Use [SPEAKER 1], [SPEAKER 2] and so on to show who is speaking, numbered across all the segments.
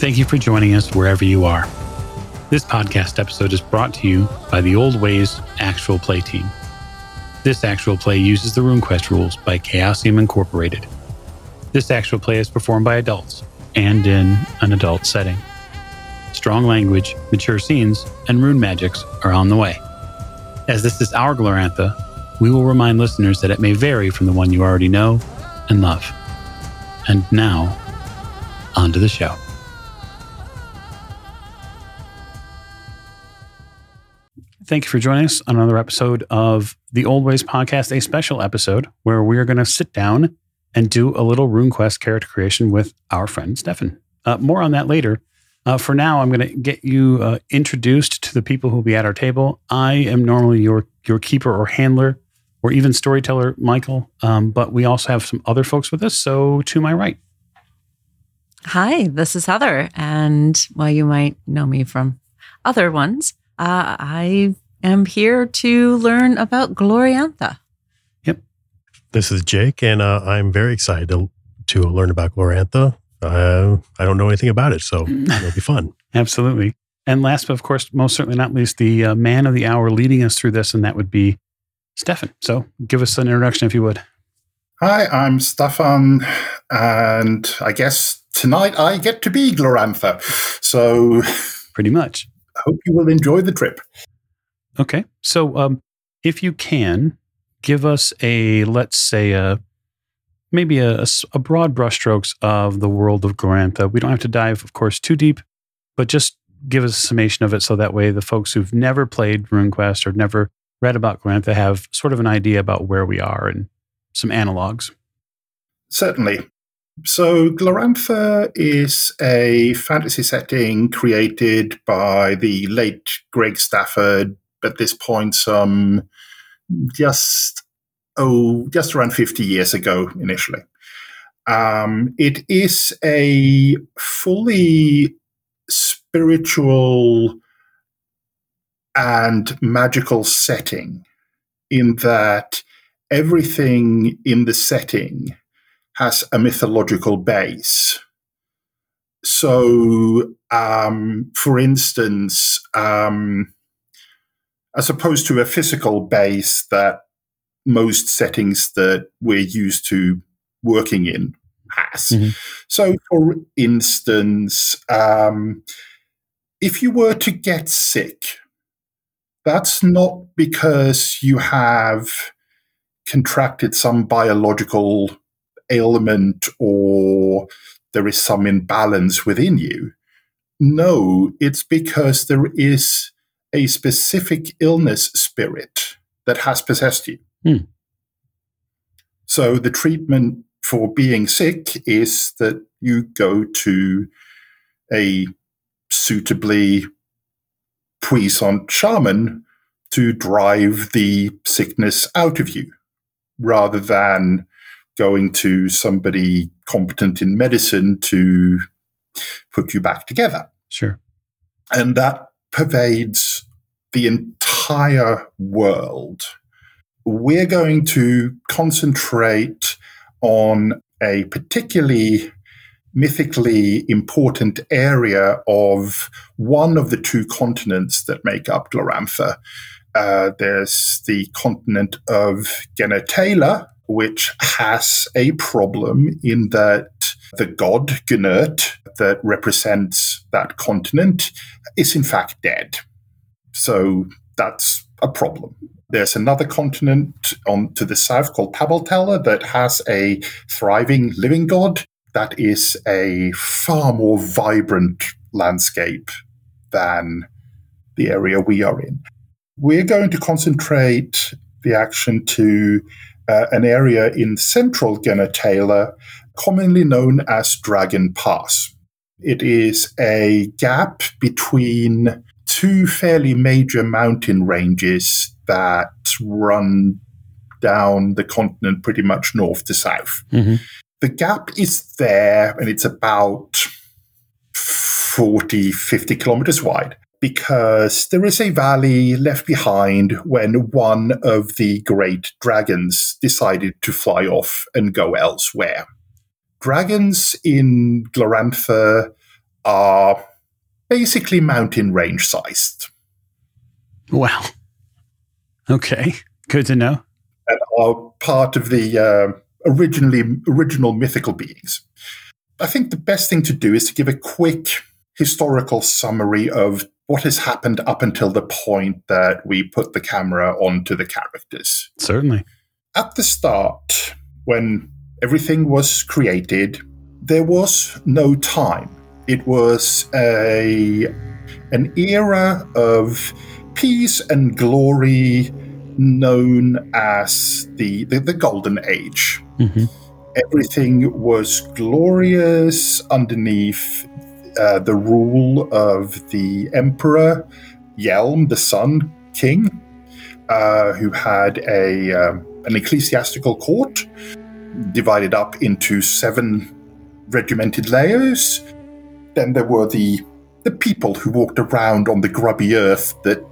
[SPEAKER 1] Thank you for joining us wherever you are. This podcast episode is brought to you by the Old Ways Actual Play team. This actual play uses the RuneQuest rules by Chaosium Incorporated. This actual play is performed by adults and in an adult setting. Strong language, mature scenes, and rune magics are on the way. As this is our Glorantha, we will remind listeners that it may vary from the one you already know and love. And now, on to the show. Thank you for joining us on another episode of the Old Ways Podcast, a special episode where we are going to sit down and do a little RuneQuest character creation with our friend Stefan. Uh, more on that later. Uh, for now, I'm going to get you uh, introduced to the people who will be at our table. I am normally your your keeper or handler or even storyteller, Michael, um, but we also have some other folks with us. So to my right.
[SPEAKER 2] Hi, this is Heather. And while you might know me from other ones, uh, I am here to learn about Glorantha.
[SPEAKER 1] Yep.
[SPEAKER 3] This is Jake, and uh, I'm very excited to, to learn about Glorantha. Uh, I don't know anything about it, so it'll be fun.
[SPEAKER 1] Absolutely. And last, but of course, most certainly not least, the uh, man of the hour leading us through this, and that would be Stefan. So give us an introduction if you would.
[SPEAKER 4] Hi, I'm Stefan, and I guess tonight I get to be Glorantha. So
[SPEAKER 1] pretty much.
[SPEAKER 4] I hope you will enjoy the trip.
[SPEAKER 1] Okay. So um, if you can, give us a, let's say, a maybe a, a broad brushstrokes of the world of Glorantha. We don't have to dive, of course, too deep, but just give us a summation of it so that way the folks who've never played RuneQuest or never read about Glorantha have sort of an idea about where we are and some analogs.
[SPEAKER 4] Certainly. So, Glorantha is a fantasy setting created by the late Greg Stafford, at this point, some just oh, just around 50 years ago initially. Um, it is a fully spiritual and magical setting in that everything in the setting has a mythological base. So, um, for instance, um, as opposed to a physical base that most settings that we're used to working in has. Mm-hmm. So, for instance, um, if you were to get sick, that's not because you have contracted some biological ailment or there is some imbalance within you. No, it's because there is a specific illness spirit that has possessed you. Hmm. So the treatment for being sick is that you go to a suitably puissant shaman to drive the sickness out of you rather than going to somebody competent in medicine to put you back together.
[SPEAKER 1] Sure.
[SPEAKER 4] And that pervades the entire world. We're going to concentrate on a particularly mythically important area of one of the two continents that make up Glorantha. Uh, there's the continent of Genertela, which has a problem in that the god Genert that represents that continent is in fact dead. So that's a problem. There's another continent on to the south called Pamaltela that has a thriving living god that is a far more vibrant landscape than the area we are in. We're going to concentrate the action to uh, an area in central Genertela, commonly known as Dragon Pass. It is a gap between two fairly major mountain ranges that run down the continent pretty much north to south. Mm-hmm the gap is there and it's about 40, 50 kilometers wide because there is a valley left behind when one of the great dragons decided to fly off and go elsewhere. Dragons in Glorantha are basically mountain range sized
[SPEAKER 1] Wow. Okay. Good to know.
[SPEAKER 4] and are part of the uh, originally original mythical beings. I think the best thing to do is to give a quick historical summary of what has happened up until the point that we put the camera onto the characters.
[SPEAKER 1] Certainly.
[SPEAKER 4] At the start, when everything was created, there was no time. It was a an era of peace and glory known as the, the, the Golden Age.
[SPEAKER 1] hmm
[SPEAKER 4] Everything was glorious underneath uh, the rule of the Emperor Yelm, the Sun King, uh, who had a um, an ecclesiastical court divided up into seven regimented layers. Then there were the the people who walked around on the grubby earth that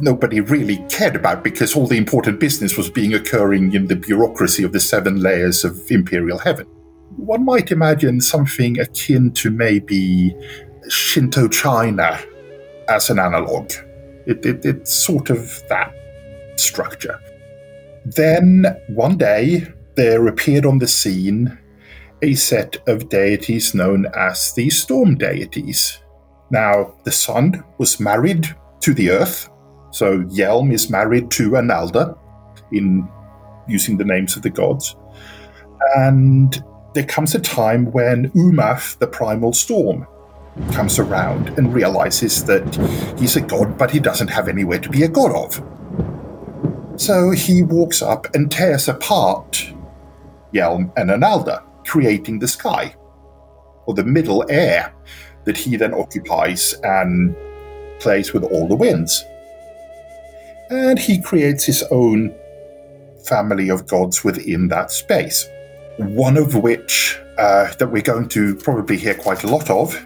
[SPEAKER 4] nobody really cared about because all the important business was being occurring in the bureaucracy of the seven layers of imperial heaven. One might imagine something akin to maybe Shinto China as an analog. It, it, it's sort of that structure. Then one day there appeared on the scene a set of deities known as the storm deities. Now, the sun was married to the earth, so Yelm is married to Ernalda in using the names of the gods. And there comes a time when Umath, the primal storm, comes around and realizes that he's a god, but he doesn't have anywhere to be a god of. So he walks up and tears apart Yelm and Ernalda, creating the sky, or the middle air that he then occupies and plays with all the winds. And he creates his own family of gods within that space. One of which uh, that we're going to probably hear quite a lot of,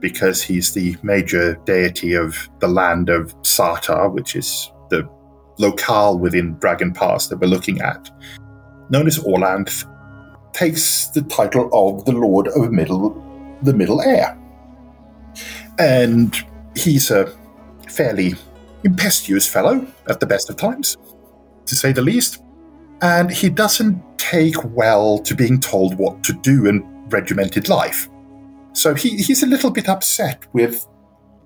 [SPEAKER 4] because he's the major deity of the land of Sartar, which is the locale within Dragon Pass that we're looking at, known as Orlanth, takes the title of the Lord of Middle, the Middle Air, and he's a fairly impetuous fellow at the best of times, to say the least. And he doesn't take well to being told what to do in regimented life. So he, he's a little bit upset with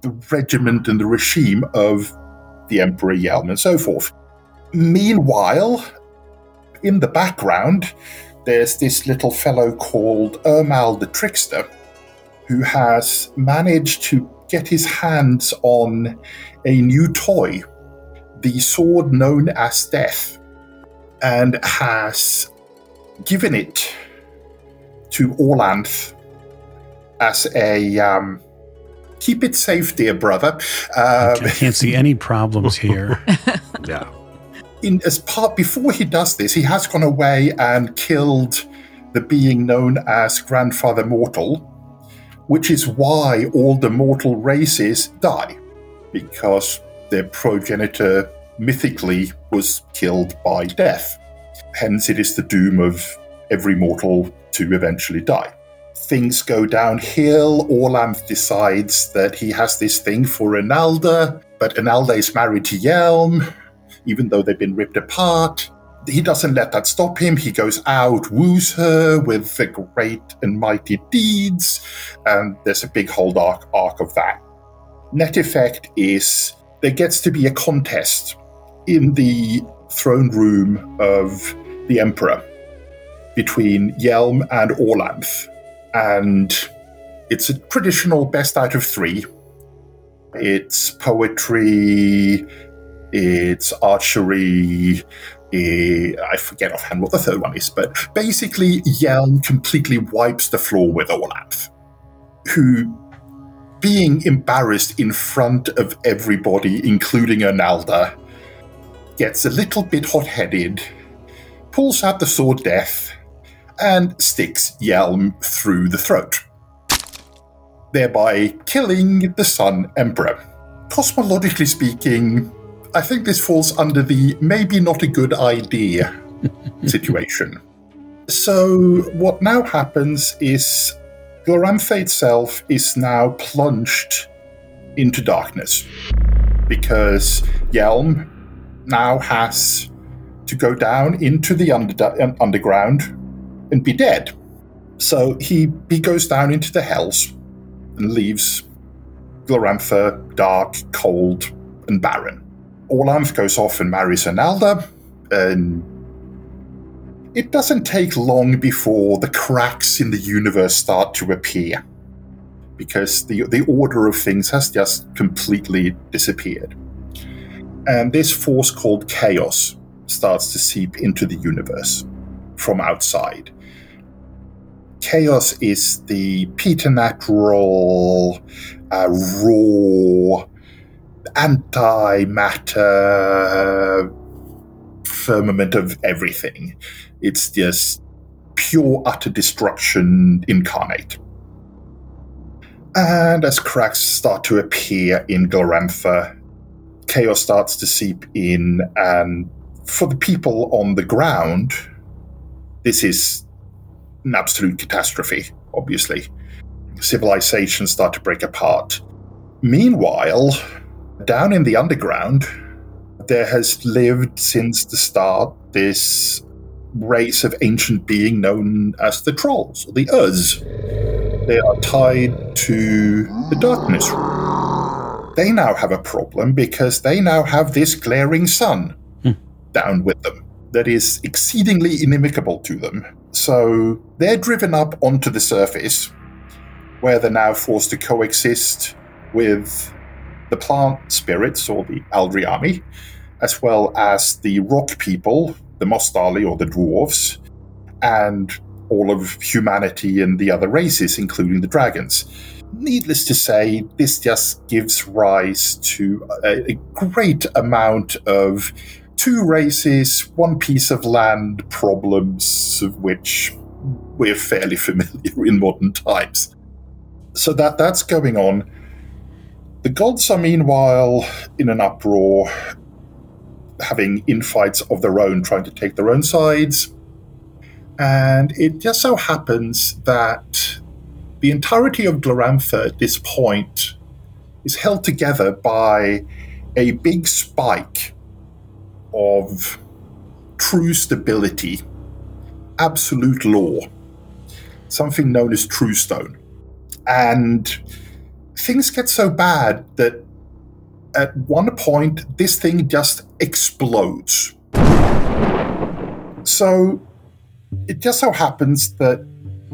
[SPEAKER 4] the regiment and the regime of the Emperor Yelm and so forth. Meanwhile, in the background, there's this little fellow called Eurmal the Trickster, who has managed to get his hands on a new toy, the sword known as Death, and has given it to Orlanth as a um, keep it safe, dear brother. Um,
[SPEAKER 1] I can't see any problems here.
[SPEAKER 3] Yeah.
[SPEAKER 4] in as part before he does this, he has gone away and killed the being known as Grandfather Mortal, which is why all the mortal races die, because their progenitor mythically was killed by death. Hence, it is the doom of every mortal to eventually die. Things go downhill. Orlanth decides that he has this thing for Ernalda, but Ernalda is married to Yelm even though they've been ripped apart. He doesn't let that stop him. He goes out, woos her with the great and mighty deeds, and there's a big whole arc, arc of that. Net effect is there gets to be a contest in the throne room of the Emperor between Yelm and Orlanth, and it's a traditional best out of three. It's poetry, it's archery. eh, I forget offhand what the third one is, but basically, Yelm completely wipes the floor with Orlanth, who, being embarrassed in front of everybody, including Ernalda, gets a little bit hot headed, pulls out the sword death, and sticks Yelm through the throat, thereby killing the Sun Emperor. Cosmologically speaking, I think this falls under the maybe not a good idea situation. So, what now happens is Glorantha itself is now plunged into darkness because Yelm now has to go down into the under- underground and be dead. So he, he goes down into the hells and leaves Glorantha dark, cold, and barren. Orlanth goes off and marries Ernalda, and it doesn't take long before the cracks in the universe start to appear because the, the order of things has just completely disappeared. And this force called chaos starts to seep into the universe from outside. Chaos is the preternatural, uh, raw, antimatter firmament of everything. It's just pure, utter destruction incarnate. And as cracks start to appear in Glorantha, chaos starts to seep in, and for the people on the ground, this is an absolute catastrophe, obviously. Civilizations start to break apart. Meanwhile, down in the underground, there has lived since the start this race of ancient being known as the Trolls, or the Uz. They are tied to the Darkness They now have a problem because they now have this glaring sun hmm. down with them that is exceedingly inimical to them. So they're driven up onto the surface where they're now forced to coexist with the plant spirits or the Aldryami, as well as the rock people, the Mostali or the dwarves, and all of humanity and the other races, including the dragons. Needless to say, this just gives rise to a, a great amount of two races, one piece of land problems, of which we're fairly familiar in modern times. So that that's going on. The gods are meanwhile in an uproar, having infights of their own, trying to take their own sides. And it just so happens that the entirety of Glorantha at this point is held together by a big spike of true stability, absolute law, something known as True Stone. And things get so bad that at one point this thing just explodes. So it just so happens that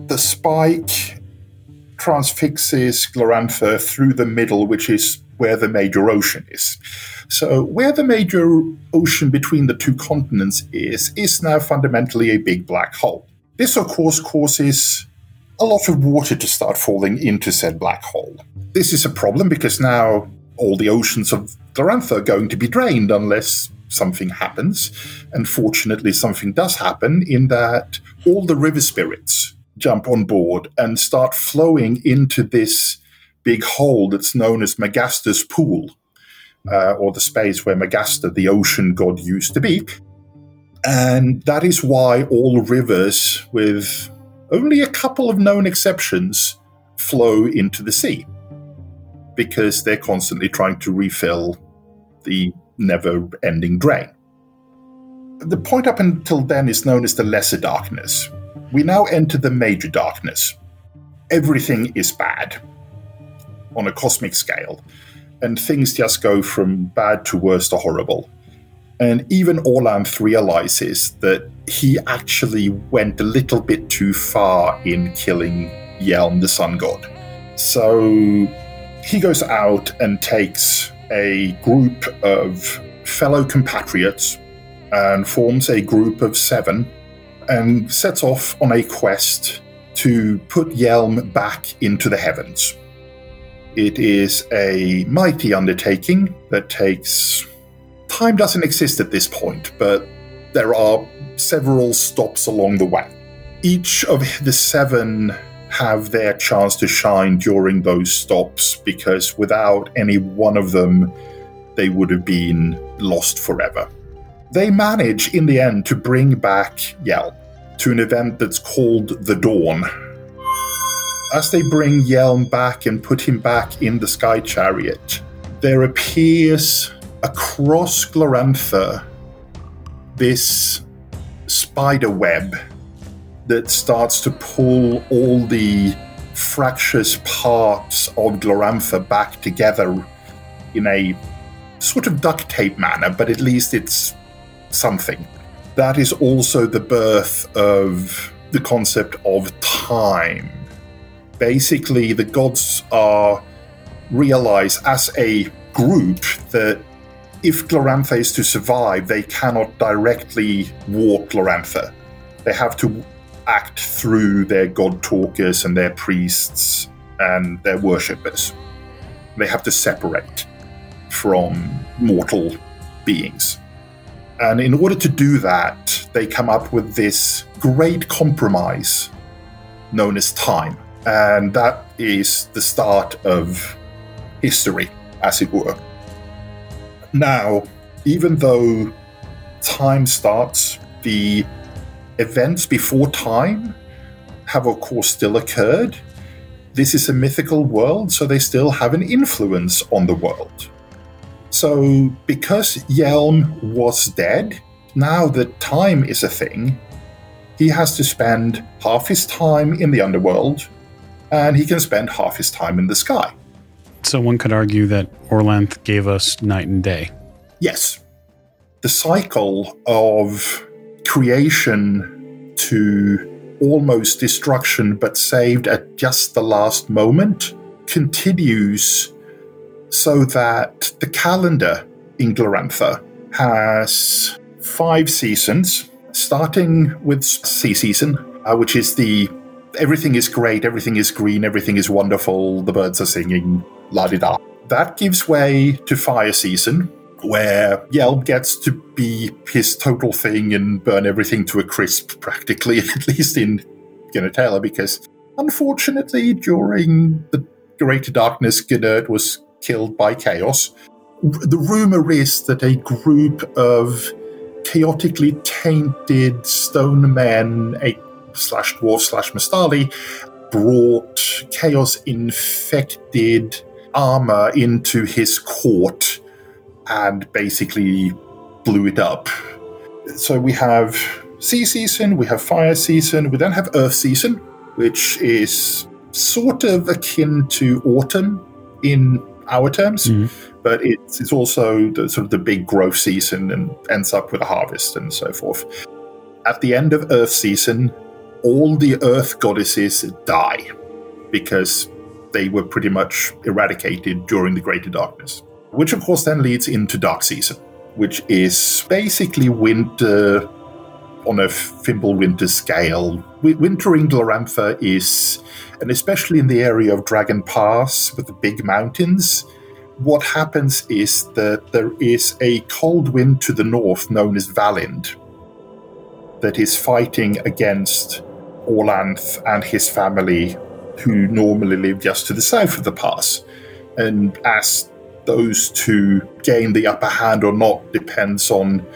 [SPEAKER 4] the spike transfixes Glorantha through the middle, which is where the major ocean is. So, where the major ocean between the two continents is, is now fundamentally a big black hole. This, of course, causes a lot of water to start falling into said black hole. This is a problem because now all the oceans of Glorantha are going to be drained unless something happens. And fortunately, something does happen in that all the river spirits jump on board and start flowing into this big hole that's known as Magasta's Pool, uh, or the space where Magasta, the ocean god, used to be. And that is why all rivers, with only a couple of known exceptions, flow into the sea because they're constantly trying to refill the never ending drain. The point up until then is known as the lesser darkness. We now enter the major darkness. Everything is bad on a cosmic scale, and things just go from bad to worse to horrible. And even Orlanth realizes that he actually went a little bit too far in killing Yelm, the sun god. So he goes out and takes a group of fellow compatriots and forms a group of seven and sets off on a quest to put Yelm back into the heavens. It is a mighty undertaking that takes. Time doesn't exist at this point, but there are several stops along the way. Each of the seven have their chance to shine during those stops because without any one of them, they would have been lost forever. They manage in the end to bring back Yelm to an event that's called the Dawn. as they bring Yelm back and put him back in the sky chariot, there appears across Glorantha this spider web that starts to pull all the fractious parts of Glorantha back together in a sort of duct tape manner, but at least it's something. That is also the birth of the concept of time. Basically, the gods are realize as a group that if Glorantha is to survive, they cannot directly walk Glorantha. They have to act through their god talkers and their priests and their worshippers. They have to separate from mortal beings. And in order to do that, they come up with this great compromise known as time. And that is the start of history, as it were. Now, even though time starts, the events before time have, of course, still occurred. This is a mythical world, so they still have an influence on the world. So, because Yelm was dead, now that time is a thing, he has to spend half his time in the underworld and he can spend half his time in the sky.
[SPEAKER 1] So one could argue that Orlanth gave us night and day.
[SPEAKER 4] Yes. The cycle of creation to almost destruction, but saved at just the last moment, continues so that the calendar in Glorantha has five seasons, starting with sea season, uh, which is the everything is great, everything is green, everything is wonderful, the birds are singing, la di da. That gives way to fire season, where Yelm gets to be his total thing and burn everything to a crisp, practically, at least in Genertela, because unfortunately, during the Greater Darkness, Genert was killed by Chaos. The rumor is that a group of chaotically tainted stone men, a slash dwarf slash Mostali, brought chaos infected armor into his court and basically blew it up. So we have sea season, we have fire season, we then have earth season, which is sort of akin to autumn in our terms, mm-hmm. but it's, it's also the, sort of the big growth season and ends up with a harvest and so forth. At the end of earth season, all the earth goddesses die because they were pretty much eradicated during the Greater Darkness. Which, of course, then leads into Dark Season, which is basically winter on a scale. Winter in Glorantha is, and especially in the area of Dragon Pass with the big mountains, what happens is that there is a cold wind to the north known as Valind that is fighting against Orlanth and his family who normally live just to the south of the pass. And as those two gain the upper hand or not depends on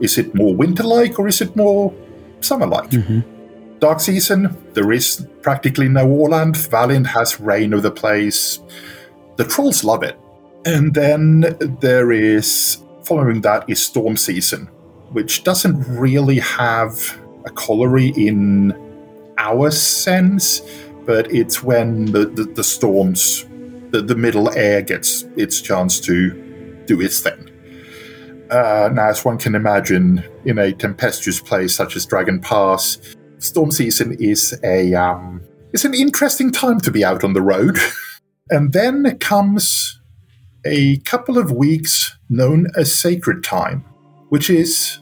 [SPEAKER 4] is it more winter like or is it more summer like? Mm-hmm. Dark season, there is practically no Orlanth. Valind has reign of the place. The trolls love it. And then there is, following that, is storm season, which doesn't really have a colliery in our sense but it's when the, the, the storms, the, the middle air gets its chance to do its thing. Uh, now, as one can imagine, in a tempestuous place such as Dragon Pass, storm season is a um, it's an interesting time to be out on the road. and then comes a couple of weeks known as Sacred Time, which is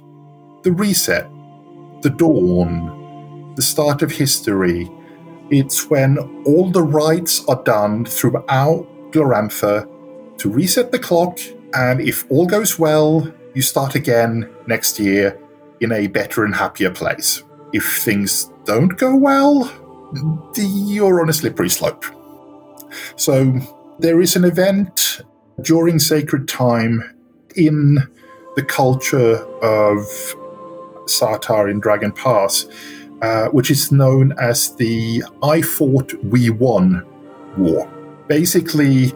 [SPEAKER 4] the reset, the dawn, the start of history, it's when all the rites are done throughout Glorantha to reset the clock, and if all goes well, you start again next year in a better and happier place. If things don't go well, you're on a slippery slope. So there is an event during sacred time in the culture of Sartar in Dragon Pass uh, which is known as the I Fought, We Won War. Basically,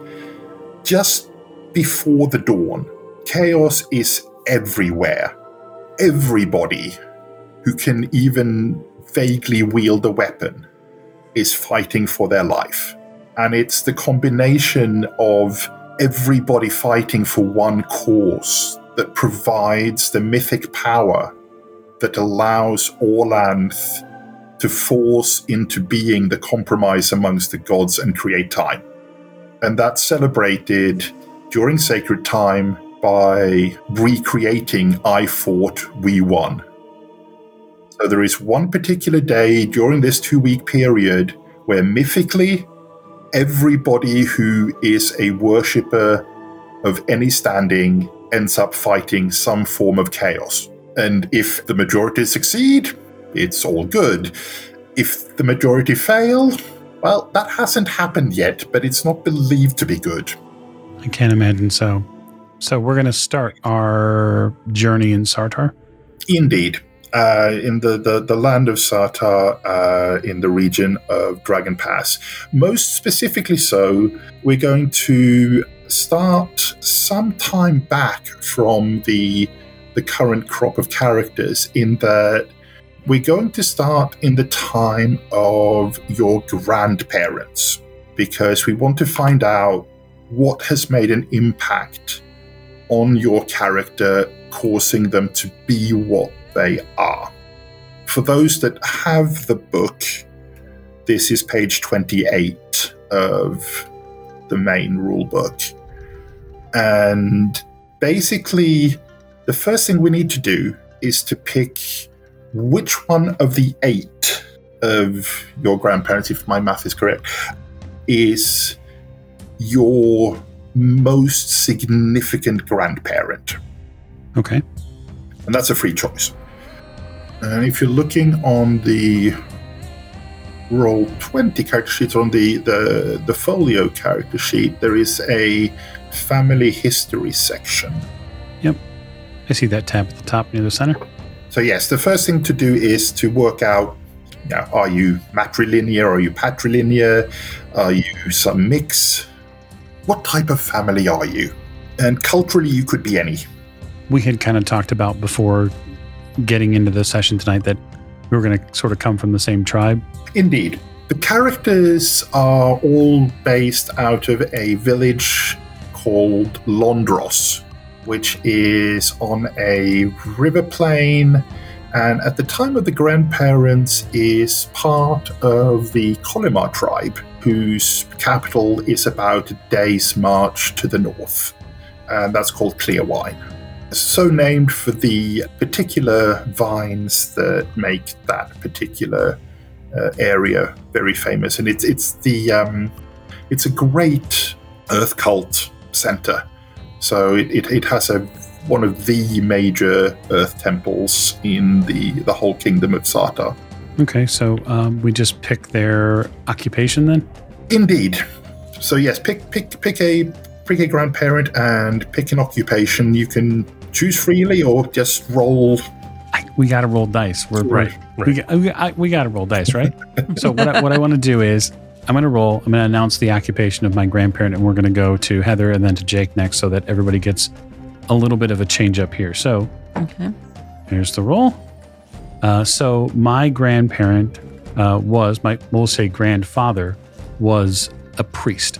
[SPEAKER 4] just before the dawn, chaos is everywhere. Everybody who can even vaguely wield a weapon is fighting for their life. And it's the combination of everybody fighting for one cause that provides the mythic power that allows Orlanth to force into being the compromise amongst the gods and create time. And that's celebrated during sacred time by recreating I fought, we won. So there is one particular day during this two week period where mythically everybody who is a worshipper of any standing ends up fighting some form of chaos. And if the majority succeed, it's all good. If the majority fail, well, that hasn't happened yet, but it's not believed to be good.
[SPEAKER 1] I can't imagine so. So we're going to start our journey in Sartar.
[SPEAKER 4] Indeed. Uh, in the, the, the land of Sartar, uh, in the region of Dragon Pass. Most specifically, so, we're going to start some time back from the the current crop of characters in that we're going to start in the time of your grandparents because we want to find out what has made an impact on your character, causing them to be what they are. For those that have the book, this is page 28 of the main rule book. And basically, the first thing we need to do is to pick which one of the eight of your grandparents, if my math is correct, is your most significant grandparent.
[SPEAKER 1] Okay.
[SPEAKER 4] And that's a free choice. And if you're looking on the roll 20 character sheet on the, the, the folio character sheet, there is a family history section.
[SPEAKER 1] Yep. I see that tab at the top near the center.
[SPEAKER 4] So, yes, the first thing to do is to work out you know, are you matrilinear? Are you patrilinear? Are you some mix? What type of family are you? And culturally, you could be any.
[SPEAKER 1] We had kind of talked about before getting into the session tonight that we were going to sort of come from the same tribe.
[SPEAKER 4] Indeed. The characters are all based out of a village called Londros, which is on a river plain and at the time of the grandparents is part of the Colymar tribe, whose capital is about a day's march to the north. And that's called Clearwine. So named for the particular vines that make that particular uh, area very famous. And it's it's the um, it's a great earth cult center. So it, it, it has a one of the major earth temples in the, the whole kingdom of Sartar.
[SPEAKER 1] Okay, so um, we just pick their occupation then?
[SPEAKER 4] Indeed. So yes, pick pick pick a pick a grandparent and pick an occupation. You can choose freely or just roll.
[SPEAKER 1] I, we got to roll dice. We're
[SPEAKER 3] Right,
[SPEAKER 1] We,
[SPEAKER 3] right.
[SPEAKER 1] we, I, we got to roll dice, right? so what I, what I want to do is I'm going to roll. I'm going to announce the occupation of my grandparent, and we're going to go to Heather and then to Jake next, so that everybody gets a little bit of a change up here. So
[SPEAKER 2] Okay.
[SPEAKER 1] Here's the roll. Uh, so my grandparent uh, was my we'll say grandfather was a priest.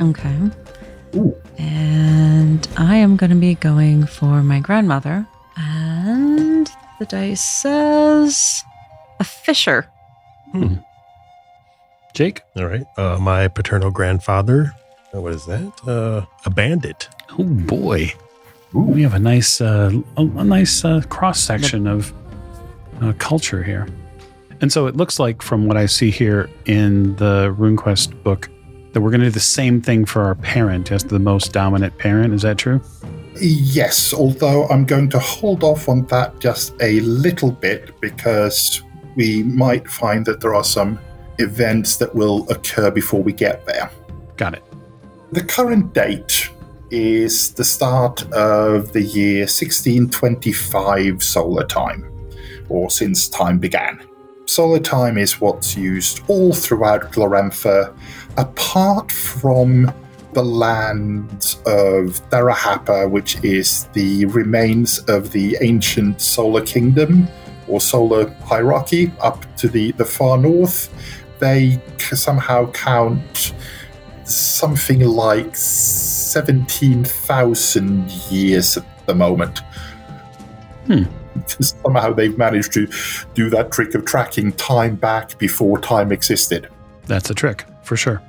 [SPEAKER 2] Okay. And I am going to be going for my grandmother. And the dice says a fisher.
[SPEAKER 1] Jake.
[SPEAKER 3] All right. Uh, my paternal grandfather, uh, what is that? Uh, a bandit.
[SPEAKER 1] Oh boy, we have a nice uh, a, a nice uh, cross section of uh, culture here. And so it looks like, from what I see here in the RuneQuest book, that we're going to do the same thing for our parent as the most dominant parent. Is that true?
[SPEAKER 4] Yes, although I'm going to hold off on that just a little bit because we might find that there are some events that will occur before we get there.
[SPEAKER 1] Got it.
[SPEAKER 4] The current date is the start of the year 1625 solar time, or since time began. Solar time is what's used all throughout Glorantha, apart from the lands of Dara Happa, which is the remains of the ancient solar kingdom or solar hierarchy up to the, the far north. They c- somehow count something like 17,000 years at the moment.
[SPEAKER 1] Hmm.
[SPEAKER 4] Somehow they've managed to do that trick of tracking time back before time existed.
[SPEAKER 1] That's a trick, for sure.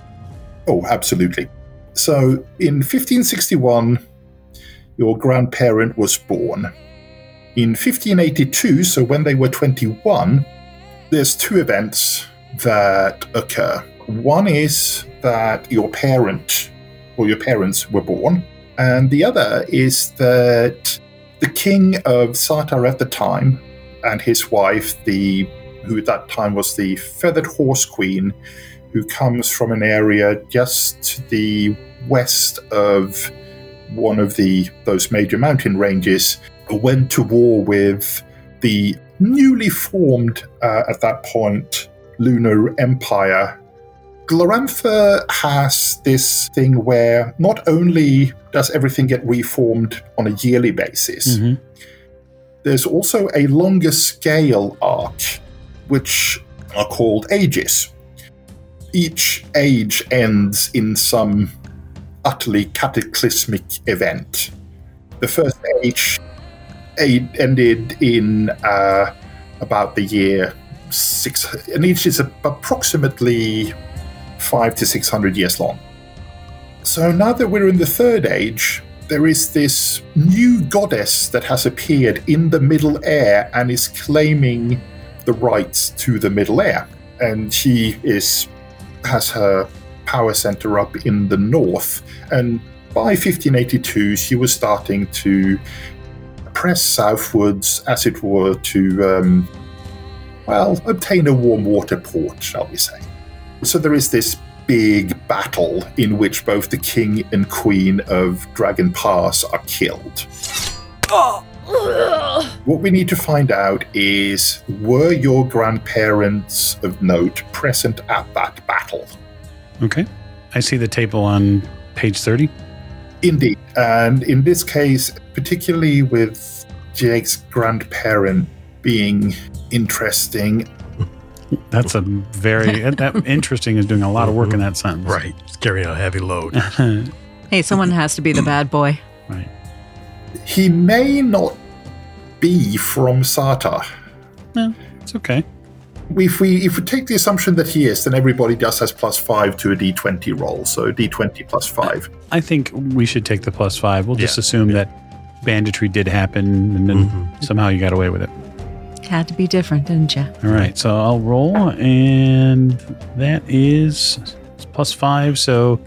[SPEAKER 4] Oh, absolutely. So in 1561, your grandparent was born. In 1582, so when they were 21, there's two events that occur. One is that your parent or your parents were born, and the other is that the king of Sartar at the time and his wife, the who at that time was the feathered horse queen, who comes from an area just to the west of one of the those major mountain ranges, went to war with the newly formed uh, at that point lunar empire. Glorantha has this thing where not only does everything get reformed on a yearly basis,
[SPEAKER 1] hmm
[SPEAKER 4] there's also a longer scale arc, which are called ages. Each age ends in some utterly cataclysmic event. The first age ended in uh, about the year six, and each is approximately five to six hundred years long. So now that we're in the third age, there is this new goddess that has appeared in the Middle Air and is claiming the rights to the Middle Air. And she is has her power center up in the north. And by 1582, she was starting to press southwards, as it were, to um, well obtain a warm water port, shall we say. So there is this big battle in which both the king and queen of Dragon Pass are killed. What we need to find out is were your grandparents of note present at that battle?
[SPEAKER 1] Okay. I see the table on page 30.
[SPEAKER 4] Indeed. And in this case, particularly with Jake's grandparent being interesting,
[SPEAKER 1] That's a very that interesting is doing a lot of work in that sentence.
[SPEAKER 3] Right. It's carrying a heavy load.
[SPEAKER 2] Hey, someone has to be the bad boy.
[SPEAKER 4] He may not be from Sartar.
[SPEAKER 1] No, It's okay.
[SPEAKER 4] If we if we take the assumption that he is, then everybody just has plus five to a d20 roll. So d20 plus five.
[SPEAKER 1] I think we should take the plus five. We'll just
[SPEAKER 3] Yeah.
[SPEAKER 1] assume that banditry did happen and then
[SPEAKER 3] Mhm.
[SPEAKER 1] somehow you got away with it.
[SPEAKER 2] Had to be different, didn't you?
[SPEAKER 1] All right. So I'll roll and that is plus five. So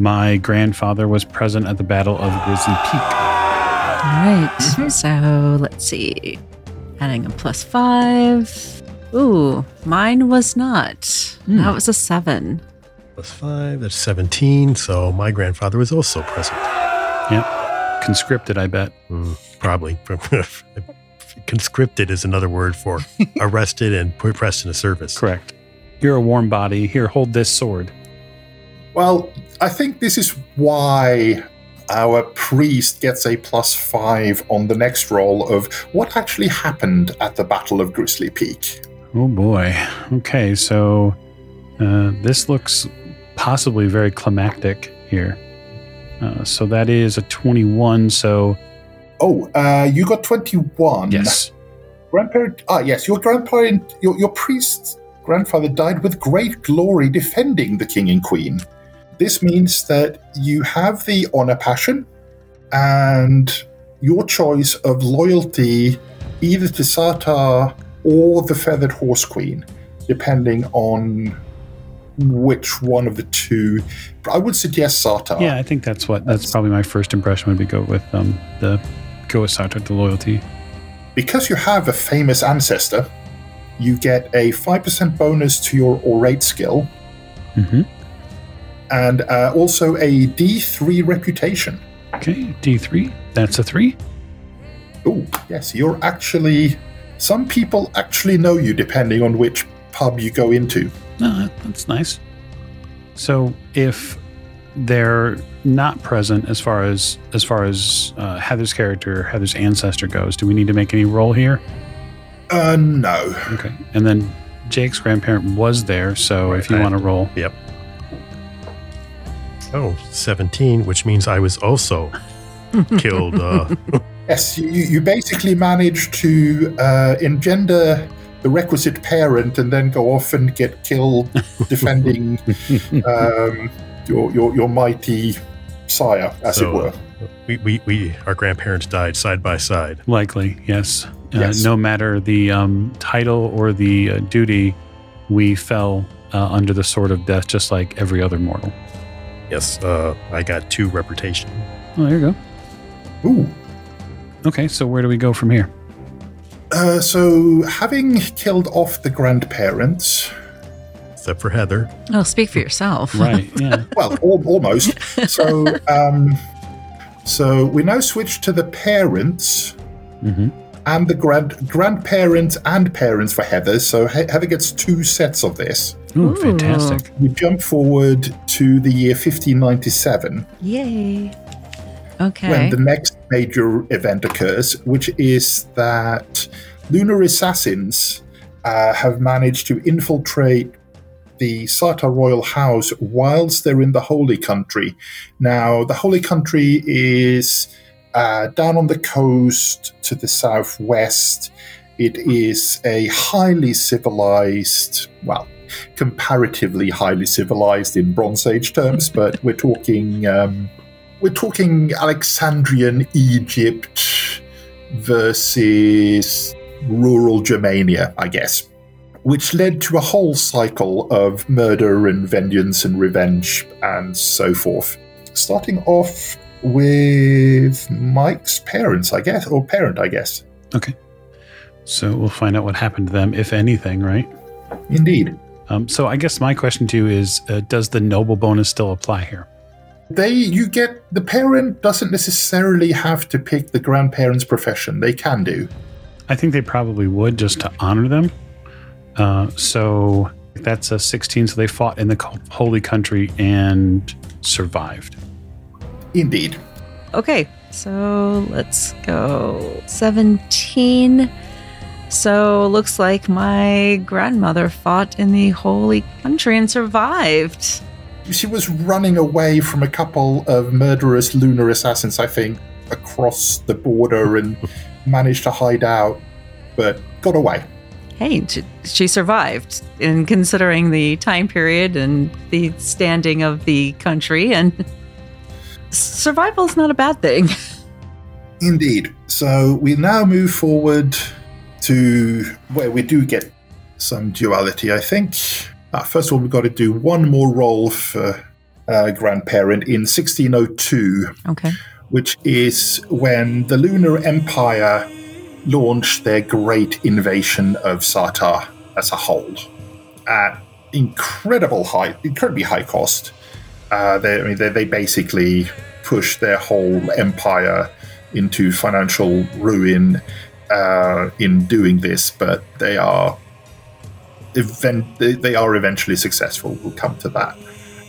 [SPEAKER 1] my grandfather was present at the Battle of Grizzly Peak.
[SPEAKER 2] All right. So let's see. Adding a plus five. Ooh, mine was not.
[SPEAKER 1] Hmm.
[SPEAKER 2] That was a seven.
[SPEAKER 3] Plus five, that's 17. So my grandfather was also present. Yep.
[SPEAKER 1] Conscripted, I bet.
[SPEAKER 3] Mm, probably. Conscripted is another word for arrested and put pressed into service.
[SPEAKER 1] Correct. You're a warm body. Here, hold this sword.
[SPEAKER 4] Well, I think this is why our priest gets a plus five on the next roll of what actually happened at the Battle of Grizzly Peak.
[SPEAKER 1] Oh boy. Okay, so uh, this looks possibly very climactic here. Uh, so that is a 21. So,
[SPEAKER 4] Oh, uh, you got 21.
[SPEAKER 1] yes.
[SPEAKER 4] Grandparent. Ah, yes, your grandparent, your, your priest's grandfather died with great glory defending the king and queen. This means that you have the honor passion and your choice of loyalty either to Sartar or the feathered horse queen, depending on which one of the two. I would suggest Sartar.
[SPEAKER 1] Yeah, I think that's what, that's probably my first impression would be go with um, the, go with Sartar, the loyalty.
[SPEAKER 4] Because you have a famous ancestor, you get a 5% bonus to your orate skill
[SPEAKER 1] hmm
[SPEAKER 4] and uh, also a D3 reputation.
[SPEAKER 1] Okay, D3. That's a three.
[SPEAKER 4] Oh, yes, you're actually some people actually know you depending on which pub you go into.
[SPEAKER 1] No, that's nice. So if they're not present as far as as far as uh, Heather's character, Heather's ancestor goes, do we need to make any roll here?
[SPEAKER 4] Uh, no.
[SPEAKER 1] Okay. And then Jake's grandparent was there, so if you want to roll,
[SPEAKER 3] Yep. Oh, 17, which means I was also killed. Uh,
[SPEAKER 4] Yes, you, you basically manage to uh, engender the requisite parent and then go off and get killed defending um, your, your, your mighty sire, as
[SPEAKER 3] So,
[SPEAKER 4] it were.
[SPEAKER 3] we, we, we, our grandparents died side by side.
[SPEAKER 1] likely, yes. Uh,
[SPEAKER 4] Yes.
[SPEAKER 1] No matter the um, title or the uh, duty, we fell uh, under the sword of death, just like every other mortal.
[SPEAKER 3] Yes, uh, I got two reputation.
[SPEAKER 1] Oh, there you go.
[SPEAKER 4] Ooh.
[SPEAKER 1] Okay, so where do we go from here?
[SPEAKER 4] Uh, so, having killed off the grandparents,
[SPEAKER 3] Except for Heather.
[SPEAKER 2] Oh, speak for yourself.
[SPEAKER 1] Right. Yeah.
[SPEAKER 4] well, al- almost. So, um, so we now switch to the parents
[SPEAKER 1] hmm
[SPEAKER 4] and the grand grandparents and parents for Heather. So he- Heather gets two sets of this.
[SPEAKER 1] Ooh,
[SPEAKER 2] Ooh.
[SPEAKER 1] fantastic.
[SPEAKER 4] We jump forward to the year 1597
[SPEAKER 2] Yay. Okay.
[SPEAKER 4] when the next major event occurs, which is that lunar assassins uh, have managed to infiltrate the Sartar royal house whilst they're in the Holy Country. Now, the Holy Country is uh, down on the coast to the southwest. It is a highly civilized, well, comparatively highly civilized in Bronze Age terms, but we're talking. Um, we're talking Alexandrian Egypt versus rural Germania, I guess, which led to a whole cycle of murder and vengeance and revenge and so forth. Starting off with Mike's parents, I guess, or parent, I guess.
[SPEAKER 1] Okay. So we'll find out what happened to them, if anything, right?
[SPEAKER 4] Indeed.
[SPEAKER 1] Um, so I guess my question to you is uh, Does the noble bonus still apply here?
[SPEAKER 4] They, you get, the parent doesn't necessarily have to pick the grandparent's profession. They can do.
[SPEAKER 1] I think they probably would just to honor them. Uh, so that's a 16. So they fought in the holy country and survived.
[SPEAKER 4] Indeed.
[SPEAKER 2] Okay, so let's go. 17. So looks like my grandmother fought in the holy country and survived.
[SPEAKER 4] She was running away from a couple of murderous lunar assassins, I think, across the border and managed to hide out, but got away.
[SPEAKER 2] Hey, she, she survived. And considering the time period and the standing of the country, and survival's not a bad thing.
[SPEAKER 4] Indeed. So we now move forward to where we do get some duality, I think. Uh, first of all, we've got to do one more roll for uh, grandparent in 1602.
[SPEAKER 2] Okay.
[SPEAKER 4] which is when the Lunar Empire launched their great invasion of Sartar as a whole at incredible high, incredibly high cost. Uh, they, I mean, they, they basically pushed their whole empire into financial ruin uh, in doing this, but they are event they, are eventually successful. We'll come to that.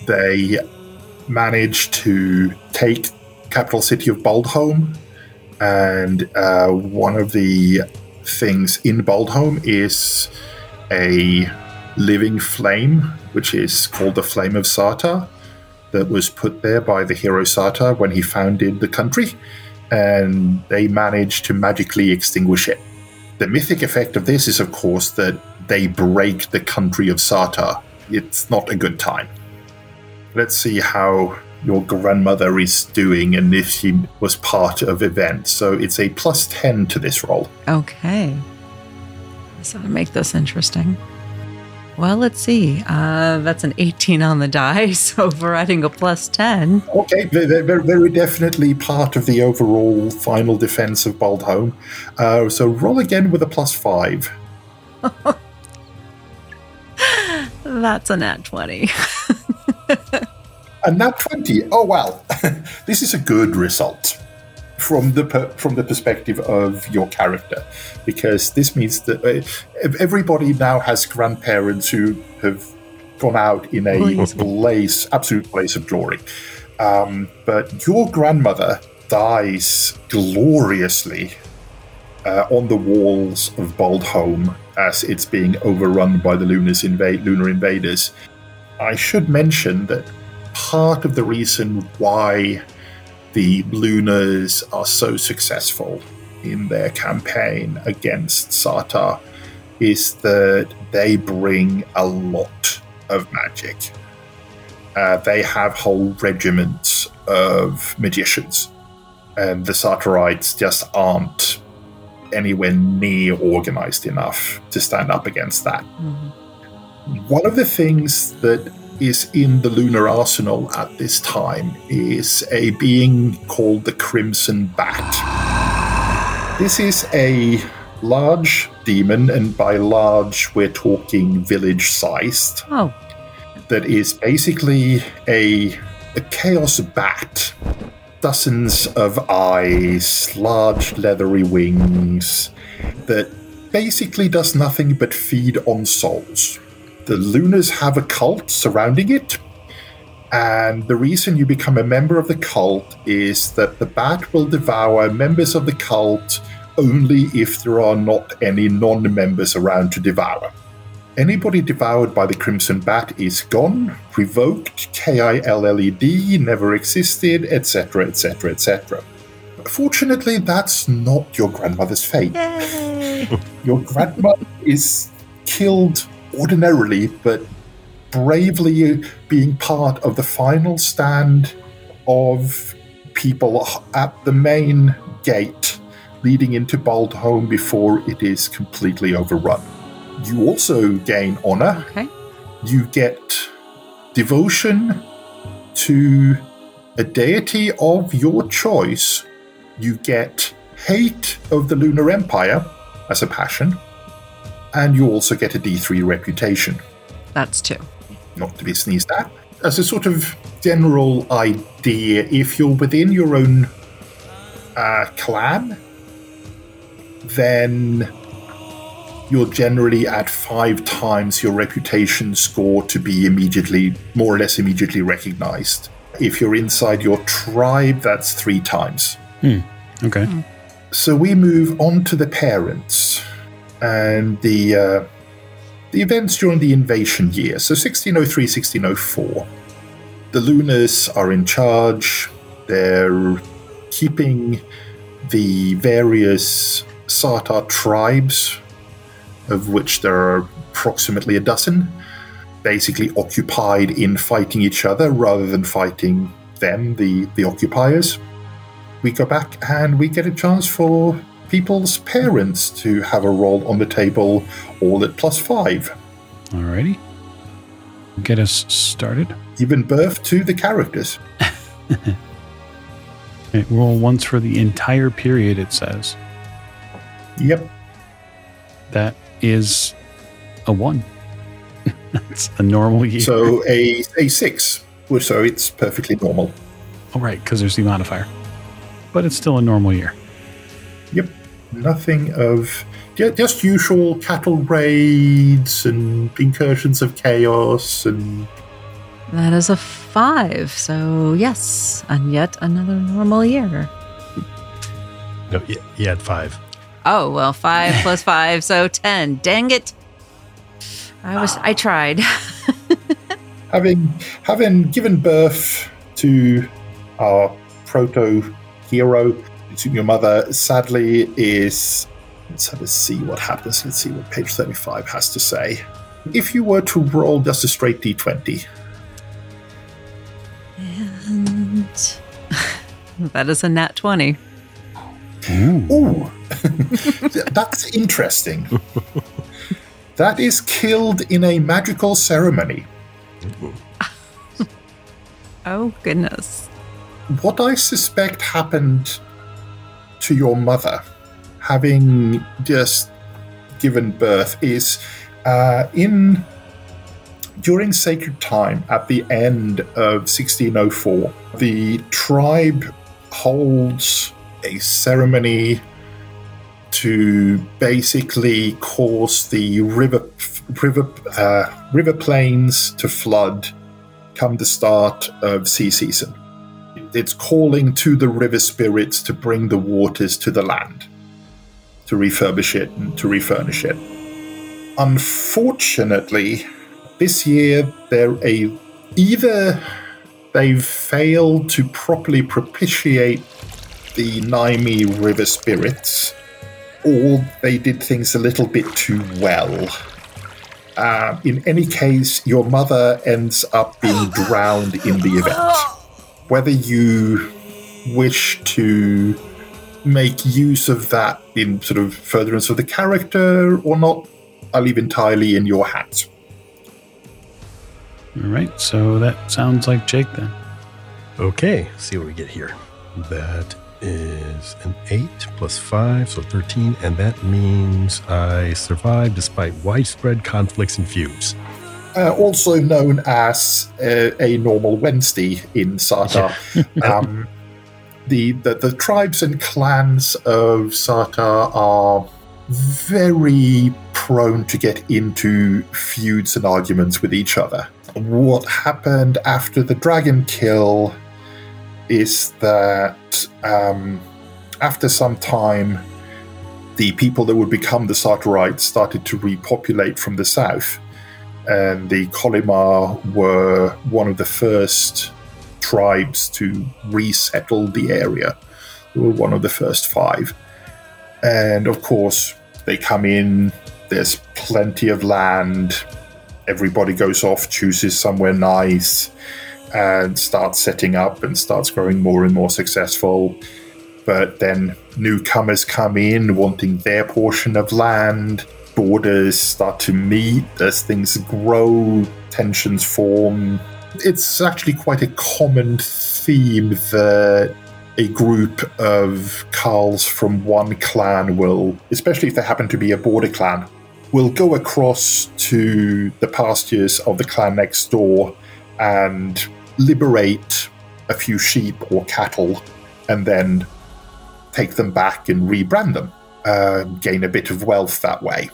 [SPEAKER 4] They manage to take capital city of Boldhome, and uh, one of the things in Boldhome is a living flame, which is called the Flame of Sartar, that was put there by the hero Sartar when he founded the country, and they manage to magically extinguish it. The mythic effect of this is, of course, that they break the country of Sartar. It's not a good time. Let's see how your grandmother is doing and if she was part of events. So it's a plus 10 to this roll.
[SPEAKER 2] Okay. So to make this interesting. Well, let's see. Uh, that's an 18 on the die, so we're adding a plus 10.
[SPEAKER 4] Okay, they're, they're very definitely part of the overall final defense of Boldhome. Uh, so roll again with a plus 5.
[SPEAKER 2] That's a nat 20.
[SPEAKER 4] And nat 20. Oh, well, this is a good result. From the per, from the perspective of your character, because this means that uh, everybody now has grandparents who have gone out in a
[SPEAKER 2] Blaze.
[SPEAKER 4] absolute blaze of glory. Um, but your grandmother dies gloriously uh, on the walls of Boldhome as it's being overrun by the inva- lunar invaders. I should mention that part of the reason why the Lunars are so successful in their campaign against Sartar is that they bring a lot of magic. Uh, they have whole regiments of magicians, and the Sartarites just aren't anywhere near organized enough to stand up against that. One of the things that is in the lunar arsenal at this time is a being called the Crimson Bat. This is a large demon, and by large, we're talking village sized,
[SPEAKER 2] Oh,
[SPEAKER 4] that is basically a, a chaos bat. Dozens of eyes, large leathery wings, that basically does nothing but feed on souls. The Lunars have a cult surrounding it, and the reason you become a member of the cult is that the bat will devour members of the cult only if there are not any non members around to devour. Anybody devoured by the Crimson Bat is gone, revoked, K I L L E D, never existed, etc., etc., etc. Fortunately, that's not your grandmother's fate. Your grandmother is killed ordinarily, but bravely being part of the final stand of people at the main gate leading into Boldhome before it is completely overrun. You also gain honor.
[SPEAKER 2] Okay.
[SPEAKER 4] You get devotion to a deity of your choice. You get hate of the Lunar Empire as a passion. And you also get a D3 reputation
[SPEAKER 2] That's two.
[SPEAKER 4] not to be sneezed at. As a sort of general idea, if you're within your own uh, clan, then you're generally at five times your reputation score to be immediately, more or less immediately recognized. If you're inside your tribe, that's three times.
[SPEAKER 1] Okay.
[SPEAKER 4] So we move on to the parents and the uh, the events during the invasion year. So 1603, 1604. The Lunars are in charge. They're keeping the various Sartar tribes, of which there are approximately a dozen, basically occupied in fighting each other rather than fighting them, the, the occupiers we go back and we get a chance for people's parents to have a roll on the table, all at plus five.
[SPEAKER 1] Alrighty. Get us started.
[SPEAKER 4] Giving birth to the characters.
[SPEAKER 1] Okay, roll once for the entire period, it says.
[SPEAKER 4] Yep.
[SPEAKER 1] That is a one. That's a normal year.
[SPEAKER 4] So a a six. So it's perfectly normal.
[SPEAKER 1] oh, right, because there's the modifier. But it's still a normal year.
[SPEAKER 4] Yep. Nothing of just usual cattle raids and incursions of chaos and
[SPEAKER 2] That is a five. So, yes, and yet another normal year.
[SPEAKER 3] No, you, you had five.
[SPEAKER 2] Oh, well, five plus five, so 10. Dang it. I was, I tried.
[SPEAKER 4] having having given birth to our proto hero to your mother. Sadly is let's have a see what happens. Let's see what page 35 has to say. If you were to roll just a straight d20
[SPEAKER 2] And that is a nat 20.
[SPEAKER 4] ooh. That's interesting. That is killed in a magical ceremony.
[SPEAKER 2] Oh, goodness.
[SPEAKER 4] what I suspect happened to your mother, having just given birth, is uh, in during sacred time at the end of 1604, the tribe holds a ceremony to basically cause the river river uh, river plains to flood come the start of sea season. It's calling to the river spirits to bring the waters to the land, to refurbish it and to refurnish it. Unfortunately, this year they're a either they've failed to properly propitiate the Naimi river spirits, or they did things a little bit too well. Uh, in any case, your mother ends up being drowned in the event. Whether you wish to make use of that in sort of furtherance of the character or not, I leave entirely in your hands.
[SPEAKER 1] All right, so that sounds like Jake then.
[SPEAKER 3] Okay, see what we get here. That is an 8 plus 5, so 13, and that means I survived despite widespread conflicts and feuds.
[SPEAKER 4] Uh, also known as uh, a normal Wednesday in Sartar. um, the, the, the tribes and clans of Sartar are very prone to get into feuds and arguments with each other. What happened after the dragon kill is that um, after some time, the people that would become the Sartarites started to repopulate from the south. And the Colymar were one of the first tribes to resettle the area. They were one of the first five. And of course, they come in, there's plenty of land, everybody goes off, chooses somewhere nice and starts setting up and starts growing more and more successful. But then newcomers come in wanting their portion of land. Borders start to meet as things grow, tensions form. It's actually quite a common theme that a group of Carls from one clan will, especially if they happen to be a border clan, will go across to the pastures of the clan next door and liberate a few sheep or cattle and then take them back and rebrand them, uh, gain a bit of wealth that way.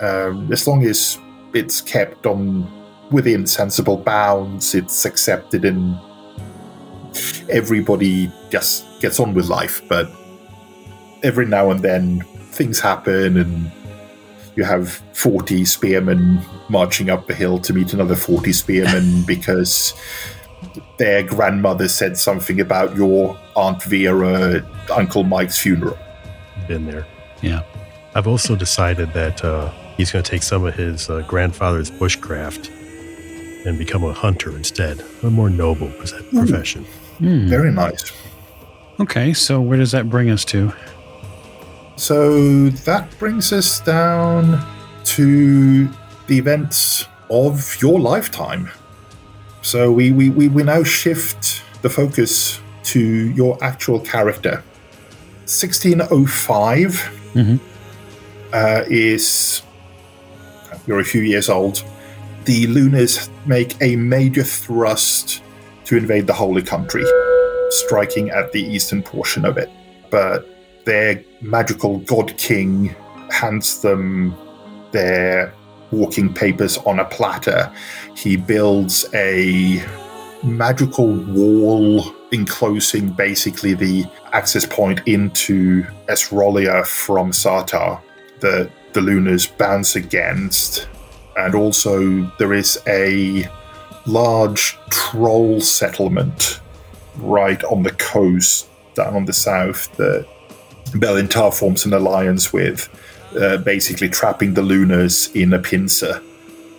[SPEAKER 4] Um, as long as it's kept on within sensible bounds, it's accepted, and everybody just gets on with life. But every now and then, things happen, and you have 40 spearmen marching up the hill to meet another 40 spearmen because their grandmother said something about your Aunt Vera, Uncle Mike's funeral.
[SPEAKER 3] Been there.
[SPEAKER 1] Yeah.
[SPEAKER 3] I've also decided that uh, he's going to take some of his uh, grandfather's bushcraft and become a hunter instead, a more noble pos- profession.
[SPEAKER 1] Hmm.
[SPEAKER 4] Very nice.
[SPEAKER 1] Okay, so where does that bring us to?
[SPEAKER 4] So that brings us down to the events of your lifetime. So we, we, we, we now shift the focus to your actual character. 1605
[SPEAKER 1] Mhm.
[SPEAKER 4] uh, is, you're a few years old. The Lunars make a major thrust to invade the Holy Country, striking at the eastern portion of it. But their magical god king hands them their walking papers on a platter. He builds a magical wall enclosing basically the access point into Esrolia from Sartar that the Lunars bounce against. And also, there is a large troll settlement right on the coast down on the south that Belintar forms an alliance with, uh, basically trapping the Lunars in a pincer.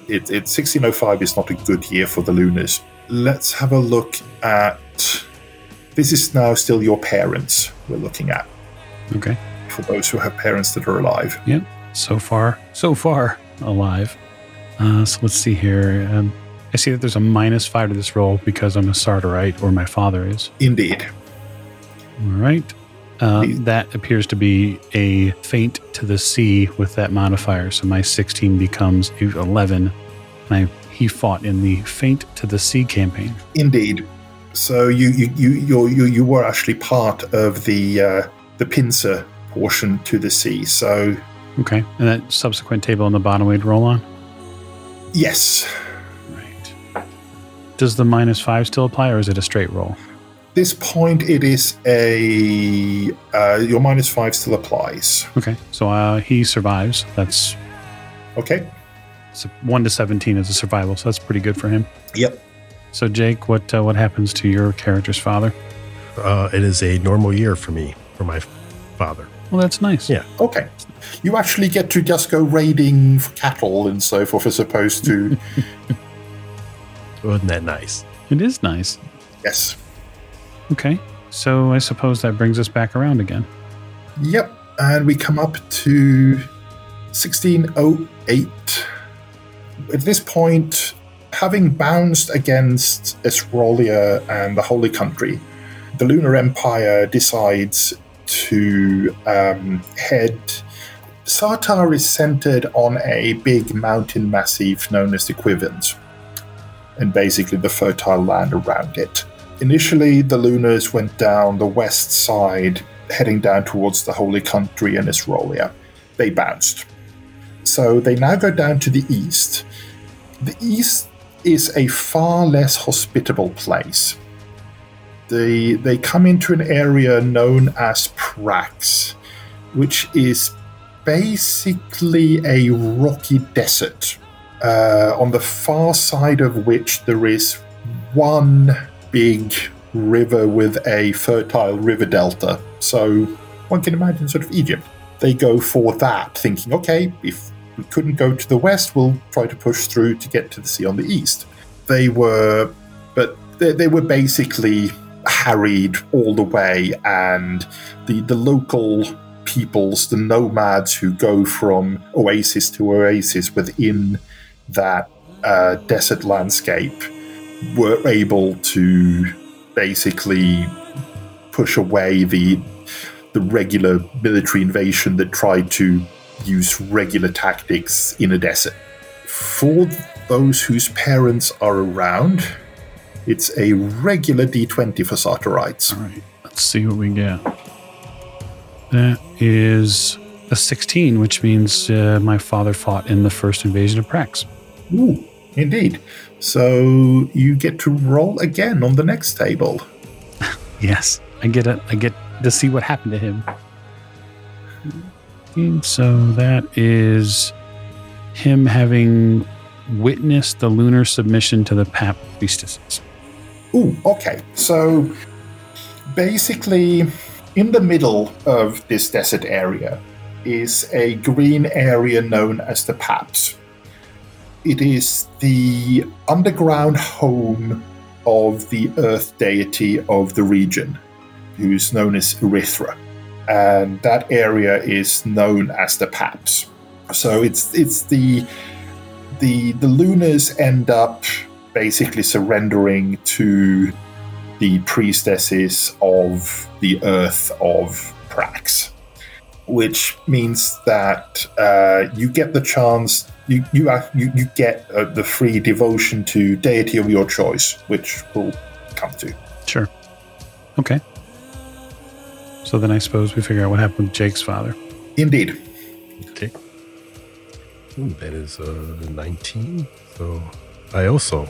[SPEAKER 4] It, it 1605 is not a good year for the Lunars. Let's have a look at. This is now still your parents we're looking at,
[SPEAKER 1] Okay.
[SPEAKER 4] for those who have parents that are alive.
[SPEAKER 1] Yep. So far, so far alive. Uh, so let's see here. Um, I see that there's a minus five to this roll because I'm a Sartarite, or my father is.
[SPEAKER 4] Indeed.
[SPEAKER 1] All right. Uh, that appears to be a feint to the sea with that modifier. So my 16 becomes 11. And I, he fought in the feint to the sea campaign.
[SPEAKER 4] Indeed. So you you you you you, you were actually part of the uh, the pincer portion to the sea. So,
[SPEAKER 1] Okay. And that subsequent table on the bottom we'd roll on?
[SPEAKER 4] yes,
[SPEAKER 1] Right. Does the minus five still apply or is it a straight roll?
[SPEAKER 4] this point it is a uh, your minus five still applies.
[SPEAKER 1] Okay. So uh, he survives. That's
[SPEAKER 4] Okay.
[SPEAKER 1] so 1 to 17 is a survival, so that's pretty good for him.
[SPEAKER 4] Yep.
[SPEAKER 1] So, Jake, what uh, what happens to your character's father?
[SPEAKER 3] Uh, it is a normal year for me, for my father.
[SPEAKER 1] Well, that's nice.
[SPEAKER 3] Yeah.
[SPEAKER 4] Okay. You actually get to just go raiding for cattle and so forth as opposed to
[SPEAKER 3] Wasn't that nice?
[SPEAKER 1] It is nice.
[SPEAKER 4] yes.
[SPEAKER 1] Okay. So, I suppose that brings us back around again.
[SPEAKER 4] Yep. And we come up to 1608. At this point, having bounced against Esrolia and the Holy Country, the Lunar Empire decides to um, head. Sartar is centered on a big mountain massif known as the Quivins, and basically the fertile land around it. Initially, the Lunars went down the west side, heading down towards the Holy Country and Esrolia. They bounced. So they now go down to the east. The east is a far less hospitable place. They, they come into an area known as Prax, which is basically a rocky desert, uh, on the far side of which there is one big river with a fertile river delta. So one can imagine sort of Egypt. They go for that, thinking, okay, if we couldn't go to the west, we'll try to push through to get to the sea on the east. They were, but they, they were basically harried all the way, and the, the local peoples, the nomads who go from oasis to oasis within that uh, desert landscape, were able to basically push away the the regular military invasion that tried to use regular tactics in a desert. For those whose parents are around, it's a regular D20 for Sartarites.
[SPEAKER 1] All right. Let's see what we get. That is a 16, which means uh, my father fought in the first invasion of Prax.
[SPEAKER 4] Ooh, indeed. So you get to roll again on the next table.
[SPEAKER 1] Yes, I get it. I get to see what happened to him. And so that is him having witnessed the lunar submission to the Pap priestesses.
[SPEAKER 4] Ooh, okay. So basically, in the middle of this desert area is a green area known as the Paps. It is the underground home of the earth deity of the region, who's known as Eiritha. And that area is known as the Paps. So it's it's the the the Lunars end up basically surrendering to the priestesses of the earth of Prax, which means that uh, you get the chance. You you you, you get uh, the free devotion to deity of your choice, which we'll come to.
[SPEAKER 1] Sure. Okay. So then I suppose we figure out what happened with Jake's father.
[SPEAKER 4] Indeed.
[SPEAKER 3] Okay. Ooh, that is uh, 19. So I also,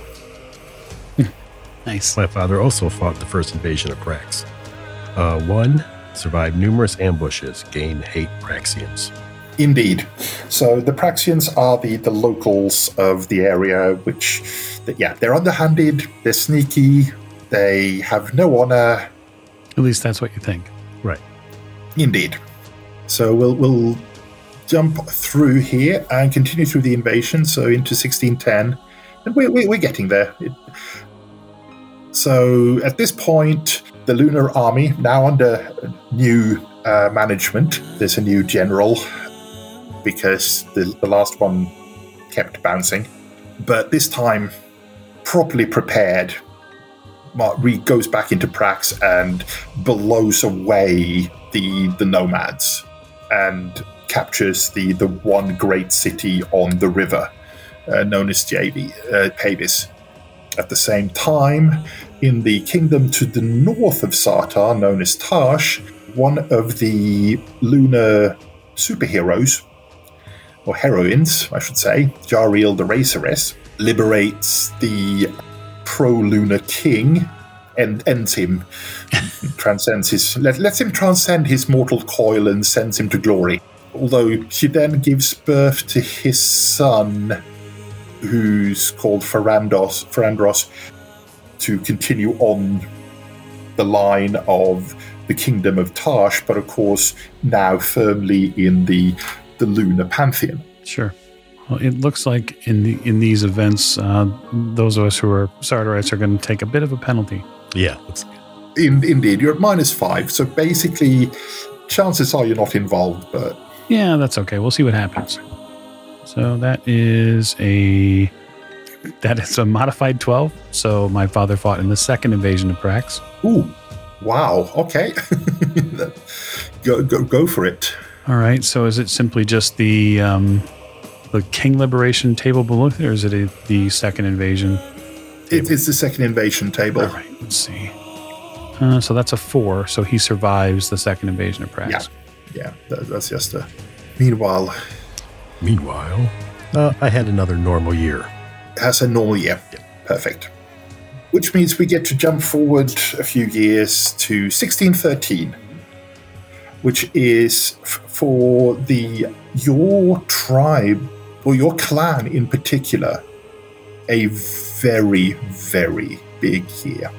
[SPEAKER 1] Nice.
[SPEAKER 3] my father also fought the first invasion of Prax. Uh, one, survived numerous ambushes, gained hate Praxians.
[SPEAKER 4] Indeed. So the Praxians are the, the locals of the area, which, yeah, they're underhanded, they're sneaky, they have no honor.
[SPEAKER 1] At least that's what you think.
[SPEAKER 3] Right.
[SPEAKER 4] Indeed. So we'll we'll jump through here and continue through the invasion. So into 1610, we, we, we're getting there. So at this point, the Lunar Army now under new uh, management. There's a new general because the, the last one kept bouncing, but this time properly prepared. Mark Reed goes back into Prax and blows away the the nomads and captures the the one great city on the river uh, known as JV, uh, Pavis. At the same time, in the kingdom to the north of Sartar, known as Tarsh, one of the lunar superheroes, or heroines, I should say, Jar-eel the Razoress, liberates the pro lunar king and ends him, transcends his, let, lets him transcend his mortal coil and sends him to glory. Although she then gives birth to his son, who's called Ferrandos, Pharandros, to continue on the line of the kingdom of Tarsh, but of course now firmly in the the lunar pantheon.
[SPEAKER 1] Sure. Well, it looks like in the in these events, uh, those of us who are Sartarites are going to take a bit of a penalty.
[SPEAKER 3] Yeah. Looks,
[SPEAKER 4] In, indeed, you're at minus five, so basically, chances are you're not involved, but
[SPEAKER 1] Yeah, that's okay. We'll see what happens. So that is a that is a modified twelve. So my father fought in the second invasion of Prax.
[SPEAKER 4] ooh, wow, okay, go go go for it.
[SPEAKER 1] All right. So is it simply just the um, the King Liberation table below there, or is it a, the second invasion?
[SPEAKER 4] It, it's the second invasion table.
[SPEAKER 1] All right. Let's see. Uh, so that's a four. So he survives the second invasion of Prax.
[SPEAKER 4] Yeah, yeah, that, that's just a. Meanwhile,
[SPEAKER 3] meanwhile, uh, I had another normal year.
[SPEAKER 4] has a normal year. Perfect. Which means we get to jump forward a few years to 1613, which is f- for the your tribe or your clan in particular a very very big year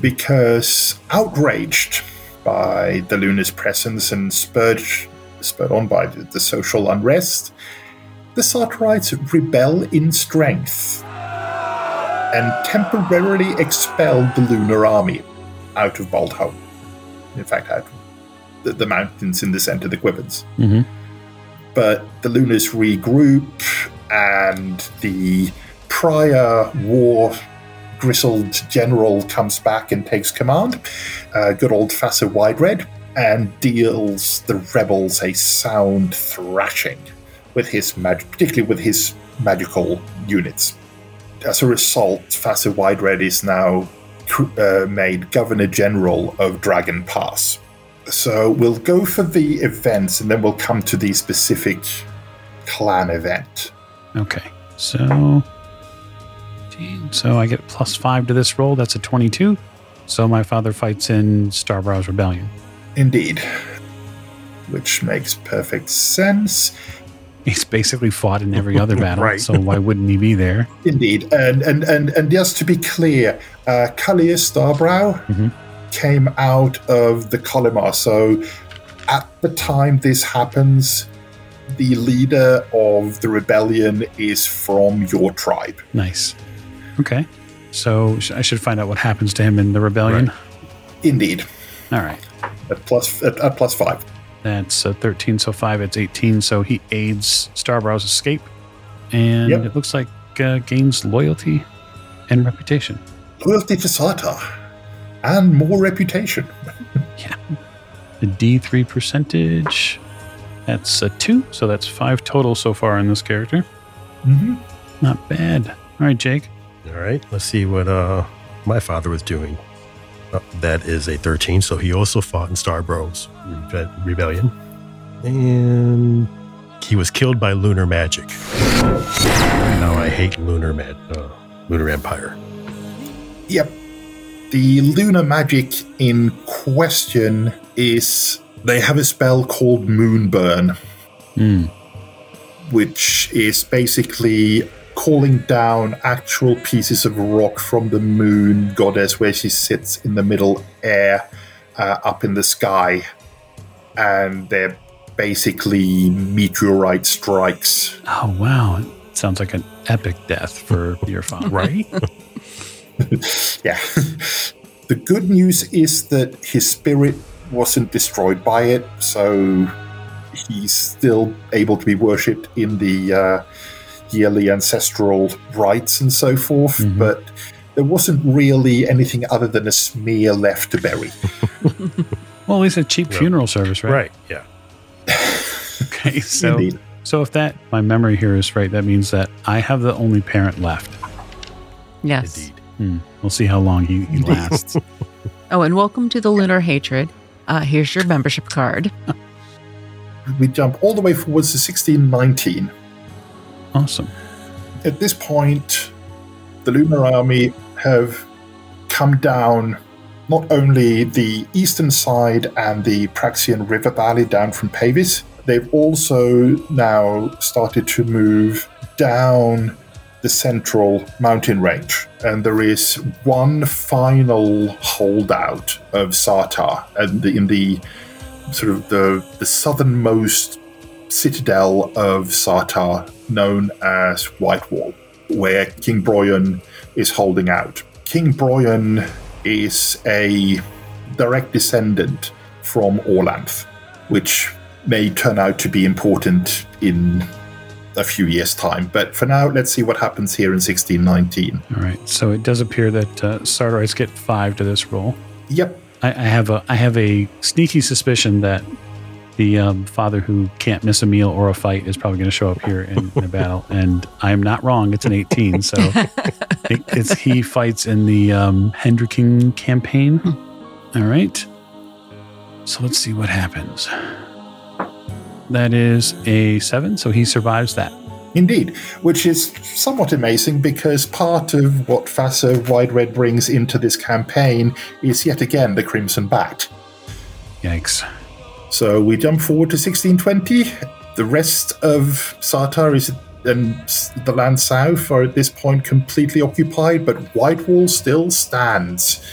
[SPEAKER 4] because outraged by the Lunar's presence and spurred spurred on by the, the social unrest the Sartarites rebel in strength and temporarily expelled the lunar army out of Boldhome. In fact, out of the, the mountains in the center, of the Quivins.
[SPEAKER 1] Mm-hmm.
[SPEAKER 4] But the Lunars regroup, and the prior war grizzled general comes back and takes command. Uh, good old Fazzur Wideread, and deals the rebels a sound thrashing with his mag- particularly with his magical units. As a result, Fazzur Wideread is now uh, made Governor General of Dragon Pass. So we'll go for the events and then we'll come to the specific clan event.
[SPEAKER 1] Okay. So, so I get plus five to this roll. That's a twenty-two. So my father fights in Starbrow's rebellion.
[SPEAKER 4] Indeed. Which makes perfect sense.
[SPEAKER 1] He's basically fought in every other battle,
[SPEAKER 3] Right.
[SPEAKER 1] so why wouldn't he be there?
[SPEAKER 4] Indeed. And and and, and just to be clear, uh Kallyr Starbrow
[SPEAKER 1] Mhm.
[SPEAKER 4] came out of the Colymar. So at the time this happens, the leader of the rebellion is from your tribe.
[SPEAKER 1] Nice. Okay. So I should find out what happens to him in the rebellion.
[SPEAKER 4] Indeed.
[SPEAKER 1] All right.
[SPEAKER 4] At plus at, at plus five.
[SPEAKER 1] That's uh, 13, so 5, it's 18. So he aids Starbrow's escape. And
[SPEAKER 4] Yep.
[SPEAKER 1] it looks like uh, gains loyalty and reputation.
[SPEAKER 4] Loyalty to Sartar. And more reputation.
[SPEAKER 1] Yeah, the D3 percentage, that's a 2. So that's 5 total so far in this character.
[SPEAKER 4] hmm
[SPEAKER 1] Not bad. All right, Jake.
[SPEAKER 3] All right, let's see what uh, my father was doing. That is a 13, so he also fought in Starbrow's rebe- rebellion. And he was killed by lunar magic. Now I hate lunar mag- uh, lunar empire.
[SPEAKER 4] Yep. The lunar magic in question is they have a spell called Moonburn,
[SPEAKER 1] Hmm.
[SPEAKER 4] which is basically calling down actual pieces of rock from the moon goddess where she sits in the middle air uh, up in the sky. And they're basically meteorite strikes.
[SPEAKER 1] Oh, wow. Sounds like an epic death for your father.
[SPEAKER 3] Right?
[SPEAKER 4] yeah. the good news is that his spirit wasn't destroyed by it, so he's still able to be worshipped in the uh, yearly ancestral rites and so forth,
[SPEAKER 1] Mhm.
[SPEAKER 4] but there wasn't really anything other than a smear left to bury.
[SPEAKER 1] Well, at least a cheap
[SPEAKER 3] Yeah.
[SPEAKER 1] funeral service, right?
[SPEAKER 3] right, yeah.
[SPEAKER 1] Okay, so
[SPEAKER 4] Indeed.
[SPEAKER 1] so if that my memory here is right, that means that I have the only parent left.
[SPEAKER 2] Yes.
[SPEAKER 3] Indeed.
[SPEAKER 1] Hmm. We'll see how long he, he lasts.
[SPEAKER 2] Oh, and welcome to the lunar hatred. Uh, here's your membership card.
[SPEAKER 4] We jump all the way forwards to 1619.
[SPEAKER 1] Awesome.
[SPEAKER 4] At this point, the Lunar Army have come down not only the eastern side and the Praxian River Valley down from Pavis, they've also now started to move down the central mountain range. And there is one final holdout of Sartar and the, in the sort of the, the southernmost citadel of Sartar known as Whitewall, where King Broyan is holding out. King Broyan is a direct descendant from Orlanth, which may turn out to be important in a few years' time. But for now, let's see what happens here in 1619.
[SPEAKER 1] All right. So it does appear that uh, Sartarites get five to this roll.
[SPEAKER 4] Yep.
[SPEAKER 1] I, I have a I have a sneaky suspicion that the um, father who can't miss a meal or a fight is probably going to show up here in, in a battle, and I am not wrong. It's an 18, so it, it's he fights in the um, Hendriking campaign. All right. So let's see what happens. That is a seven, so he survives that.
[SPEAKER 4] Indeed, which is somewhat amazing because part of what Fazzur Wideread brings into this campaign is yet again the Crimson Bat.
[SPEAKER 1] Yikes.
[SPEAKER 4] So we jump forward to 1620. The rest of Sartar is and the land south are at this point completely occupied, but Whitewall still stands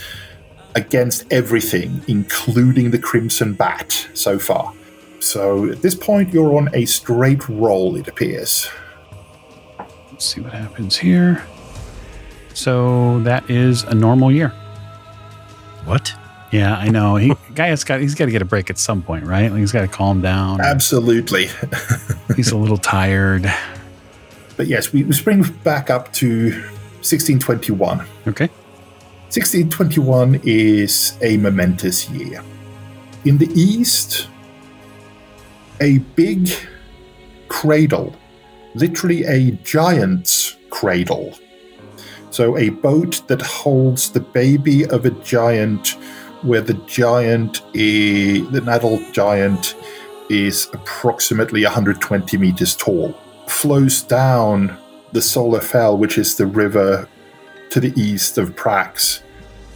[SPEAKER 4] against everything, including the Crimson Bat so far. So at this point, you're on a straight roll, it appears.
[SPEAKER 1] Let's see what happens here. So that is a normal year.
[SPEAKER 3] What?
[SPEAKER 1] Yeah, I know. He guy has got he's got to get a break at some point, right? Like he's got to calm down.
[SPEAKER 4] Absolutely.
[SPEAKER 1] He's a little tired.
[SPEAKER 4] But yes, we, we spring back up to 1621.
[SPEAKER 1] Okay.
[SPEAKER 4] 1621 is a momentous year. In the east, a big cradle, literally a giant's cradle. So, a boat that holds the baby of a giant, where the giant, is, the adult giant, is approximately 120 meters tall, flows down the Zola Fel, which is the river to the east of Prax,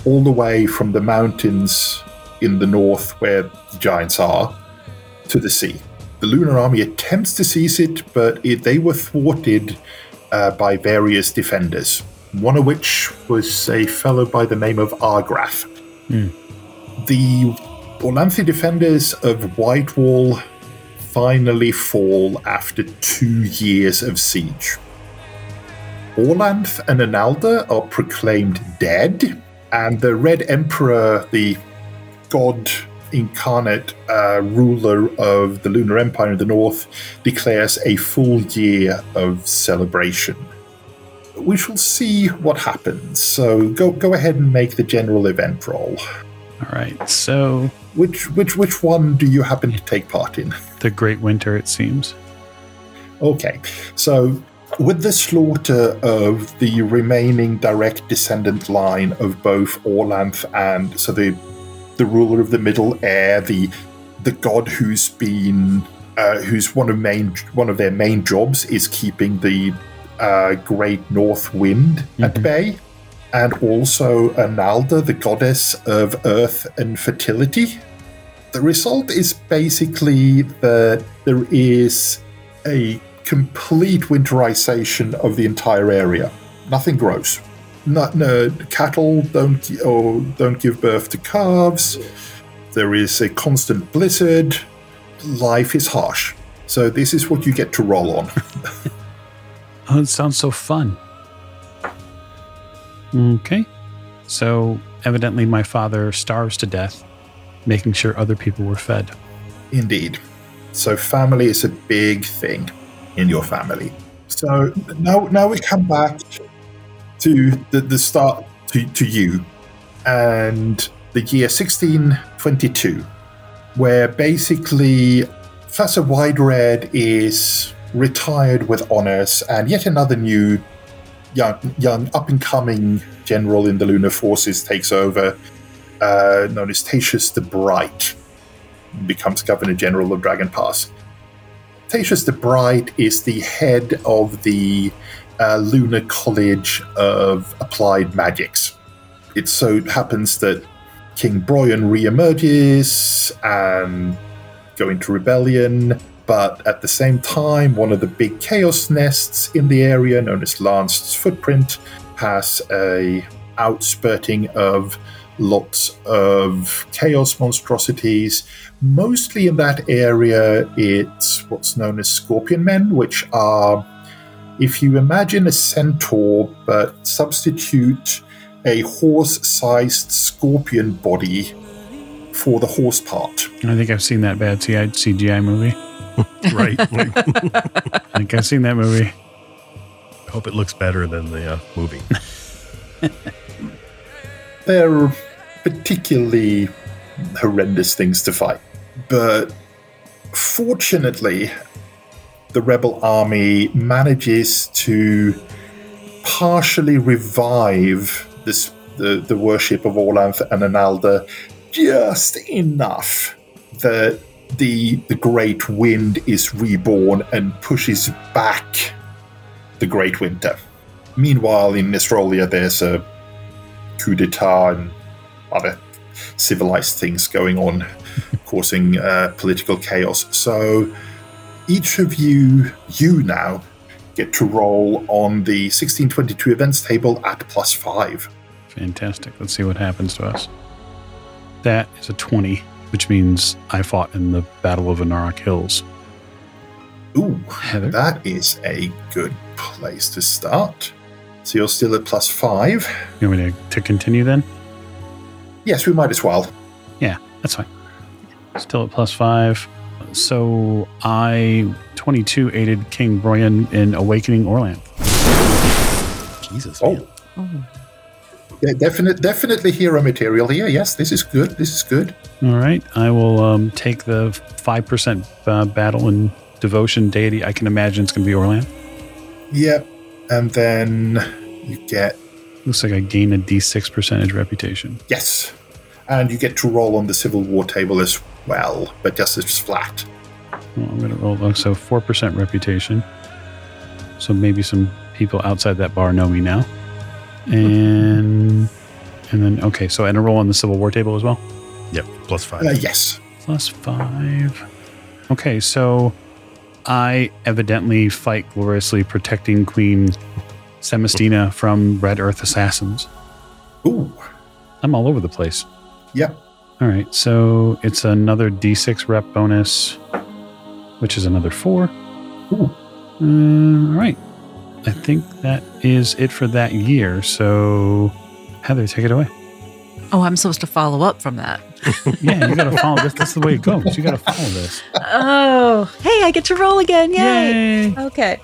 [SPEAKER 4] all the way from the mountains in the north where the giants are to the sea. The Lunar Army attempts to seize it, but it, they were thwarted uh, by various defenders, one of which was a fellow by the name of Argrath. The Orlanthi defenders of Whitewall finally fall after two years of siege. Orlanth and Ernalda are proclaimed dead, and the Red Emperor, the god incarnate uh, ruler of the Lunar Empire in the north, declares a full year of celebration. We shall see what happens. So go go ahead and make the general event roll.
[SPEAKER 1] All right. So
[SPEAKER 4] Which which which one do you happen to take part in?
[SPEAKER 1] the Great Winter, it seems.
[SPEAKER 4] Okay, so with the slaughter of the remaining direct descendant line of both Orlanth and so the the ruler of the Middle Air, the the god who's been uh, who's one of main one of their main jobs is keeping the uh, Great North Wind at bay, and also Ernalda, the goddess of earth and fertility. The result is basically that there is a complete winterization of the entire area. Nothing grows. Not, no, cattle don't or don't give birth to calves. There is a constant blizzard. Life is harsh. So this is what you get to roll on.
[SPEAKER 1] Oh, it sounds so fun. Okay. So evidently, my father starves to death, making sure other people were fed.
[SPEAKER 4] Indeed. So family is a big thing in your family. So now now we come back to the, the start to, to you and the year 1622, where basically Fazzur Wideread is retired with honors and yet another new young young up and coming general in the lunar forces takes over, uh, known as Tatius the Bright. becomes Governor General of Dragon Pass. Tatius the Bright is the head of the uh, Lunar College of Applied Magics. It so happens that King Broyan reemerges and go into rebellion, but at the same time, one of the big chaos nests in the area, known as Lanced's Footprint, has a outspurting of lots of chaos monstrosities. Mostly in that area, it's what's known as scorpion men, which are, if you imagine a centaur, but substitute a horse sized scorpion body for the horse part.
[SPEAKER 1] I think I've seen that bad CGI movie.
[SPEAKER 3] right.
[SPEAKER 1] I think I've seen that movie.
[SPEAKER 3] I hope it looks better than the uh, movie.
[SPEAKER 4] They're particularly horrendous things to fight. But fortunately, the rebel army manages to partially revive this the, the worship of Orlanth and Ernalda just enough that the the great wind is reborn and pushes back the great winter. Meanwhile, in Nestrolia, there's a coup d'etat and other civilized things going on, causing uh, political chaos. So each of you, you now, get to roll on the 1622 events table at plus five.
[SPEAKER 1] Fantastic. Let's see what happens to us. That is a 20, which means I fought in the Battle of Auroch Hills.
[SPEAKER 4] Ooh,
[SPEAKER 1] Heather?
[SPEAKER 4] that is a good place to start. So you're still at plus five.
[SPEAKER 1] You want me to, to continue then?
[SPEAKER 4] Yes, we might as well.
[SPEAKER 1] Yeah, that's fine. Still at plus five. So I 22 aided King Broyan in awakening Orlanth.
[SPEAKER 3] Jesus.
[SPEAKER 4] Oh,
[SPEAKER 3] man.
[SPEAKER 2] Oh.
[SPEAKER 4] Yeah, definite, definitely hero material here. Yes, this is good. This is good.
[SPEAKER 1] All right. I will um, take the 5% uh, battle and devotion deity. I can imagine it's going to be Orlanth.
[SPEAKER 4] Yep. And then you get
[SPEAKER 1] Looks like I gain a d6 percentage reputation.
[SPEAKER 4] yes, and you get to roll on the Civil War table as well, but just as flat.
[SPEAKER 1] Well, I'm going to roll. oh, So 4% reputation. So maybe some people outside that bar know me now. And and then okay, so and a roll on the Civil War table as well.
[SPEAKER 3] Yep. Plus five.
[SPEAKER 4] Uh, yes.
[SPEAKER 1] Plus five. Okay, so I evidently fight gloriously protecting Queen Samastina from Red Earth assassins.
[SPEAKER 4] Ooh.
[SPEAKER 1] I'm all over the place.
[SPEAKER 4] Yep.
[SPEAKER 1] All right, so it's another d6 rep bonus, which is another four.
[SPEAKER 4] Ooh.
[SPEAKER 1] Uh, all right. I think that is it for that year. So, Heather, take it away.
[SPEAKER 2] Oh, I'm supposed to follow up from that.
[SPEAKER 1] Yeah, you got to follow this. That's the way it goes. You got to follow this.
[SPEAKER 2] Oh, hey, I get to roll again. Yay.
[SPEAKER 1] Yay!
[SPEAKER 2] Okay.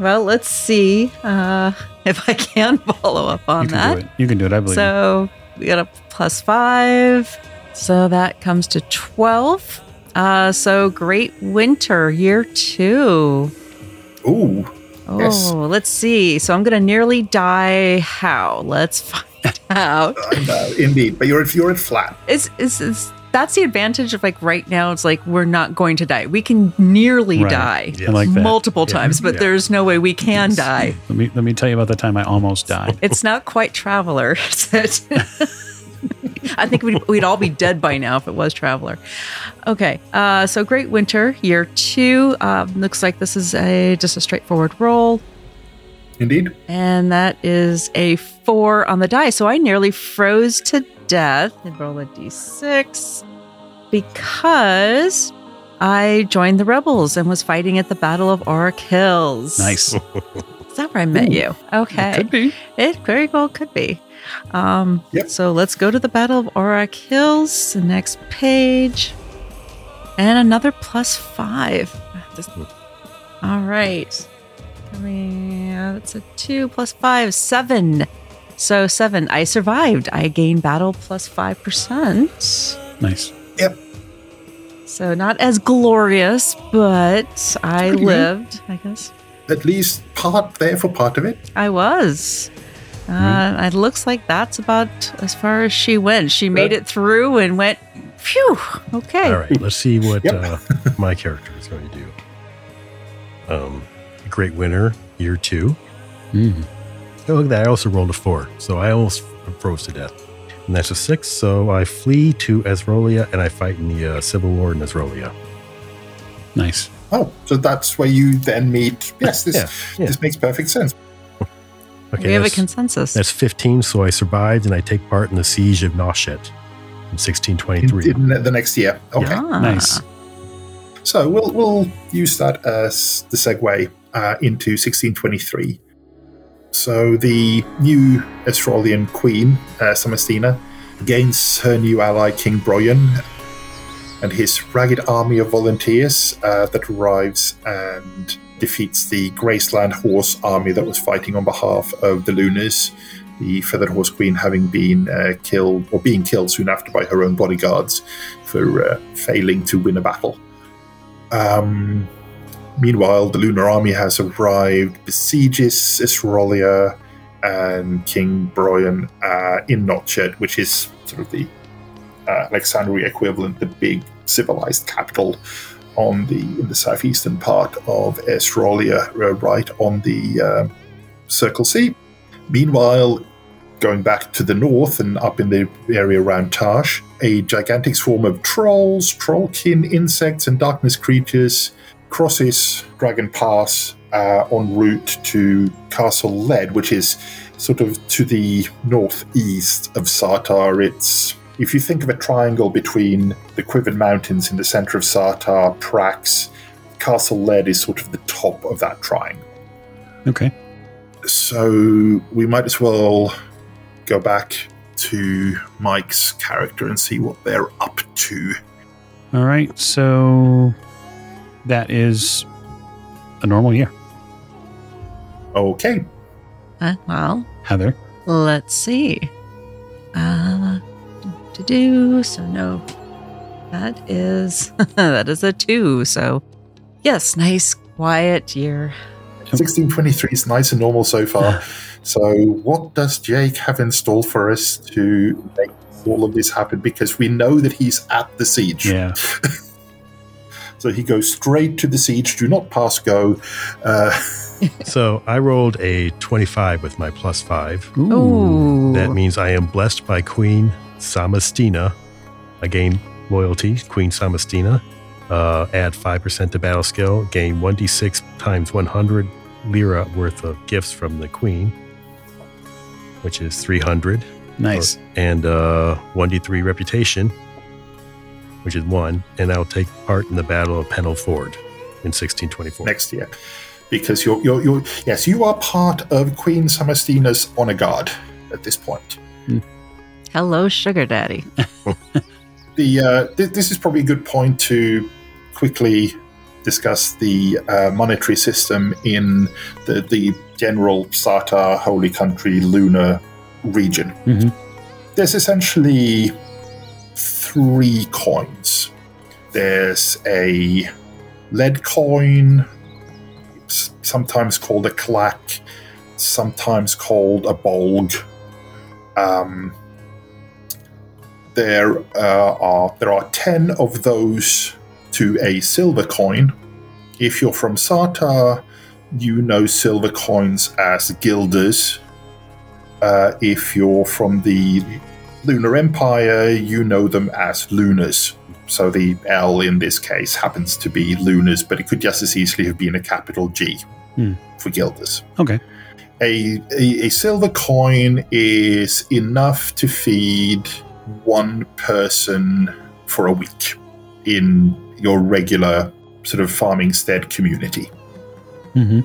[SPEAKER 2] Well, let's see uh, if I can follow up on
[SPEAKER 1] You can
[SPEAKER 2] that.
[SPEAKER 1] do it. You can do it. I believe.
[SPEAKER 2] So we got a plus five. So that comes to 12. Uh, so Great Winter, year two.
[SPEAKER 4] Ooh.
[SPEAKER 2] Oh,
[SPEAKER 4] Yes.
[SPEAKER 2] let's see. So I'm going to nearly die. How? Let's find out.
[SPEAKER 4] I know, indeed. But you're at, you're at flat.
[SPEAKER 2] Is, is, is that's the advantage of like right now? It's like we're not going to die. We can nearly
[SPEAKER 1] Right.
[SPEAKER 2] die
[SPEAKER 3] Yes.
[SPEAKER 1] Like
[SPEAKER 2] multiple
[SPEAKER 3] Yeah.
[SPEAKER 2] times, but
[SPEAKER 3] Yeah.
[SPEAKER 2] there's no way we can die.
[SPEAKER 1] Let me let me tell you about the time I almost died.
[SPEAKER 2] It's not quite Traveller. I think we'd, we'd all be dead by now if it was Traveller. Okay, uh, so Great Winter, year two. Um, looks like this is a just a straightforward roll,
[SPEAKER 4] Indeed.
[SPEAKER 2] and that is a four on the die. So I nearly froze to death. And roll a d6 because I joined the rebels and was fighting at the Battle of Auroch Hills.
[SPEAKER 1] Nice.
[SPEAKER 2] Is that where I met
[SPEAKER 4] Ooh.
[SPEAKER 2] you? Okay.
[SPEAKER 1] It Could be.
[SPEAKER 2] It very well could be. Um,
[SPEAKER 4] Yep.
[SPEAKER 2] So let's go to the Battle of Auroch Hills, the next page, and another plus five. Just- all right. I mean, that's a two plus five, seven. So seven. I survived. I gained battle plus five percent.
[SPEAKER 1] Nice.
[SPEAKER 4] Yep.
[SPEAKER 2] So not as glorious, but I
[SPEAKER 4] Pretty good.
[SPEAKER 2] lived. I guess
[SPEAKER 4] At least part there for part of it.
[SPEAKER 2] I was. Uh, it looks like that's about as far as she went. She made it through and went, phew, okay.
[SPEAKER 3] All right, let's see what
[SPEAKER 4] Yep.
[SPEAKER 3] uh, my character is going to do. Um, Great Winner, year two.
[SPEAKER 1] Mm.
[SPEAKER 3] Oh, look at that. I also rolled a four, so I almost froze to death. And that's a six, so I flee to Esrolia and I fight in the uh, Civil War in Esrolia.
[SPEAKER 1] Nice.
[SPEAKER 4] Oh, so that's where you then meet. Yes, this
[SPEAKER 3] Yeah, yeah.
[SPEAKER 4] this makes perfect sense.
[SPEAKER 3] Okay,
[SPEAKER 2] we have a consensus.
[SPEAKER 3] that's 15, so I survived and I take part in the Siege of Nochet in 1623.
[SPEAKER 4] In, in the next year. Okay.
[SPEAKER 2] Ah.
[SPEAKER 1] Nice.
[SPEAKER 4] So we'll we'll use that as the segue uh, into 1623. So the new Esrolian queen, uh, Samastina, gains her new ally King Broyan and his ragged army of volunteers uh, that arrives and defeats the Grazeland Horse army that was fighting on behalf of the Lunars. The Feathered Horse Queen having been uh, killed or being killed soon after by her own bodyguards for uh, failing to win a battle. Um, meanwhile, the Lunar Army has arrived, besieges Esrolia and King Broyan uh, in Nochet, which is sort of the uh, Alexandria equivalent, the big civilized capital on the in the southeastern part of Esrolia, uh, right on the uh, Circle Sea. Meanwhile, going back to the north and up in the area around Tarsh, a gigantic swarm of trolls, trollkin, insects, and darkness creatures crosses Dragon Pass uh, en route to Castle Lead, which is sort of to the northeast of Sartar. It's if you think of a triangle between the Quivin Mountains in the center of Sartar, Prax, Castle Lead is sort of the top of that triangle.
[SPEAKER 1] Okay.
[SPEAKER 4] So we might as well go back to Mike's character and see what they're up to.
[SPEAKER 1] All right. So that is a normal year.
[SPEAKER 4] Okay.
[SPEAKER 2] Uh, well,
[SPEAKER 1] Heather.
[SPEAKER 2] let's see. To do so no. That is that is a two. So yes, nice quiet year.
[SPEAKER 4] 1623 is nice and normal so far. so, what does Jake have in store for us to make all of this happen? Because we know that he's at the siege.
[SPEAKER 1] Yeah.
[SPEAKER 4] So, he goes straight to the siege. Do not pass go. Uh,
[SPEAKER 3] So I rolled a 25 with my plus five.
[SPEAKER 1] Ooh.
[SPEAKER 2] Oh,
[SPEAKER 3] That means I am blessed by Queen Samastina. I gain loyalty, Queen Samastina. Uh, add 5% to battle skill. Gain 1d6 times 100 lira worth of gifts from the Queen, which is 300.
[SPEAKER 1] Nice.
[SPEAKER 3] And uh, 1d3 reputation, which is 1. And I'll take part in the Battle of Pennel Ford in 1624.
[SPEAKER 4] next year. Because you're, you're, you're, yes, you are part of Queen Samastina's honor guard at this point.
[SPEAKER 2] Hello, sugar daddy.
[SPEAKER 4] the uh, th- this is probably a good point to quickly discuss the uh, monetary system in the, the general Sartar Holy Country lunar region.
[SPEAKER 1] hmm
[SPEAKER 4] There's essentially three coins. There's a lead coin, sometimes called a clack, sometimes called a bolg. Um, there uh, are there are ten of those to a silver coin. If you're from Sartar, you know silver coins as guilders. Uh, if you're from the Lunar Empire, you know them as lunars. So the L in this case happens to be lunars, but it could just as easily have been a capital G
[SPEAKER 1] Hmm.
[SPEAKER 4] for guilders.
[SPEAKER 1] Okay.
[SPEAKER 4] A, a, a silver coin is enough to feed one person for a week in your regular sort of farming stead community
[SPEAKER 1] hmm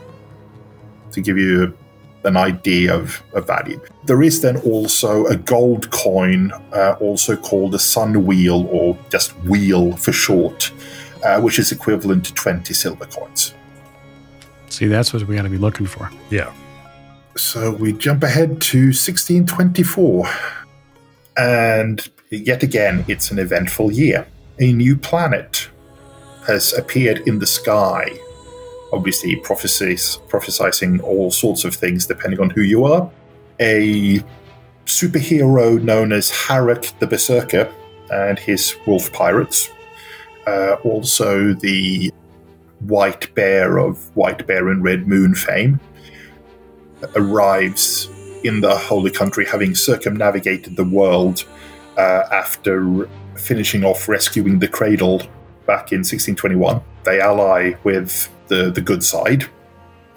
[SPEAKER 4] to give you an idea of, of value. There is then also a gold coin, uh, also called a sun wheel or just wheel for short, uh, which is equivalent to 20 silver coins.
[SPEAKER 1] See, that's what we got to be looking for.
[SPEAKER 3] Yeah.
[SPEAKER 4] So we jump ahead to 1624. And yet again, it's an eventful year. A new planet has appeared in the sky. Obviously, prophecies, prophesying all sorts of things depending on who you are. a superhero known as Harrek the Berserker and his wolf pirates. Uh, also, the White Bear of White Bear and Red Moon fame arrives in the Holy Country, having circumnavigated the world uh, after finishing off rescuing the Cradle back in 1621. They ally with the, the good side,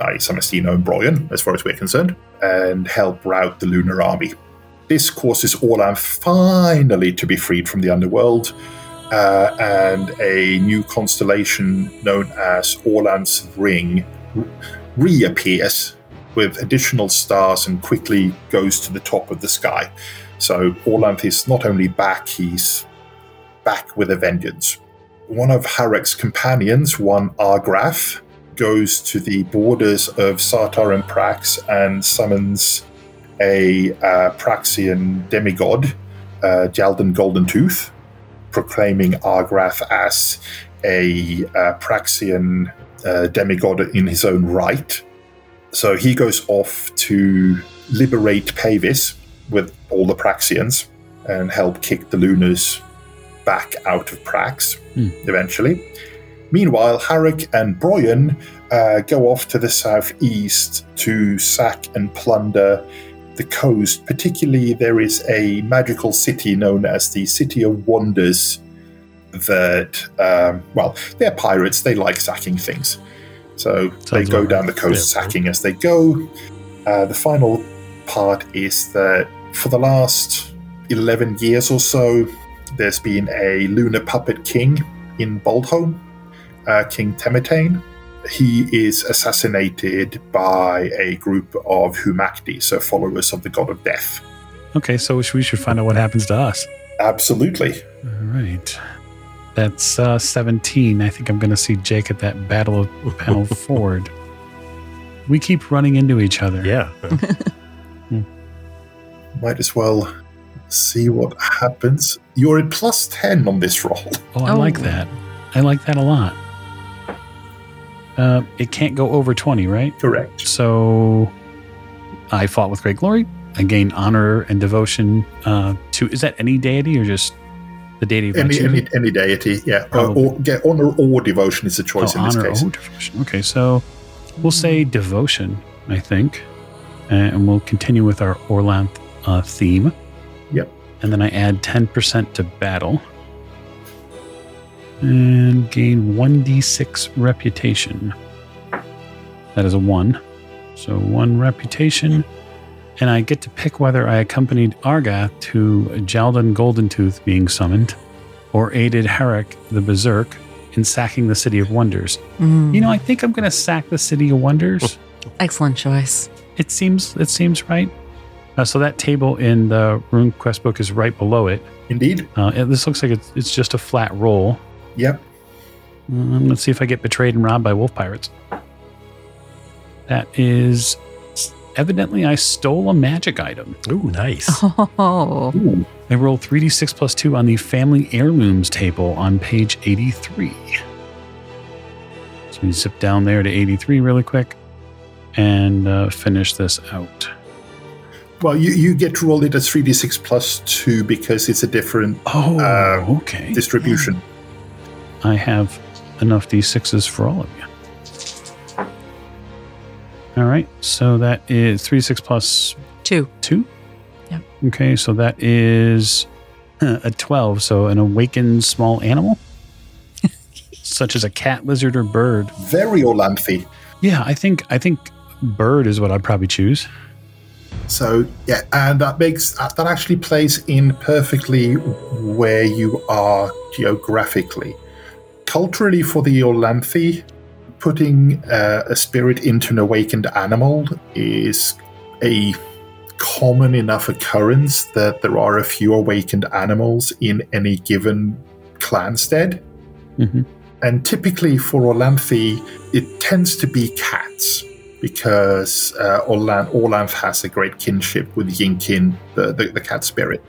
[SPEAKER 4] i.e., Samastina and Broyan, as far as we're concerned, and help rout the Lunar Army. This causes Orlanth finally to be freed from the underworld, uh, and a new constellation known as Orlanth's Ring reappears with additional stars and quickly goes to the top of the sky. So Orlanth is not only back, he's back with a vengeance. One of Harrek's companions, one Argrath, goes to the borders of Sartar and Prax and summons a uh, Praxian demigod, uh, Jaldon Golden Tooth, proclaiming Argrath as a uh, Praxian uh, demigod in his own right. So he goes off to liberate Pavis with all the Praxians and help kick the Lunars back out of Prax
[SPEAKER 1] Hmm.
[SPEAKER 4] eventually. Meanwhile, Harrek and Broyan uh, go off to the southeast to sack and plunder the coast. Particularly, there is a magical city known as the City of Wonders that, um, well, they're pirates, they like sacking things. So they go
[SPEAKER 1] about
[SPEAKER 4] down
[SPEAKER 1] right.
[SPEAKER 4] the coast
[SPEAKER 3] Yeah.
[SPEAKER 4] sacking as they go. Uh, the final part is that for the last 11 years or so, there's been a lunar puppet king in Boldhome, uh, King Temertain. He is assassinated by a group of Humakti, so followers of the god of death.
[SPEAKER 1] Okay, so we should- we should find out what happens to us.
[SPEAKER 4] Absolutely.
[SPEAKER 1] All right. That's uh, 17. I think I'm going to see Jake at that Battle of Pennel Ford. We keep running into each other.
[SPEAKER 3] Yeah.
[SPEAKER 4] Might as well see what happens. You're at plus 10 on this roll.
[SPEAKER 1] Oh, I
[SPEAKER 2] Oh.
[SPEAKER 1] like that. I like that a lot. Uh, it can't go over 20, right?
[SPEAKER 4] Correct.
[SPEAKER 1] So I fought with great glory. I gain honor and devotion uh, to. Is that any deity or just the deity of
[SPEAKER 4] Any, any, any deity, yeah. Uh, or, yeah. Honor or devotion is a choice
[SPEAKER 1] oh,
[SPEAKER 4] in this
[SPEAKER 1] honor
[SPEAKER 4] case.
[SPEAKER 1] or devotion. Okay, so we'll say devotion, I think, and we'll continue with our Orlanth uh, theme.
[SPEAKER 4] Yep.
[SPEAKER 1] And then I add 10% to battle and gain 1d6 reputation. That is a 1. So 1 reputation. And I get to pick whether I accompanied Argrath to Jaldon Golden Tooth being summoned or aided Harrek the Berserk in sacking the City of Wonders.
[SPEAKER 2] Mm.
[SPEAKER 1] You know, I think I'm going to sack the City of Wonders.
[SPEAKER 2] Excellent choice.
[SPEAKER 1] It seems it seems right. Uh, so that table in the RuneQuest book is right below it.
[SPEAKER 4] Indeed.
[SPEAKER 1] Uh, it this looks like it's, it's just a flat roll.
[SPEAKER 4] Yep.
[SPEAKER 1] Um, let's see if I get betrayed and robbed by wolf pirates. That is evidently I stole a magic item.
[SPEAKER 3] Ooh, nice.
[SPEAKER 2] Oh,
[SPEAKER 4] Ooh.
[SPEAKER 1] I roll 3d6 plus 2 on the family heirlooms table on page 83. So we zip down there to 83 really quick and uh, finish this out.
[SPEAKER 4] Well, you, you get to roll it as 3d6 plus 2 because it's a different
[SPEAKER 1] Oh,
[SPEAKER 4] Uh,
[SPEAKER 1] okay.
[SPEAKER 4] distribution.
[SPEAKER 1] I have enough d6s for all of you. All right, so that is 3 6 plus
[SPEAKER 2] two.
[SPEAKER 1] 2.
[SPEAKER 2] Yep.
[SPEAKER 1] Okay, so that is uh, a 12. So an awakened small animal, such as a cat, lizard, or bird.
[SPEAKER 4] Very Orlanthy.
[SPEAKER 1] Yeah, I think I think bird is what I'd probably choose.
[SPEAKER 4] So yeah, and that makes that that actually plays in perfectly where you are geographically. Culturally, for the Orlanthi, putting uh, a spirit into an awakened animal is a common enough occurrence that there are a few awakened animals in any given clanstead.
[SPEAKER 1] Mhm.
[SPEAKER 4] And typically for Orlanthi, it tends to be cats because uh, Orlan- Orlanth has a great kinship with Yinkin, the, the, the cat spirit.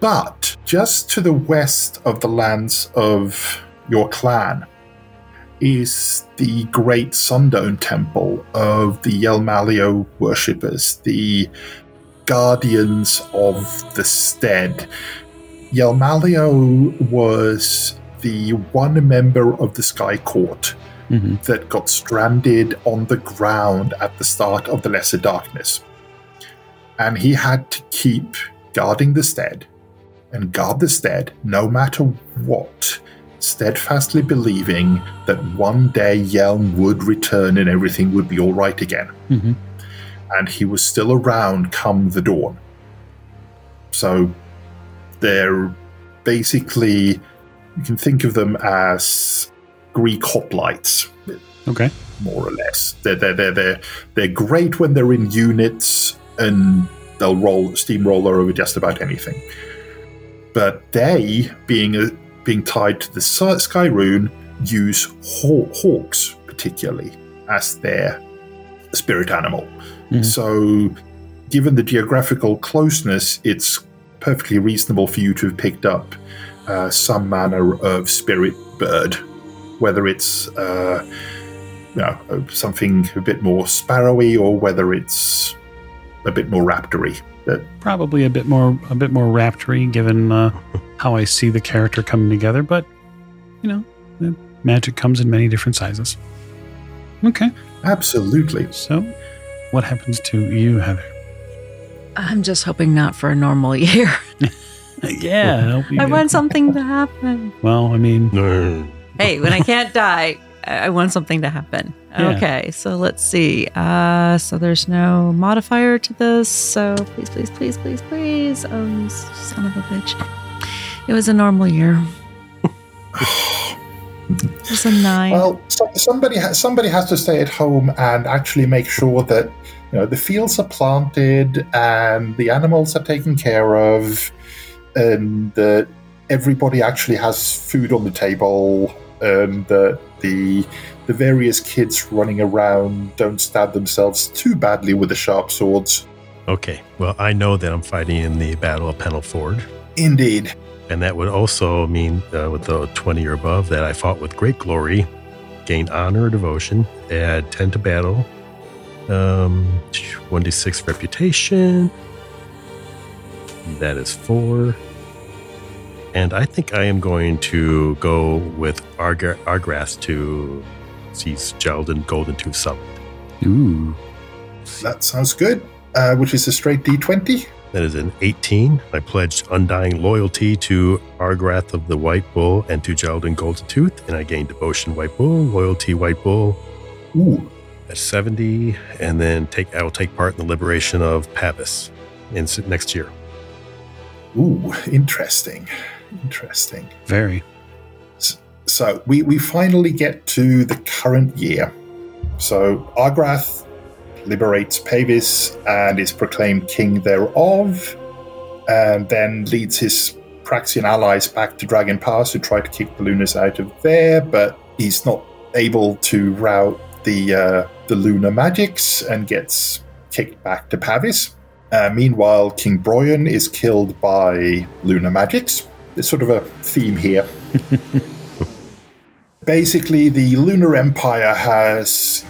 [SPEAKER 4] But just to the west of the lands of your clan is the great Sundome Temple of the Yelmalio worshippers, the guardians of the stead. Yelmalio was the one member of the Sky Court
[SPEAKER 1] hmm
[SPEAKER 4] that got stranded on the ground at the start of the Lesser Darkness. And he had to keep guarding the stead and guard the stead no matter what, steadfastly believing that one day Yelm would return and everything would be all right again.
[SPEAKER 1] hmm
[SPEAKER 4] And he was still around come the dawn. So they're basically, you can think of them as Greek hoplites
[SPEAKER 1] Okay.
[SPEAKER 4] more or less. They're they're they're they're, they're great when they're in units and they'll roll steamroller over just about anything. But they, being a, being tied to the sky rune, use haw- hawks particularly as their spirit animal.
[SPEAKER 1] Mhm.
[SPEAKER 4] So, given the geographical closeness, it's perfectly reasonable for you to have picked up uh, some manner of spirit bird, whether it's uh, you know, something a bit more sparrowy or whether it's a bit more raptory. That
[SPEAKER 1] Probably a bit more a bit more raptory given uh, how I see the character coming together, but you know, magic comes in many different sizes. Okay.
[SPEAKER 4] absolutely.
[SPEAKER 1] So, what happens to you, Heather?
[SPEAKER 2] I'm just hoping not for a normal year.
[SPEAKER 1] Yeah, I hope you
[SPEAKER 2] I
[SPEAKER 1] get-
[SPEAKER 2] want something to happen.
[SPEAKER 1] Well, I mean,
[SPEAKER 2] Hey, when I can't die, I I want something to happen.
[SPEAKER 1] Yeah.
[SPEAKER 2] Okay, so let's see. Uh, so there's no modifier to this. So please, please, please, please, please. Oh, you son of a bitch. It was a normal year. It was a nine.
[SPEAKER 4] Well, so, somebody ha- somebody has to stay at home and actually make sure that you know the fields are planted and the animals are taken care of, and that everybody actually has food on the table, and that the the various kids running around don't stab themselves too badly with the sharp swords.
[SPEAKER 3] Okay. Well, I know that I'm fighting in the Battle of Pennel Ford.
[SPEAKER 4] Indeed.
[SPEAKER 3] And that would also mean, uh, with the 20 or above, that I fought with great glory, gained honor or devotion, add 10 to battle, um, 1d6 reputation. That is four. And I think I am going to go with Argra- Argrath to seize Jaldon Golden Tooth Summit.
[SPEAKER 1] ooh,
[SPEAKER 4] That sounds good. Uh, which is a straight d20.
[SPEAKER 3] That is an 18. I pledged undying loyalty to Argrath of the White Bull and to Jaldon Golden Tooth, and I gained devotion White Bull, loyalty White Bull
[SPEAKER 4] Ooh,
[SPEAKER 3] at 70, and then take I will take part in the liberation of Pavis in next year.
[SPEAKER 4] ooh, interesting, interesting.
[SPEAKER 1] very.
[SPEAKER 4] So we, we finally get to the current year. So Argrath liberates Pavis and is proclaimed king thereof, and then leads his Praxian allies back to Dragon Pass to try to kick the Lunars out of there, but he's not able to rout the uh, the lunar magics and gets kicked back to Pavis. Uh, meanwhile, King Broyan is killed by lunar magics. There's sort of a theme here. Basically, the Lunar Empire has,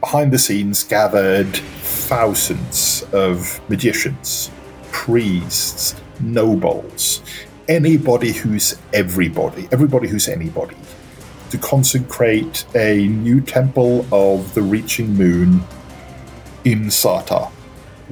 [SPEAKER 4] behind the scenes, gathered thousands of magicians, priests, nobles, anybody who's everybody, everybody who's anybody, to consecrate a new temple of the Reaching Moon in Sartar.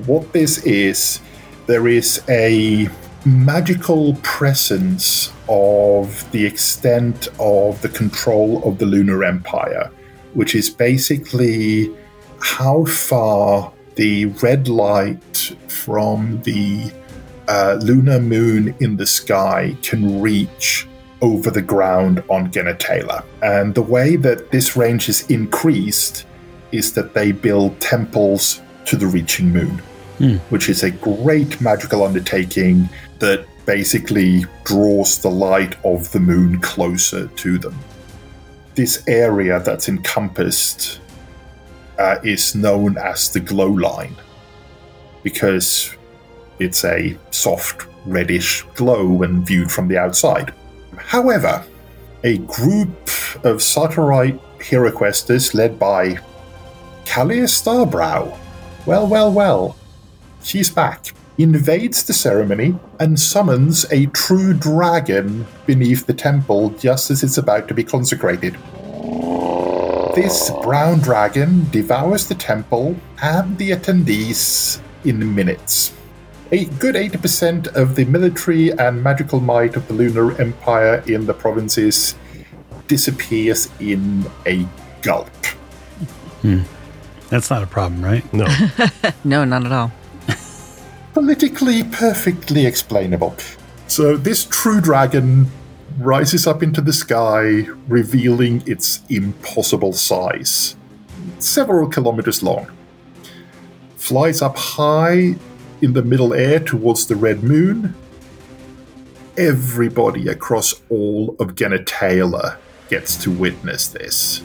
[SPEAKER 4] What this is, there is a magical presence of the extent of the control of the Lunar Empire, which is basically how far the red light from the uh, lunar moon in the sky can reach over the ground on Genertela. And the way that this range is increased is that they build temples to the reaching moon,
[SPEAKER 1] Hmm.
[SPEAKER 4] which is a great magical undertaking that basically draws the light of the moon closer to them. This area that's encompassed uh, is known as the glow line because it's a soft reddish glow when viewed from the outside. However, a group of Sartarite HeroQuesters led by Kallyr Starbrow, well, well, well, she's back, invades the ceremony, and summons a true dragon beneath the temple just as it's about to be consecrated. This brown dragon devours the temple and the attendees in minutes. A good 80% of the military and magical might of the Lunar Empire in the provinces disappears in a gulp. Hmm.
[SPEAKER 1] That's not a problem, right?
[SPEAKER 3] No.
[SPEAKER 2] No, not at all.
[SPEAKER 4] Politically perfectly explainable. So this true dragon rises up into the sky, revealing its impossible size. Several kilometers long. Flies up high in the middle air towards the red moon. Everybody across all of Genertela gets to witness this.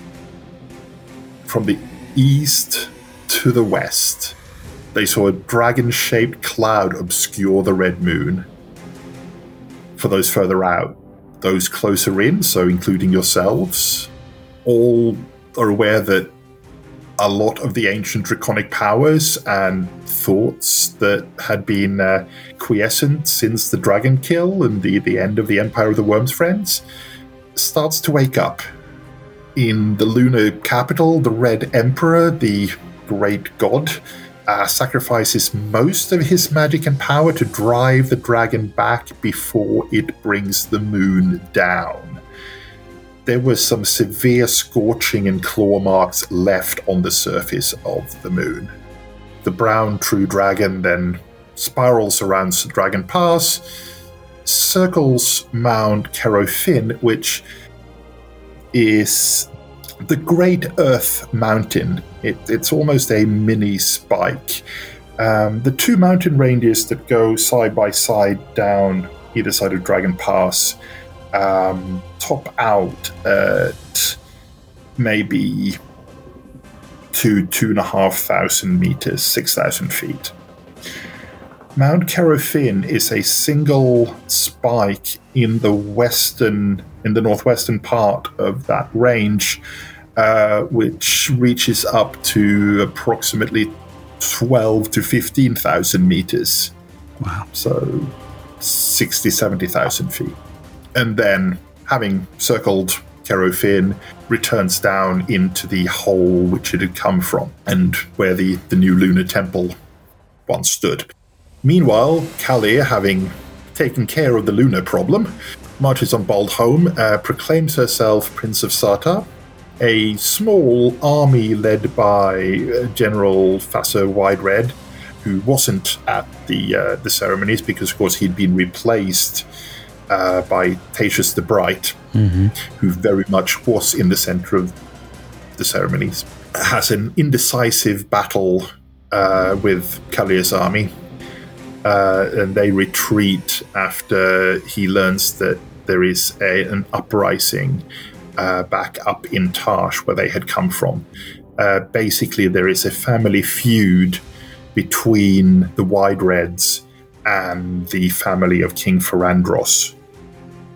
[SPEAKER 4] From the east to the west, they saw a dragon shaped cloud obscure the red moon. For those further out, those closer in, so including yourselves, all are aware that a lot of the ancient draconic powers and thoughts that had been uh, quiescent since the dragon kill and the, the end of the Empire of the Wyrms Friends starts to wake up. In the lunar capital, the Red Emperor, the great god, uh, sacrifices most of his magic and power to drive the dragon back before it brings the moon down. There was some severe scorching and claw marks left on the surface of the moon. The brown true dragon then spirals around Dragon Pass, circles Mount Kero Fin, which is the Great Earth Mountain. It, it's almost a mini spike. Um, the two mountain ranges that go side by side down either side of Dragon Pass um, top out at maybe two, two and a half thousand meters, six thousand feet. Mount Kero Fin is a single spike in the western, in the northwestern part of that range, uh, which reaches up to approximately twelve to fifteen thousand meters.
[SPEAKER 1] Wow.
[SPEAKER 4] So 60, 70,000 feet. And then, having circled Kero Fin, returns down into the hole which it had come from and where the, the new lunar temple once stood. Meanwhile, Kallyr, having taken care of the lunar problem, marches on Boldhome, uh, proclaims herself Prince of Sartar. A small army led by uh, General Fazzur Wideread, who wasn't at the uh, the ceremonies because, of course, he'd been replaced uh, by Tatius the Bright, who very much was in the center of the ceremonies, has an indecisive battle uh, with Kallyr's army, uh, and they retreat after he learns that there is a, an uprising uh, back up in Tarsh, where they had come from. Uh, basically, there is a family feud between the Widereads and the family of King Pharandros.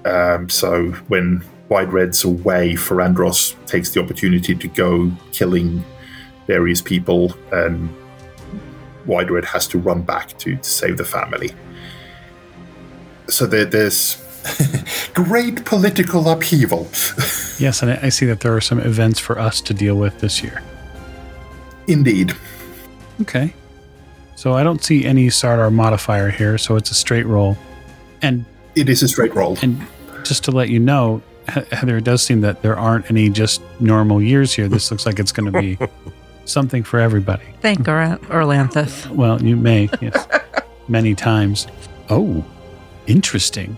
[SPEAKER 4] Um, so when Wideread's are away, Pharandros takes the opportunity to go killing various people, and Wideread has to run back to, to save the family. So there, there's great political upheaval.
[SPEAKER 1] Yes, and I I see that there are some events for us to deal with this year.
[SPEAKER 4] Indeed.
[SPEAKER 1] Okay. So I don't see any Sartar modifier here, so it's a straight roll. And
[SPEAKER 4] It is a straight roll.
[SPEAKER 1] and just to let you know, He- Heather, it does seem that there aren't any just normal years here. This looks like it's going to be something for everybody.
[SPEAKER 2] Thank Or- Orlanthus.
[SPEAKER 1] Well, you may, yes, many times. Oh, interesting.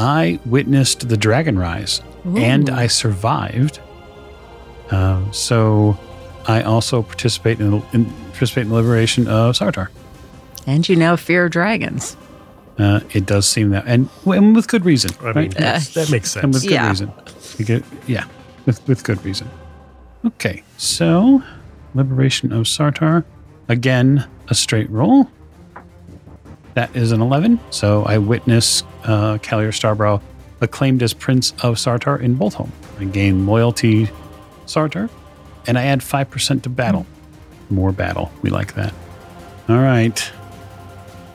[SPEAKER 1] I witnessed the dragon rise and I survived. Um, so I also participate in, in participate in the liberation of Sartar.
[SPEAKER 2] And you now fear dragons.
[SPEAKER 1] Uh, it does seem that, and, and with good reason.
[SPEAKER 3] I mean,
[SPEAKER 1] right?
[SPEAKER 3] that's- that makes
[SPEAKER 1] and with
[SPEAKER 3] sense.
[SPEAKER 1] good
[SPEAKER 2] Yeah.
[SPEAKER 1] reason. Get- yeah, with with good reason. Okay, so liberation of Sartar. Again, a straight roll. That is an eleven. So I witness uh, Kallyr Starbrow acclaimed as Prince of Sartar in Boldhome. I gain loyalty, Sartar, and I add five percent to battle. More battle. We like that. All right.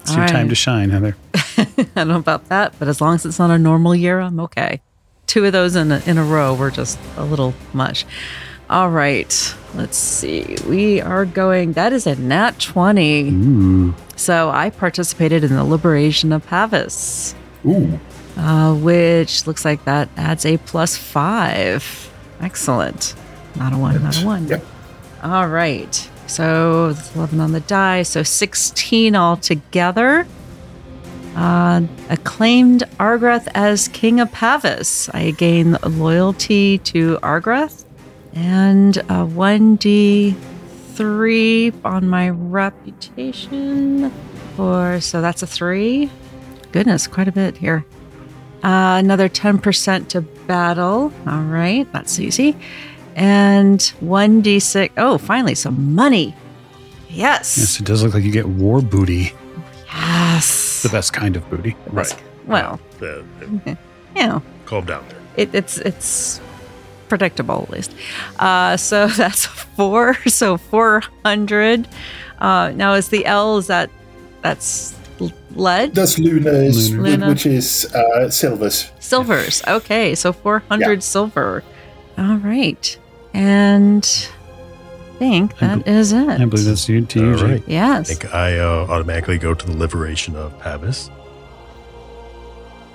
[SPEAKER 1] It's your
[SPEAKER 2] All
[SPEAKER 1] time to shine, Heather.
[SPEAKER 2] I don't know about that, but as long as it's not a normal year, I'm okay. Two of those in a, in a row were just a little much. All right, let's see. We are going, that is a nat 20.
[SPEAKER 1] Ooh.
[SPEAKER 2] So I participated in the liberation of Pavis,
[SPEAKER 4] Ooh,
[SPEAKER 2] uh, which looks like that adds a plus five. Excellent. Not a one, not a one.
[SPEAKER 4] Yep.
[SPEAKER 2] All right. So 11 on the die. So 16 altogether. Uh, acclaimed Argrath as King of Pavis. I gain loyalty to Argrath and a 1d3 on my reputation. For so that's a three. Goodness, quite a bit here. Uh, another 10% to battle. All right, that's easy. And 1d6. Oh, finally, some money. Yes.
[SPEAKER 1] Yes, it does look like you get war booty,
[SPEAKER 2] Yes.
[SPEAKER 1] the best kind of booty.
[SPEAKER 3] Right.
[SPEAKER 2] Well,
[SPEAKER 3] uh,
[SPEAKER 2] you know,
[SPEAKER 3] calm down there.
[SPEAKER 2] it, it's it's predictable at least. Uh, so that's four. So 400. Uh, now is the L, is that, that's lead?
[SPEAKER 4] that's Luna's,
[SPEAKER 2] Luna.
[SPEAKER 4] which is uh, Silver's.
[SPEAKER 2] Silvers. Okay, so 400
[SPEAKER 4] Yeah.
[SPEAKER 2] silver. All right. And I think
[SPEAKER 1] I
[SPEAKER 2] that is it.
[SPEAKER 1] I believe that's you to you,
[SPEAKER 3] All
[SPEAKER 1] Jake.
[SPEAKER 3] right. I
[SPEAKER 2] Yes.
[SPEAKER 3] think I uh, automatically go to the liberation of Pavis.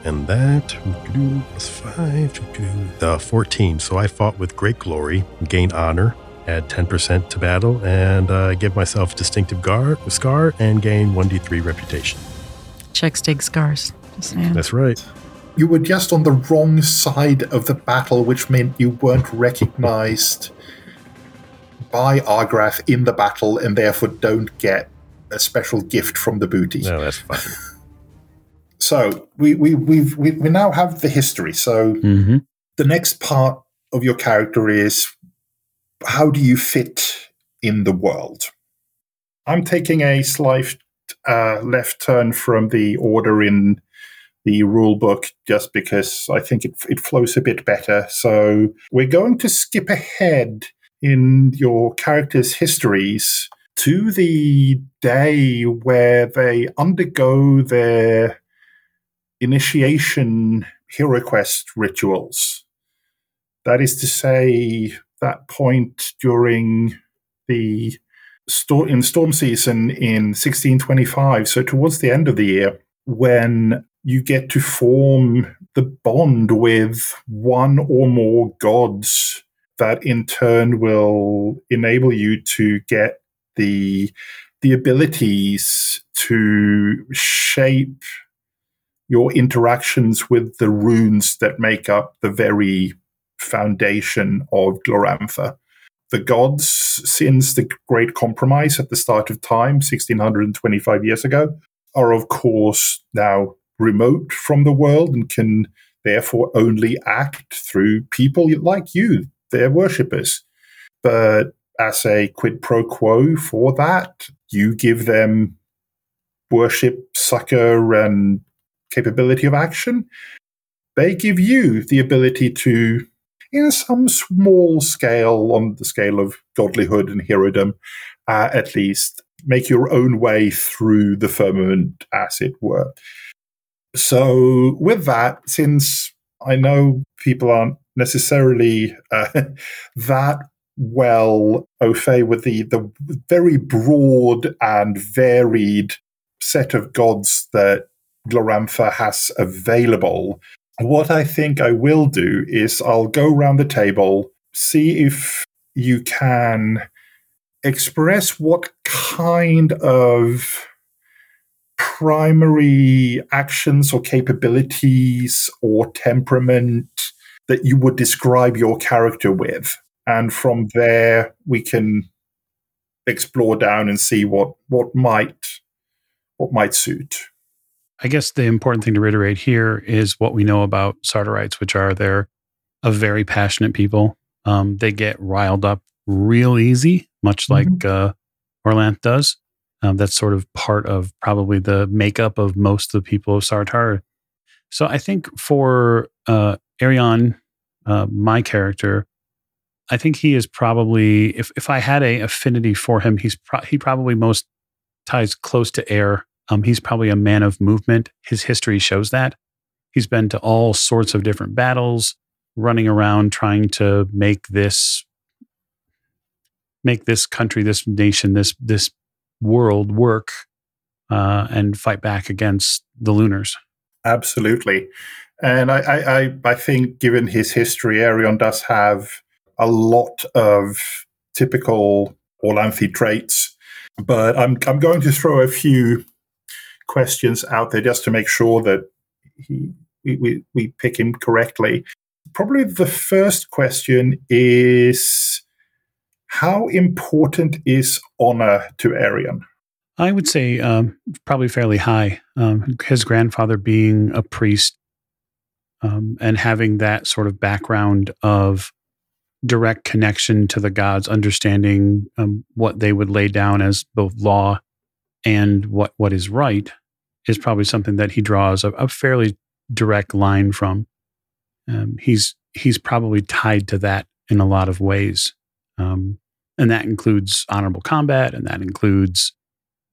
[SPEAKER 3] And that was plus five, uh, 14. So I fought with great glory, gain honor, add 10% to battle, and uh, give myself distinctive gar- scar and gain 1d3 reputation.
[SPEAKER 2] Chicks dig scars.
[SPEAKER 3] That's right.
[SPEAKER 4] You were just on the wrong side of the battle, which meant you weren't recognized by Argrath in the battle and therefore don't get a special gift from the booty.
[SPEAKER 3] No, that's fine.
[SPEAKER 4] So we, we, we've, we, we now have the history. So
[SPEAKER 1] Mm-hmm.
[SPEAKER 4] the next part of your character is how do you fit in the world? I'm taking a slight uh, left turn from the order in the rule book just because I think it, it flows a bit better. So we're going to skip ahead in your characters' histories to the day where they undergo their initiation hero quest rituals. That is to say, that point during the sto- in storm season in 1625, so towards the end of the year, when you get to form the bond with one or more gods that in turn will enable you to get the the abilities to shape your interactions with the runes that make up the very foundation of Glorantha. The gods, since the Great Compromise at the start of time, 1625 years ago, are of course now remote from the world and can therefore only act through people like you, their worshippers. But as a quid pro quo for that, you give them worship, succor, and capability of action. They give you the ability to, in some small scale, on the scale of godlyhood and herodom, uh, at least, make your own way through the firmament, as it were. So, with that, since I know people aren't necessarily uh, that well au fait with the, the very broad and varied set of gods that Glorantha has available, what I think I will do is I'll go around the table, see if you can express what kind of primary actions or capabilities or temperament that you would describe your character with. And from there, we can explore down and see what, what might what might suit.
[SPEAKER 1] I guess the important thing to reiterate here is what we know about Sartarites, which are they're a very passionate people. Um, they get riled up real easy, much like uh, Orlanth does. Um, that's sort of part of probably the makeup of most of the people of Sartar. So I think for uh, Arion, uh, my character, I think he is probably if if I had a affinity for him, he's pro- he probably most ties close to air Um, he's probably a man of movement. His history shows that. He's been to all sorts of different battles, running around trying to make this make this country, this nation, this this world work uh, and fight back against the Lunars.
[SPEAKER 4] Absolutely. And I, I, I think, given his history, Aerion does have a lot of typical Orlanthi traits. But I'm, I'm going to throw a few questions out there just to make sure that he, we, we pick him correctly. Probably the first question is How important is honor to Aerion?
[SPEAKER 1] I would say um, probably fairly high. Um, his grandfather being a priest um, and having that sort of background of direct connection to the gods, understanding um, what they would lay down as both law and what what is right, is probably something that he draws a, a fairly direct line from. Um, he's he's probably tied to that in a lot of ways, um, and that includes honorable combat, and that includes,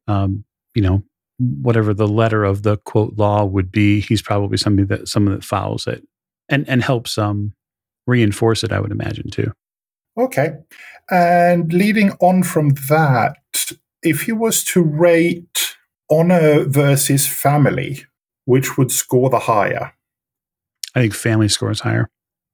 [SPEAKER 1] um, you know, whatever the letter of the quote law would be. He's probably somebody that someone that follows it and and helps um reinforce it, I would imagine too.
[SPEAKER 4] Okay. And leading on from that, if you was to rate honor versus family, which would score the higher?
[SPEAKER 1] I think family scores higher.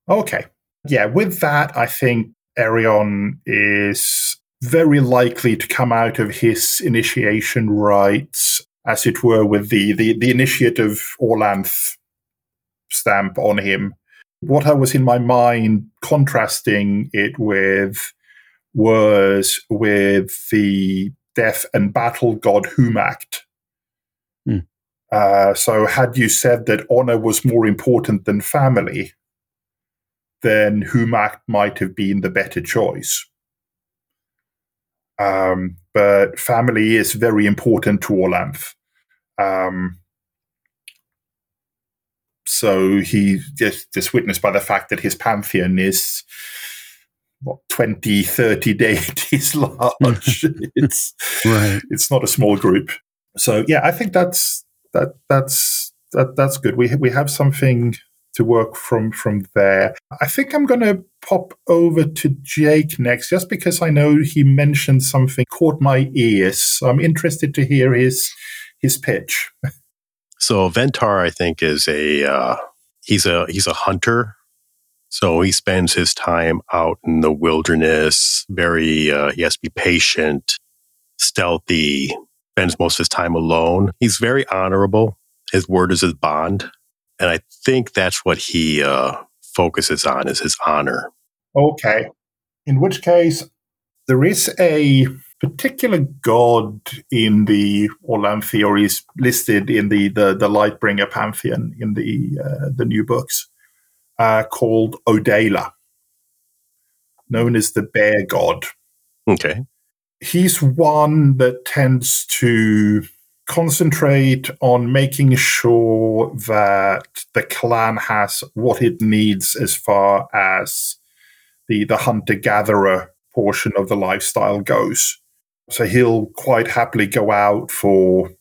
[SPEAKER 4] Okay. Yeah, with that, I think Aerion is very likely to come out of his initiation rites, as it were, with the, the, the initiate of Orlanth stamp on him what I was in my mind contrasting it with was with the death and battle god Humakt. Hmm. Uh, so, had you said that honor was more important than family, then Humakt might have been the better choice. Um, but family is very important to Orlanth. Um, so he just, just witnessed by the fact that his pantheon is what 20 30 deities large. It's right. it's not a small group. So yeah i think that's that that's that that's good. We we have something to work from from there. I think i'm going to pop over to jake next just because i know he mentioned something caught my ears so i'm interested to hear his his pitch.
[SPEAKER 3] So Ventar, I think, is a uh, he's a he's a hunter. So he spends his time out in the wilderness. Very uh, he has to be patient, stealthy. Spends most of his time alone. He's very honorable. His word is his bond, and I think that's what he uh, focuses on is his honor.
[SPEAKER 4] Okay. In which case, there is a particular god in the Orlanthi, or is listed in the the, the Lightbringer pantheon in the uh, the new books, uh, called Odayla, known as the Bear God.
[SPEAKER 3] Okay,
[SPEAKER 4] he's one that tends to concentrate on making sure that the clan has what it needs as far as the the hunter gatherer portion of the lifestyle goes. So he'll quite happily go out for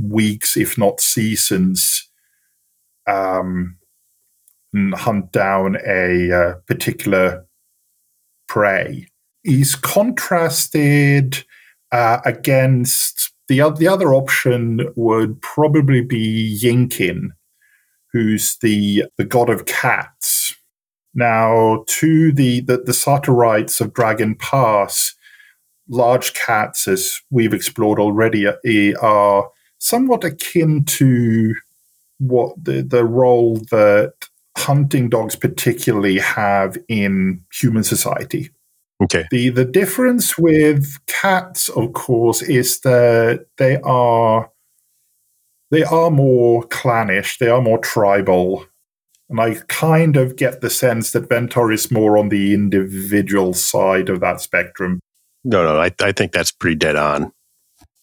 [SPEAKER 4] weeks, if not seasons, um, and hunt down a uh, particular prey. He's contrasted uh, against the, the other option would probably be Yinkin, who's the, the god of cats. Now, to the, the, the of Dragon Pass, large cats, as we've explored already, are somewhat akin to what the, the role that hunting dogs particularly have in human society.
[SPEAKER 3] Okay.
[SPEAKER 4] The the difference with cats, of course, is that they are they are more clannish, they are more tribal. And I kind of get the sense that Ventar is more on the individual side of that spectrum.
[SPEAKER 3] No, no, I, I think that's pretty dead on.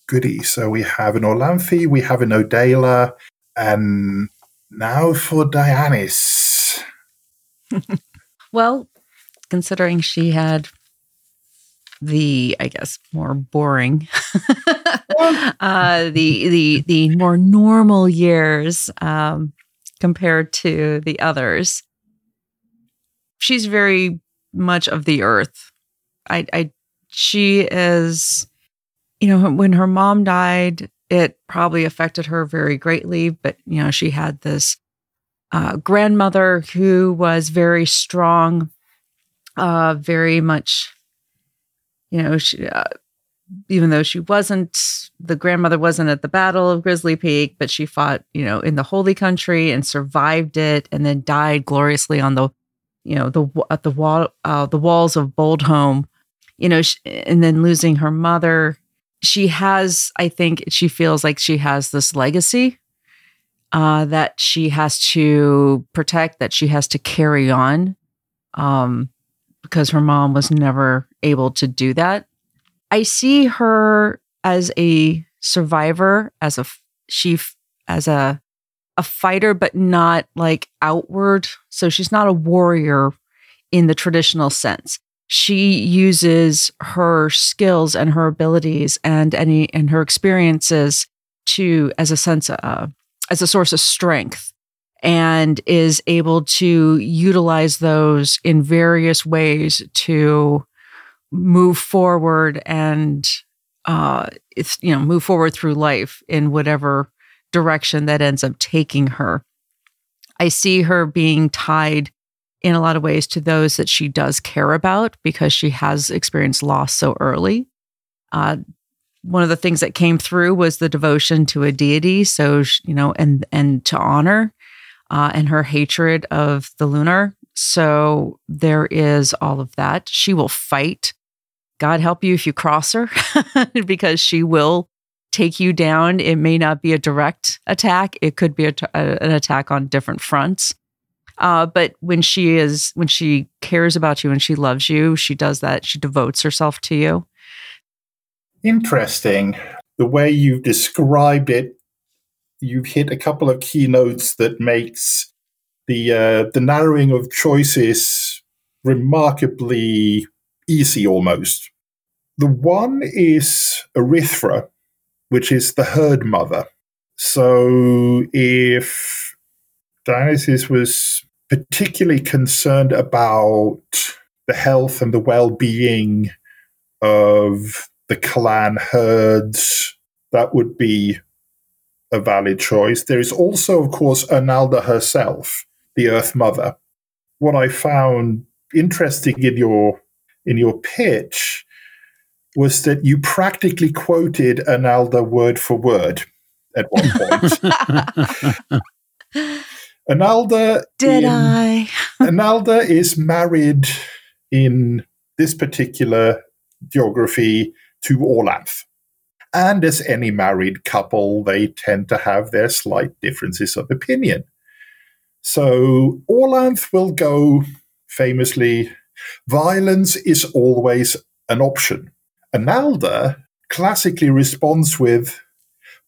[SPEAKER 4] Goody. So we have an Orlanthi, we have an Odayla, and now for Dianis.
[SPEAKER 2] well, considering she had the, I guess, more boring uh, the the the more normal years um, compared to the others. She's very much of the earth. I, I she is, you know, when her mom died, it probably affected her very greatly. But you know, she had this uh, grandmother who was very strong, uh, very much, you know, she, uh, even though she wasn't, the grandmother wasn't at the Battle of Grizzly Peak, but she fought, you know, in the Holy Country and survived it, and then died gloriously on the, you know, the at the wall, uh, the walls of Boldhome, you know, she, and then losing her mother. She has, I think, she feels like she has this legacy uh, that she has to protect, that she has to carry on, um, because her mom was never able to do that. I see her as a survivor, as a she as a a fighter, but not like outward. So she's not a warrior in the traditional sense. She uses her skills and her abilities and any and her experiences to as a sense of, uh, as a source of strength and is able to utilize those in various ways to move forward and uh you know move forward through life in whatever direction that ends up taking her. I see her being tied in a lot of ways to those that she does care about because she has experienced loss so early. Uh, one of the things that came through was the devotion to a deity. So you know and and to honor uh, and her hatred of the lunar. So there is all of that. She will fight. God help you if you cross her because she will take you down. It may not be a direct attack, it could be an attack on different fronts. Uh, but when she is, when she cares about you and she loves you, she does that. She devotes herself to you.
[SPEAKER 4] Interesting. The way you've described it, you've hit a couple of keynotes that makes the uh, the narrowing of choices remarkably easy almost. The one is Eiritha, which is the herd mother. So if Dianis was particularly concerned about the health and the well being of the clan herds, that would be a valid choice. There is also, of course, Ernalda herself, the Earth Mother. What I found interesting in your in your pitch was that you practically quoted Ernalda word for word at one point. Ernalda.
[SPEAKER 2] Did in, I?
[SPEAKER 4] Ernalda is married in this particular geography to Orlanth. And as any married couple, they tend to have their slight differences of opinion. So Orlanth will go famously violence is always an option. Ernalda classically responds with,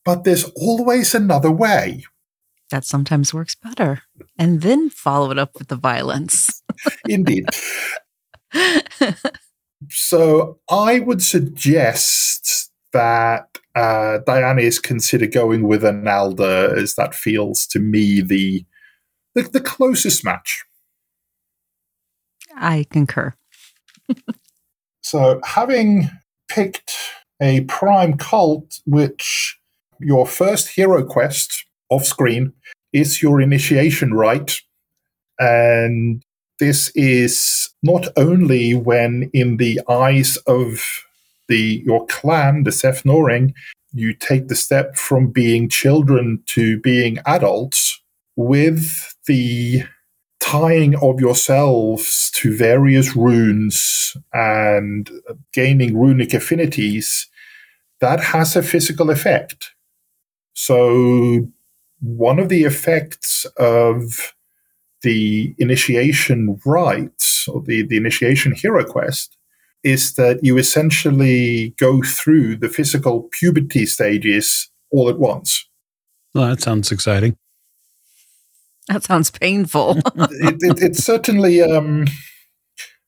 [SPEAKER 4] but there's always another way.
[SPEAKER 2] That sometimes works better. And then follow it up with the violence.
[SPEAKER 4] Indeed. so I would suggest that uh, is consider going with Ernalda, as that feels to me the, the, the closest match.
[SPEAKER 2] I concur.
[SPEAKER 4] so, having picked a prime cult, which your first hero quest off screen is your initiation rite. And this is not only when, in the eyes of the your clan, the Seth Noring, you take the step from being children to being adults with the tying of yourselves to various runes and gaining runic affinities, that has a physical effect. So, one of the effects of the initiation rites or the, the initiation hero quest is that you essentially go through the physical puberty stages all at once.
[SPEAKER 1] Well, that sounds exciting.
[SPEAKER 2] That sounds painful.
[SPEAKER 4] it, it, it's certainly um,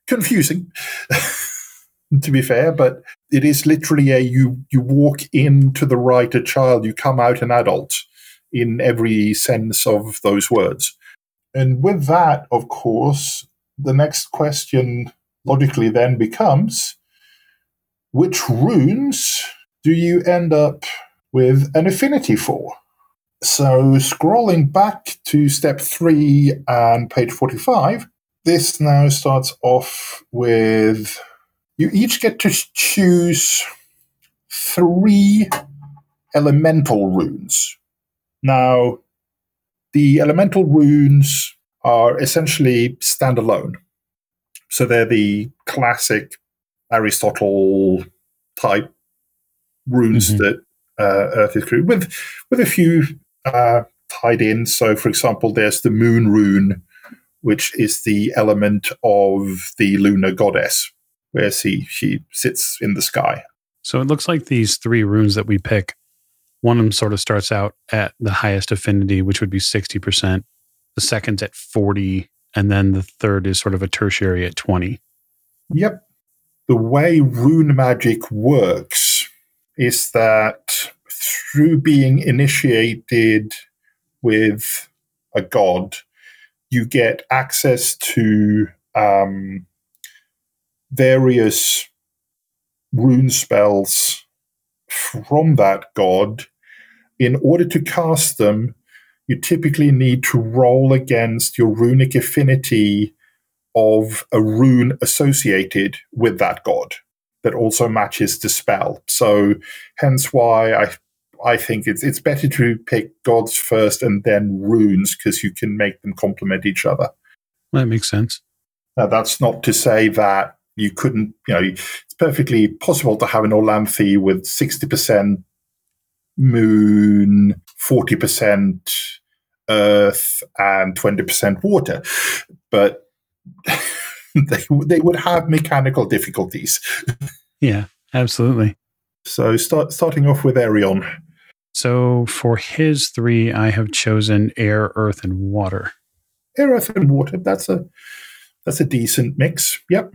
[SPEAKER 4] confusing. to be fair, but it is literally a you you walk into the right a child, you come out an adult in every sense of those words. And with that, of course, the next question logically then becomes which runes do you end up with an affinity for? So, scrolling back to step three and page 45, this now starts off with you each get to choose three elemental runes. Now, the elemental runes are essentially standalone. So they're the classic Aristotle type runes mm-hmm. that uh, Earth is created with, with a few uh, tied in. So, for example, there's the moon rune, which is the element of the lunar goddess, where she, she sits in the sky.
[SPEAKER 1] So it looks like these three runes that we pick, one of them sort of starts out at the highest affinity, which would be 60%. The second's at 40, and then the third is sort of a tertiary at 20.
[SPEAKER 4] Yep. The way rune magic works is that through being initiated with a god, you get access to um, various rune spells from that god. In order to cast them, you typically need to roll against your runic affinity of a rune associated with that god that also matches the spell. So hence why I I think it's it's better to pick gods first and then runes because you can make them complement each other.
[SPEAKER 1] That makes sense.
[SPEAKER 4] Now that's not to say that you couldn't, you know, perfectly possible to have an Orlanthi with 60% moon, 40% earth, and 20% water. But they, they would have mechanical difficulties.
[SPEAKER 1] Yeah, absolutely.
[SPEAKER 4] So start starting off with Arion.
[SPEAKER 1] So for his three, I have chosen air, earth, and water.
[SPEAKER 4] Air, earth, and water. That's a that's a decent mix. Yep.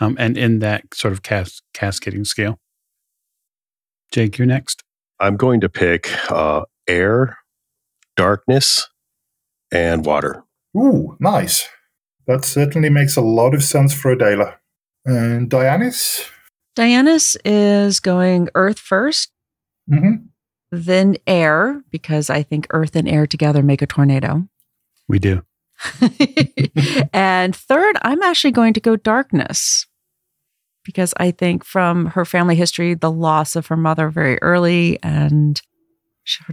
[SPEAKER 1] Um, and in that sort of cas- cascading scale. Jake, you're next.
[SPEAKER 3] I'm going to pick uh, air, darkness, and water.
[SPEAKER 4] Ooh, nice. That certainly makes a lot of sense for Odayla. And Dianis?
[SPEAKER 2] Dianis is going earth 1st
[SPEAKER 4] mm-hmm.
[SPEAKER 2] then air, because I think earth and air together make a tornado.
[SPEAKER 1] We do.
[SPEAKER 2] and third, I'm actually going to go darkness because I think from her family history, the loss of her mother very early and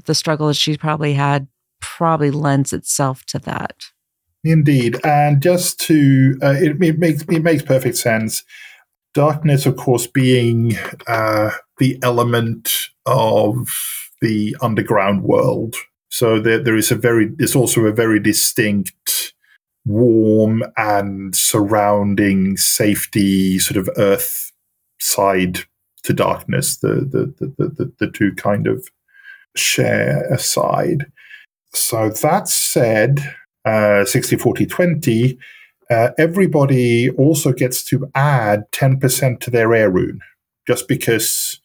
[SPEAKER 2] the struggle that she probably had probably lends itself to that.
[SPEAKER 4] Indeed, and just to uh, it, it, makes it makes perfect sense. Darkness, of course, being uh, the element of the underground world, so there there is a very there's also a very distinct warm and surrounding safety sort of earth side to darkness. The the the the, the two kind of share a side. So that said, uh, 60, 40, 20, uh, everybody also gets to add 10% to their air rune just because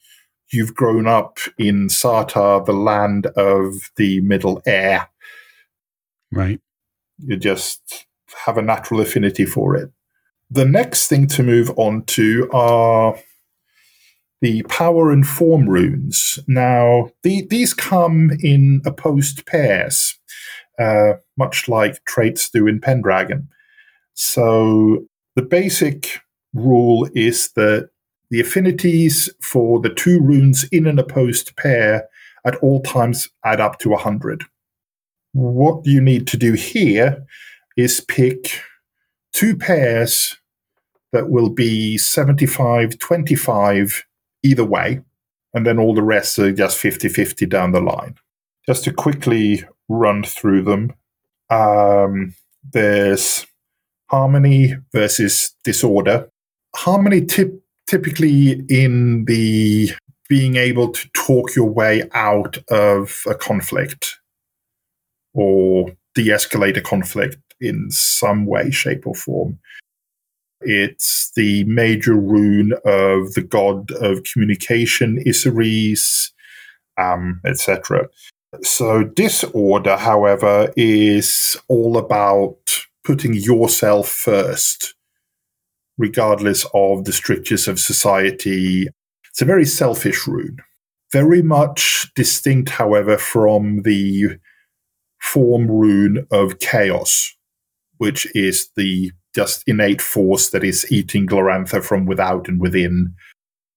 [SPEAKER 4] you've grown up in Sartar, the land of the middle air.
[SPEAKER 1] Right.
[SPEAKER 4] You just have a natural affinity for it. The next thing to move on to are the power and form runes. Now, the, these come in opposed pairs, uh, much like traits do in Pendragon. So, the basic rule is that the affinities for the two runes in an opposed pair at all times add up to 100. What you need to do here is pick two pairs that will be 75 25 either way, and then all the rest are just 50 50 down the line. Just to quickly run through them, um, there's harmony versus disorder. Harmony tip, typically in the being able to talk your way out of a conflict or de escalate a conflict in some way, shape, or form. It's the major rune of the god of communication, Issaries, um, etc. So, disorder, however, is all about putting yourself first, regardless of the strictures of society. It's a very selfish rune. Very much distinct, however, from the form rune of chaos, which is the just innate force that is eating Glorantha from without and within.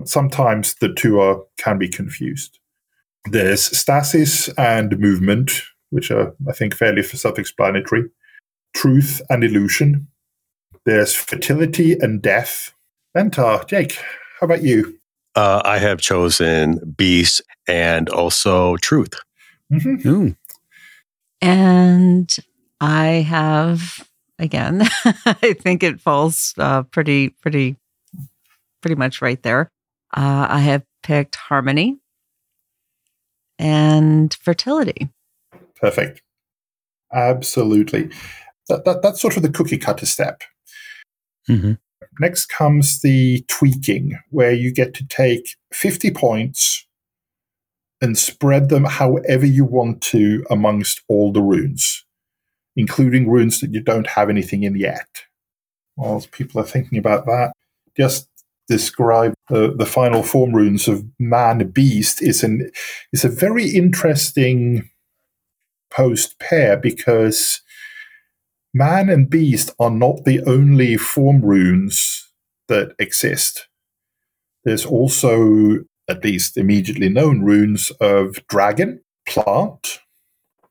[SPEAKER 4] Sometimes the two are can be confused. There's stasis and movement, which are, I think, fairly self-explanatory. Truth and illusion. There's fertility and death. Ventar, Jake, how about you?
[SPEAKER 3] Uh, I have chosen beast and also truth.
[SPEAKER 1] Mm-hmm.
[SPEAKER 2] And I have again. I think it falls uh, pretty, pretty, pretty much right there. Uh, I have picked harmony and fertility.
[SPEAKER 4] Perfect. Absolutely. That, that, that's sort of the cookie cutter step.
[SPEAKER 1] Mm-hmm.
[SPEAKER 4] Next comes the tweaking, where you get to take 50 points and spread them however you want to amongst all the runes, including runes that you don't have anything in yet. Whilst people are thinking about that, just describe the, the final form runes of man beast is an is a very interesting post pair because man and beast are not the only form runes that exist. There's also at least immediately known runes of dragon, plant,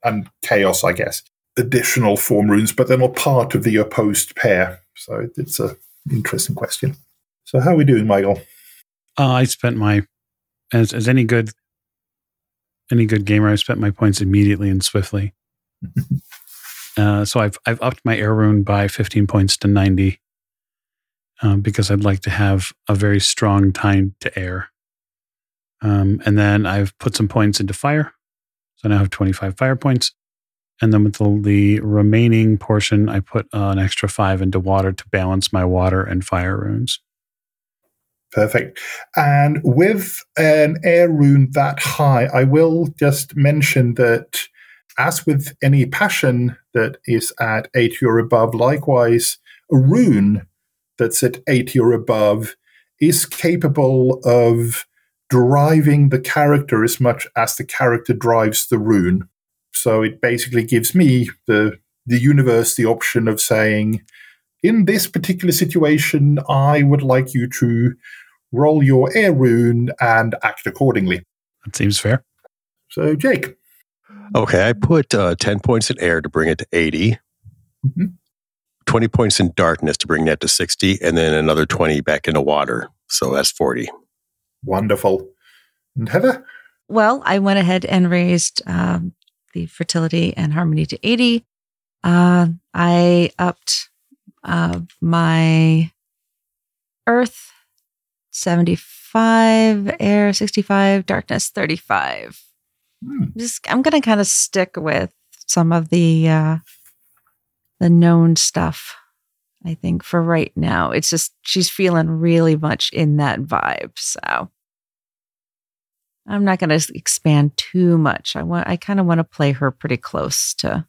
[SPEAKER 4] and chaos, I guess. Additional form runes, but they're not part of the opposed pair. So it's a interesting question. So how are we doing, Michael?
[SPEAKER 1] Uh, I spent my as as any good any good gamer, I spent my points immediately and swiftly. uh, so I've I've upped my air rune by 15 points to 90 um, because I'd like to have a very strong time to air. Um, and then I've put some points into fire. So now I have 25 fire points. And then with the, the remaining portion, I put uh, an extra five into water to balance my water and fire runes.
[SPEAKER 4] Perfect. And with an air rune that high, I will just mention that, as with any passion that is at 80 or above, likewise, a rune that's at 80 or above is capable of driving the character as much as the character drives the rune. So it basically gives me, the, the universe, the option of saying, in this particular situation, I would like you to roll your air rune and act accordingly.
[SPEAKER 1] That seems fair.
[SPEAKER 4] So, Jake.
[SPEAKER 3] Okay, I put uh, 10 points in air to bring it to 80, mm-hmm. 20 points in darkness to bring that to 60, and then another 20 back into water. So that's 40.
[SPEAKER 4] Wonderful. And Heather?
[SPEAKER 2] Well, I went ahead and raised um, the fertility and harmony to 80. Uh, I upped uh, my earth 75, air 65, darkness 35. Hmm. Just I'm going to kind of stick with some of the uh the known stuff. I think for right now, it's just she's feeling really much in that vibe. So I'm not going to expand too much. I want I kind of want to play her pretty close to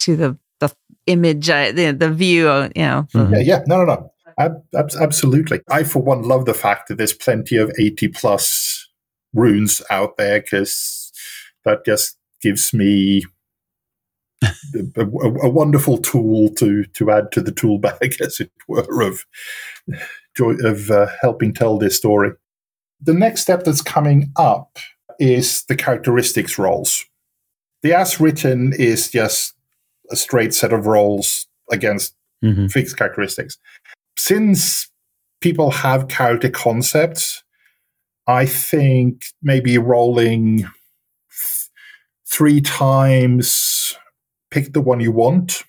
[SPEAKER 2] to the the image, uh, the the view. Uh, you know.
[SPEAKER 4] Mm-hmm. Yeah, yeah, no, no, no. Ab- absolutely. I, for one, love the fact that there's plenty of 80 plus runes out there because that just gives me a, a, a, wonderful tool to to add to the tool bag, as it were, of joy of uh, helping tell this story. The next step that's coming up is the characteristics rolls. The as written is just a straight set of rolls against mm-hmm. fixed characteristics since people have character concepts, I think maybe rolling th- three times, pick the one you want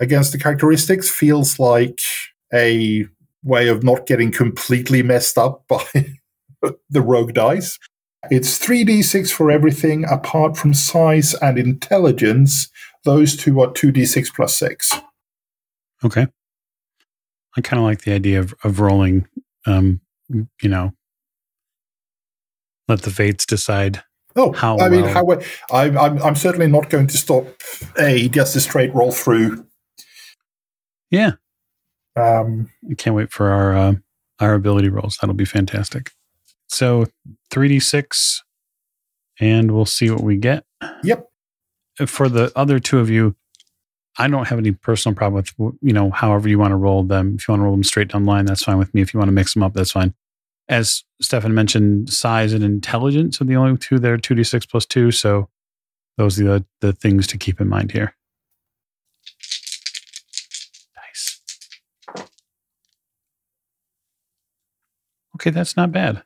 [SPEAKER 4] against the characteristics feels like a way of not getting completely messed up by the rogue dice. It's 3d6 for everything apart from size and intelligence. Those two are 2d6 plus 6.
[SPEAKER 1] Okay. I kind of like the idea of, of rolling, um, you know, let the fates decide.
[SPEAKER 4] Oh,
[SPEAKER 1] How
[SPEAKER 4] I mean,
[SPEAKER 1] well-
[SPEAKER 4] how I'm, I'm, I'm certainly not going to stop a just a straight roll through.
[SPEAKER 1] Yeah,
[SPEAKER 4] Um,
[SPEAKER 1] I can't wait for our uh, our ability rolls. That'll be fantastic. So 3d6, and we'll see what we get.
[SPEAKER 4] Yep.
[SPEAKER 1] For the other two of you, I don't have any personal problem with you know however you want to roll them. If you want to roll them straight down the line, that's fine with me. If you want to mix them up, that's fine. As Stefan mentioned, size and intelligence are the only two that are 2d6 plus 2. So those are the, the things to keep in mind here. Nice. Okay, that's not bad.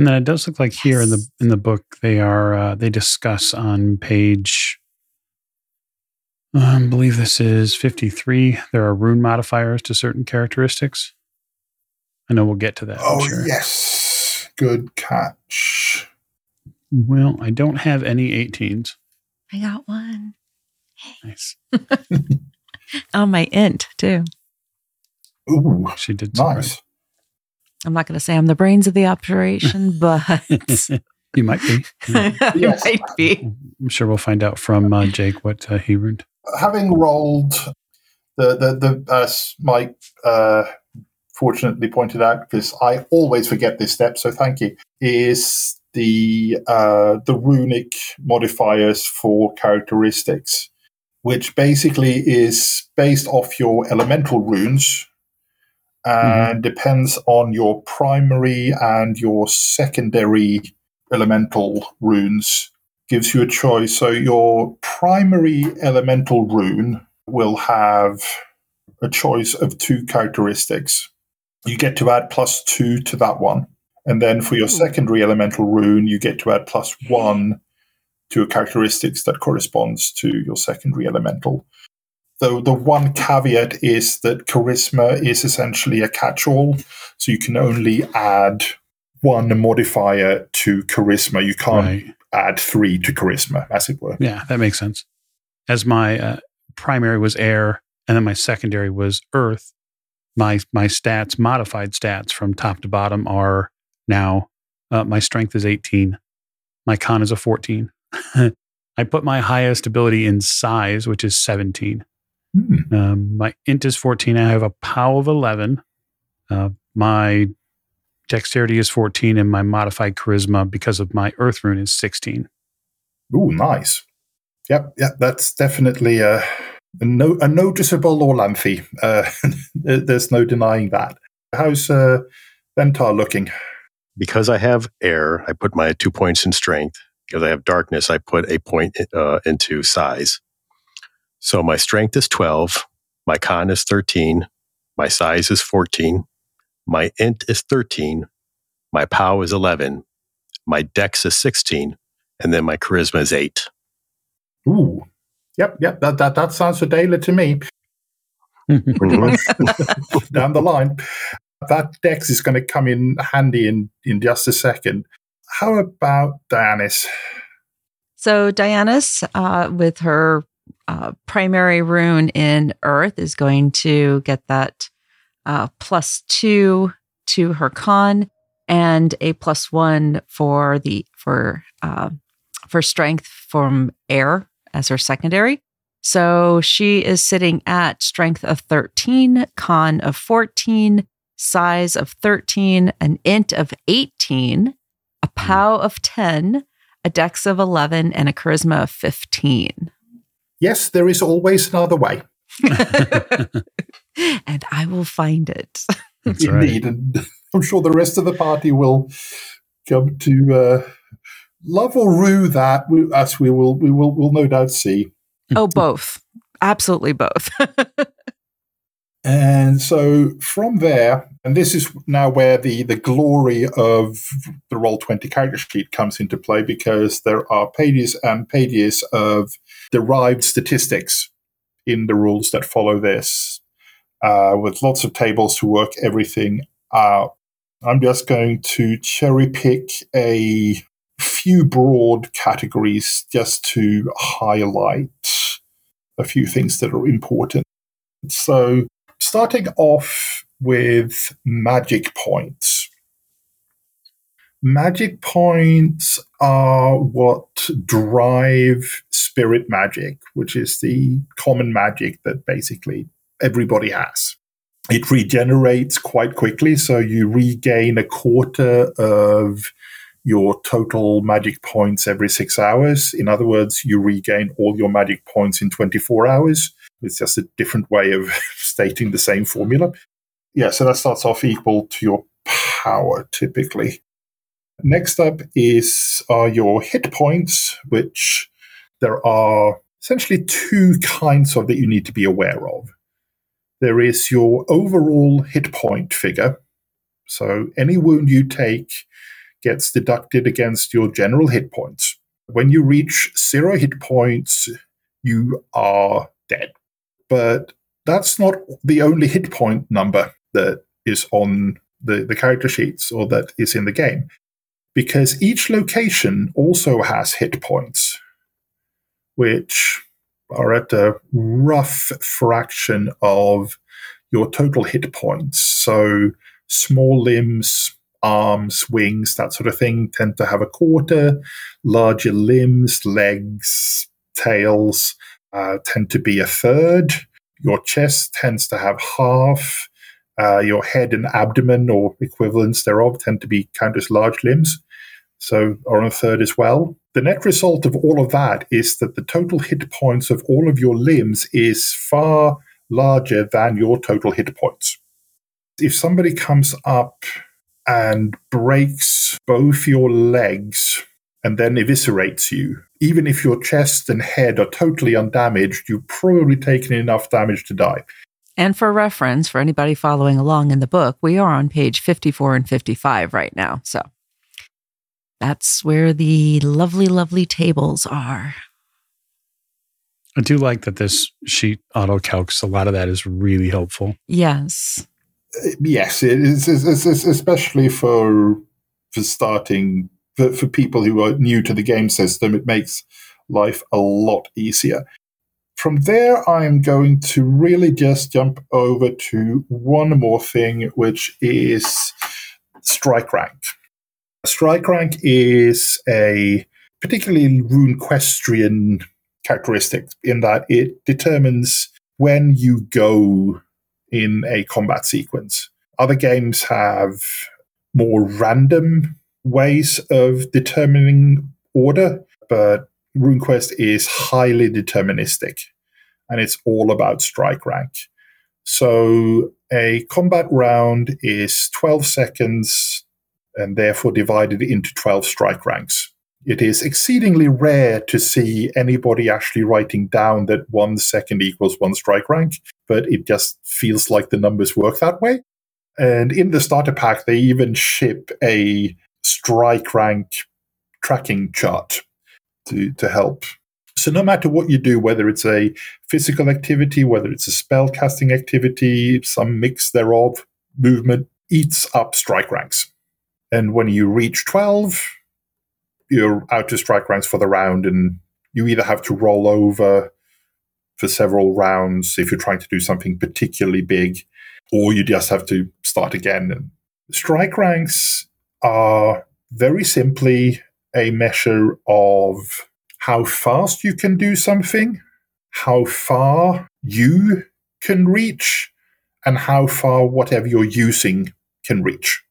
[SPEAKER 1] And then it does look like here in the in the book they are uh, they discuss on page um, I believe this is 53. There are rune modifiers to certain characteristics. I know we'll get to that.
[SPEAKER 4] Oh,
[SPEAKER 1] sure.
[SPEAKER 4] yes. Good catch.
[SPEAKER 1] Well, I don't have any 18s.
[SPEAKER 2] I got one.
[SPEAKER 1] Nice.
[SPEAKER 2] Oh, my int, too.
[SPEAKER 4] Ooh,
[SPEAKER 1] She did
[SPEAKER 4] nice.
[SPEAKER 2] I'm not going to say I'm the brains of the operation, but
[SPEAKER 1] you might be. Yeah.
[SPEAKER 2] I
[SPEAKER 4] Yes.
[SPEAKER 2] might be.
[SPEAKER 1] I'm sure we'll find out from uh, Jake what uh, he runed.
[SPEAKER 4] Having rolled the, the, the as Mike uh, fortunately pointed out, because I always forget this step, so thank you, is the uh, the runic modifiers for characteristics, which basically is based off your elemental runes Mm-hmm. and depends on your primary and your secondary elemental runes. Gives you a choice. So your primary elemental rune will have a choice of two characteristics. You get to add plus two to that one. And then for your secondary elemental rune, you get to add plus one to a characteristics that corresponds to your secondary elemental. Though the one caveat is that charisma is essentially a catch-all, so you can only add one modifier to charisma. You can't
[SPEAKER 1] Right.
[SPEAKER 4] add three to charisma, as it were.
[SPEAKER 1] Yeah, that makes sense. As my uh, primary was air, and then my secondary was earth. My my stats, modified stats from top to bottom, are now uh, my strength is 18, my con is a 14. I put my highest ability in size, which is 17.
[SPEAKER 4] Hmm.
[SPEAKER 1] Um, my int is 14. I have a POW of 11. Uh, my dexterity is 14, and my modified charisma, because of my earth rune, is 16.
[SPEAKER 4] Ooh, nice. Yep, yep, that's definitely a, a, no, a noticeable Orlanthi. Uh, there's no denying that. How's uh, Ventar looking?
[SPEAKER 3] Because I have air, I put my two points in strength. Because I have darkness, I put a point uh, into size. So my strength is 12, my con is 13, my size is 14, my int is 13, my pow is 11, my dex is 16, and then my charisma is 8.
[SPEAKER 4] Ooh, yep, yep, that, that, that sounds Odayla to me. Down the line. That dex is going to come in handy in, in just a second. How about Dianis?
[SPEAKER 2] So Diana's, uh, with her uh, primary rune in Earth, is going to get that uh, plus two to her con and a plus one for the for uh, for strength from air as her secondary. So she is sitting at strength of 13, con of 14, size of 13, an int of 18, a pow of 10, a dex of 11, and a charisma of 15.
[SPEAKER 4] Yes, there is always another way.
[SPEAKER 2] and I will find it.
[SPEAKER 1] That's right.
[SPEAKER 4] And I'm sure the rest of the party will come to uh, love or rue that, we- as we will, we will, will no doubt see.
[SPEAKER 2] oh, both. Absolutely both.
[SPEAKER 4] And so from there, and this is now where the, the glory of the Roll20 character sheet comes into play because there are pages and pages of derived statistics in the rules that follow this, uh, with lots of tables to work everything out. I'm just going to cherry pick a few broad categories just to highlight a few things that are important. So, starting off with magic points. Magic points are what drive spirit magic, which is the common magic that basically everybody has. It regenerates quite quickly, so you regain a quarter of your total magic points every six hours. In other words, you regain all your magic points in 24 hours. It's just a different way of stating the same formula. Yeah, so that starts off equal to your power typically. Next up is are your hit points, which there are essentially two kinds of that you need to be aware of. There is your overall hit point figure. So any wound you take gets deducted against your general hit points. When you reach zero hit points, you are dead. But that's not the only hit point number that is on the, the character sheets or that is in the game. Because each location also has hit points, which are at a rough fraction of your total hit points. So small limbs, arms, wings, that sort of thing tend to have a quarter. Larger limbs, legs, tails uh, tend to be a third. Your chest tends to have half. Uh, your head and abdomen or equivalents thereof tend to be counted as large limbs, so are on a third as well. The net result of all of that is that the total hit points of all of your limbs is far larger than your total hit points. If somebody comes up and breaks both your legs and then eviscerates you, even if your chest and head are totally undamaged, you've probably taken enough damage to die.
[SPEAKER 2] And for reference, for anybody following along in the book, we are on page 54 and 55 right now. So that's where the lovely, lovely tables are.
[SPEAKER 1] I do like that this sheet auto calcs. A lot of that is really helpful.
[SPEAKER 2] Yes uh,
[SPEAKER 4] yes, it is, especially for for starting for, for people who are new to the game system. It makes life a lot easier. From there, I am going to really just jump over to one more thing, which is strike rank. Strike rank is a particularly runequestrian characteristic in that it determines when you go in a combat sequence. Other games have more random ways of determining order, but RuneQuest is highly deterministic and it's all about strike rank. So a combat round is 12 seconds and therefore divided into 12 strike ranks. It is exceedingly rare to see anybody actually writing down that one second equals one strike rank, but it just feels like the numbers work that way. And in the starter pack, they even ship a strike rank tracking chart to, to help. So, no matter what you do, whether it's a physical activity, whether it's a spell casting activity, some mix thereof, movement eats up strike ranks. And when you reach 12, you're out to strike ranks for the round, and you either have to roll over for several rounds if you're trying to do something particularly big, or you just have to start again. Strike ranks are very simply a measure of how fast you can do something, how far you can reach, and how far whatever you're using can reach.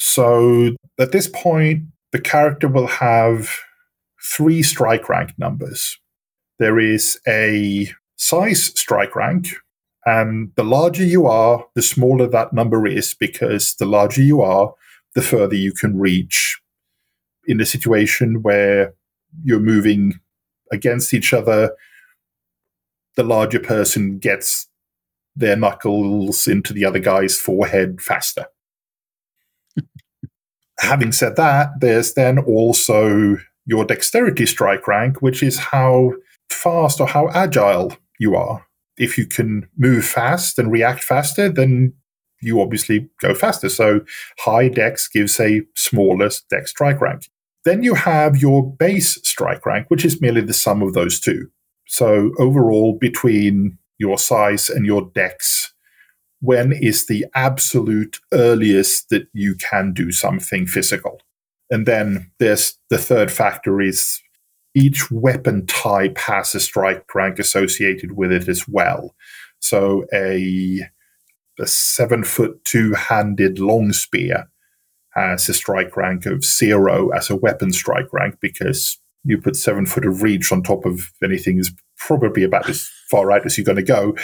[SPEAKER 4] So at this point, the character will have three strike rank numbers. There is a size strike rank, and the larger you are, the smaller that number is because the larger you are, the further you can reach in a situation where you're moving against each other. The larger person gets their knuckles into the other guy's forehead faster having said that, there's then also your dexterity strike rank, which is how fast or how agile you are. If you can move fast and react faster, then you obviously go faster. So high dex gives a smaller dex strike rank. Then you have your base strike rank, which is merely the sum of those two. So overall, between your size and your dex, when is the absolute earliest that you can do something physical. And then there's the third factor is each weapon type has a strike rank associated with it as well. So a, a seven foot two handed long spear has a strike rank of zero as a weapon strike rank because you put seven foot of reach on top of anything is probably about as far out as you're going to go.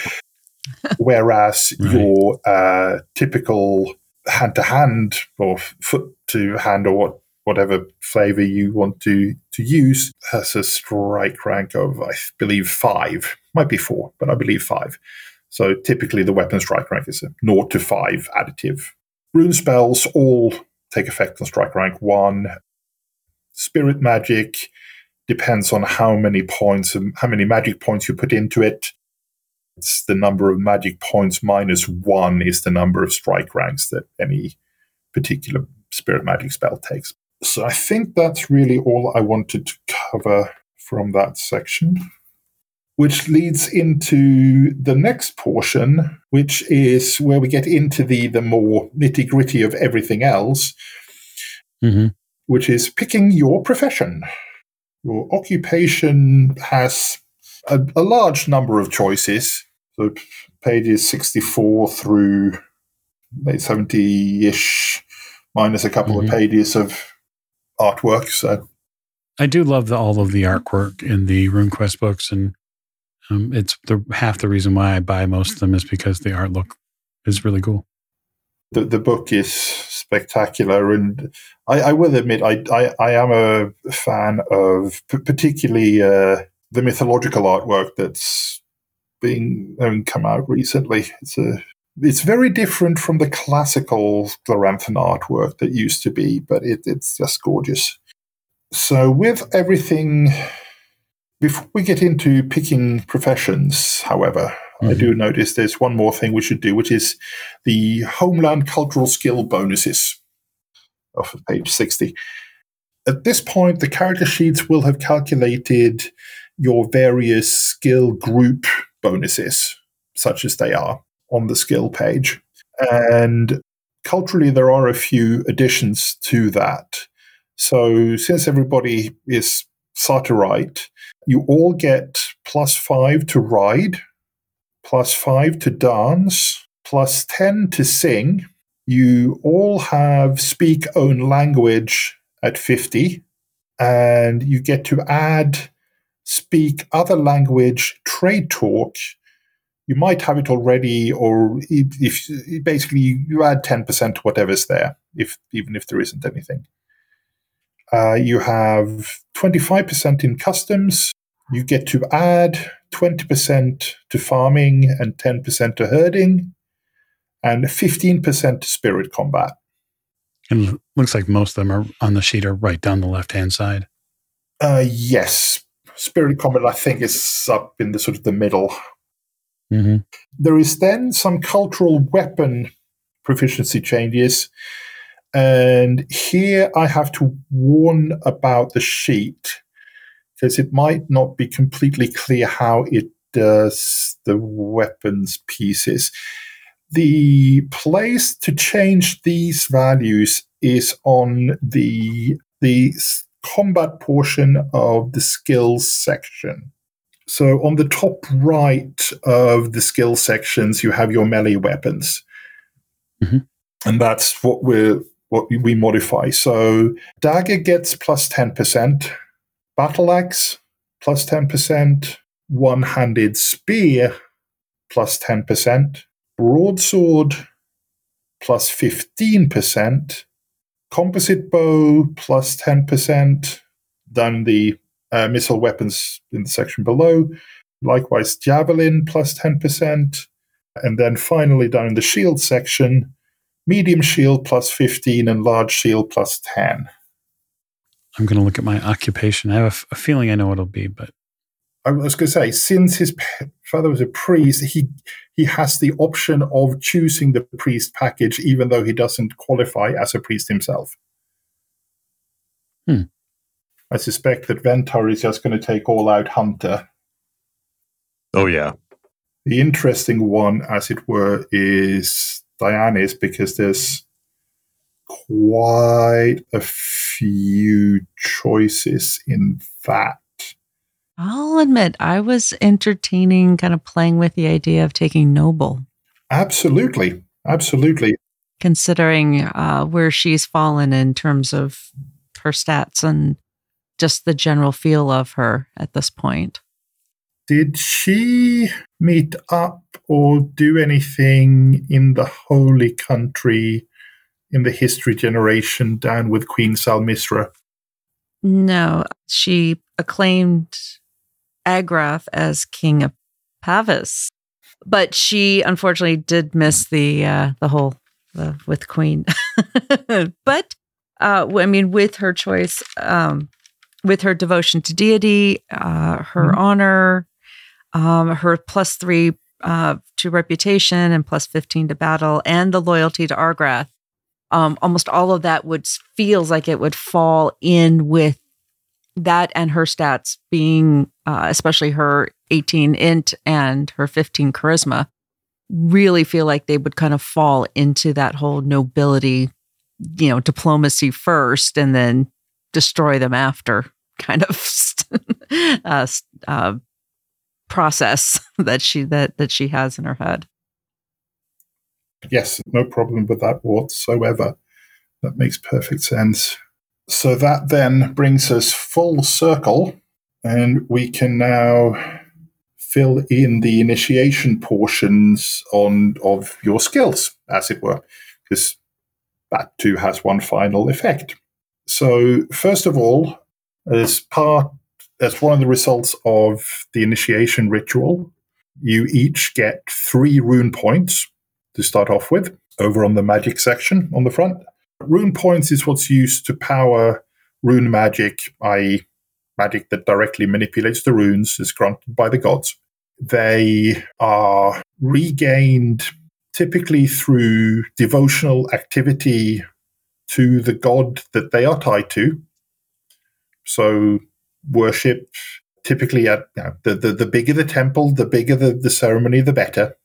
[SPEAKER 4] Whereas right. your uh, typical hand to hand or foot to hand or what whatever flavor you want to to use has a strike rank of I believe five, might be four, but I believe five. So typically the weapon strike rank is a 0 to 5 additive. Rune spells all take effect on strike rank 1. Spirit magic depends on how many points, how many magic points you put into it. It's the number of magic points minus 1 is the number of strike ranks that any particular spirit magic spell takes. So I think that's really all I wanted to cover from that section which leads into the next portion, which is where we get into the the more nitty gritty of everything else, mm-hmm. which is picking your profession. Your occupation has a, a large number of choices. So pages sixty four through late seventy ish, minus a couple mm-hmm. of pages of artwork. So
[SPEAKER 1] I do love the, all of the artwork in the RuneQuest books, and um, it's the half the reason why I buy most of them is because the art look is really cool.
[SPEAKER 4] The the book is spectacular, and I, I will admit I, I, I am a fan of particularly uh, the mythological artwork that's being um, come out recently. It's a it's very different from the classical Gloranthan artwork that used to be, but it, it's just gorgeous. So with everything before we get into picking professions, however, mm-hmm. I do notice there's one more thing we should do, which is the Homeland Cultural Skill bonuses off of page 60. At this point, the character sheets will have calculated your various skill group bonuses, such as they are, on the skill page. And culturally, there are a few additions to that. So, since everybody is Sartarite, you all get plus five to ride, plus five to dance, plus 10 to sing. You all have speak own language at 50, and you get to add speak other language trade talk. You might have it already, or if, if basically you add 10% to whatever's there, if even if there isn't anything. Uh, you have 25% in customs. You get to add 20% to farming and 10% to herding, and 15% to spirit combat.
[SPEAKER 1] And looks like most of them are on the sheet are right down the left hand side.
[SPEAKER 4] Uh, yes. Spirit combat, I think, is up in the sort of the middle. Mm-hmm. There is then some cultural weapon proficiency changes and here I have to warn about the sheet because it might not be completely clear how it does the weapons pieces. The place to change these values is on the the combat portion of the skills section. So on the top right of the skill sections, you have your melee weapons. Mm-hmm. And that's what we're what we modify. So dagger gets plus 10%, battle axe plus 10%, one handed spear plus 10%, broadsword plus 15%, composite bow plus 10%, down the uh, missile weapons in the section below. Likewise, javelin plus 10%. And then finally, down in the shield section, medium shield plus 15 and large shield plus 10.
[SPEAKER 1] I'm going to look at my occupation. I have a, f- a feeling I know what it'll be, but
[SPEAKER 4] I was going to say, since his father was a priest, he he has the option of choosing the priest package, even though he doesn't qualify as a priest himself.
[SPEAKER 1] Hmm.
[SPEAKER 4] I suspect that Ventar is just going to take all out hunter.
[SPEAKER 3] Oh yeah,
[SPEAKER 4] The interesting one, as it were, is Because there's quite a few choices in that.
[SPEAKER 2] I'll admit, I was entertaining, kind of playing with the idea of taking Noble.
[SPEAKER 4] Absolutely. Absolutely.
[SPEAKER 2] Considering uh, where she's fallen in terms of her stats and just the general feel of her at this point.
[SPEAKER 4] Did she meet up or do anything in the Holy Country in the History generation down with Queen Samastina?
[SPEAKER 2] No, she acclaimed Argrath as king of Pavis, but she unfortunately did miss the uh, the whole uh, with Queen. but uh, I mean, with her choice, um, with her devotion to deity, uh, her mm-hmm. honor, um, her plus three uh, to reputation and plus 15 to battle, and the loyalty to Argrath, um, almost all of that would feels like it would fall in with that and her stats being, uh, especially her 18 int and her 15 charisma, really feel like they would kind of fall into that whole nobility, you know, diplomacy first and then destroy them after kind of uh, uh, process that she that that she has in her head.
[SPEAKER 4] Yes, no problem with that whatsoever. That makes perfect sense. So that then brings us full circle, and we can now fill in the initiation portions on of your skills, as it were, because that too has one final effect. So first of all, as part as one of the results of the initiation ritual, you each get three rune points to start off with over on the magic section on the front. Rune points is what's used to power rune magic, i.e., magic that directly manipulates the runes, is granted by the gods. They are regained typically through devotional activity to the god that they are tied to. So, worship typically at you know, the, the, the bigger the temple, the bigger the, the ceremony, the better.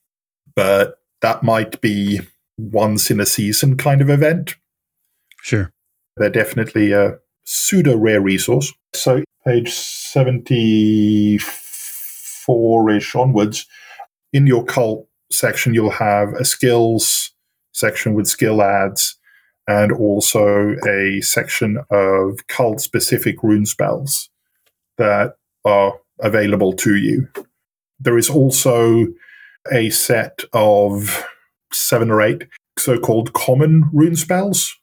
[SPEAKER 4] But that might be once in a season kind of event.
[SPEAKER 1] Sure.
[SPEAKER 4] They're definitely a pseudo rare resource. So, page 74 ish onwards, in your cult section, you'll have a skills section with skill ads and also a section of cult specific rune spells that are available to you. There is also a set of seven or eight so called common rune spells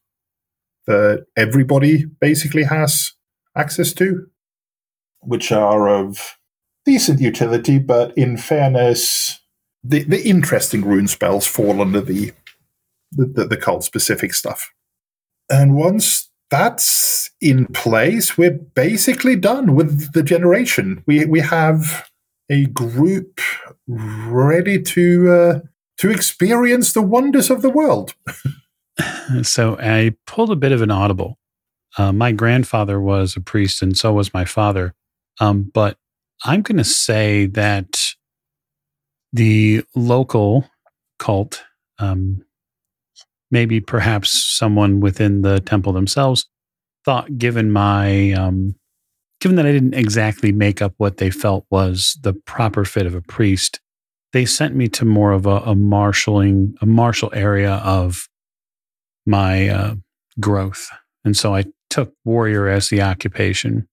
[SPEAKER 4] that everybody basically has access to, which are of decent utility, but in fairness, the, the interesting rune spells fall under the the, the, the cult specific stuff. And once that's in place, we're basically done with the generation. We we have a group ready to uh, to experience the wonders of the world.
[SPEAKER 1] so I pulled a bit of an audible. Uh, my grandfather was a priest, and so was my father. Um, but I'm going to say that the local cult, um, maybe perhaps someone within the temple themselves, thought, given my, um, given that I didn't exactly make up what they felt was the proper fit of a priest, they sent me to more of a, a marshaling, a martial area of my uh, growth. And so I took warrior as the occupation,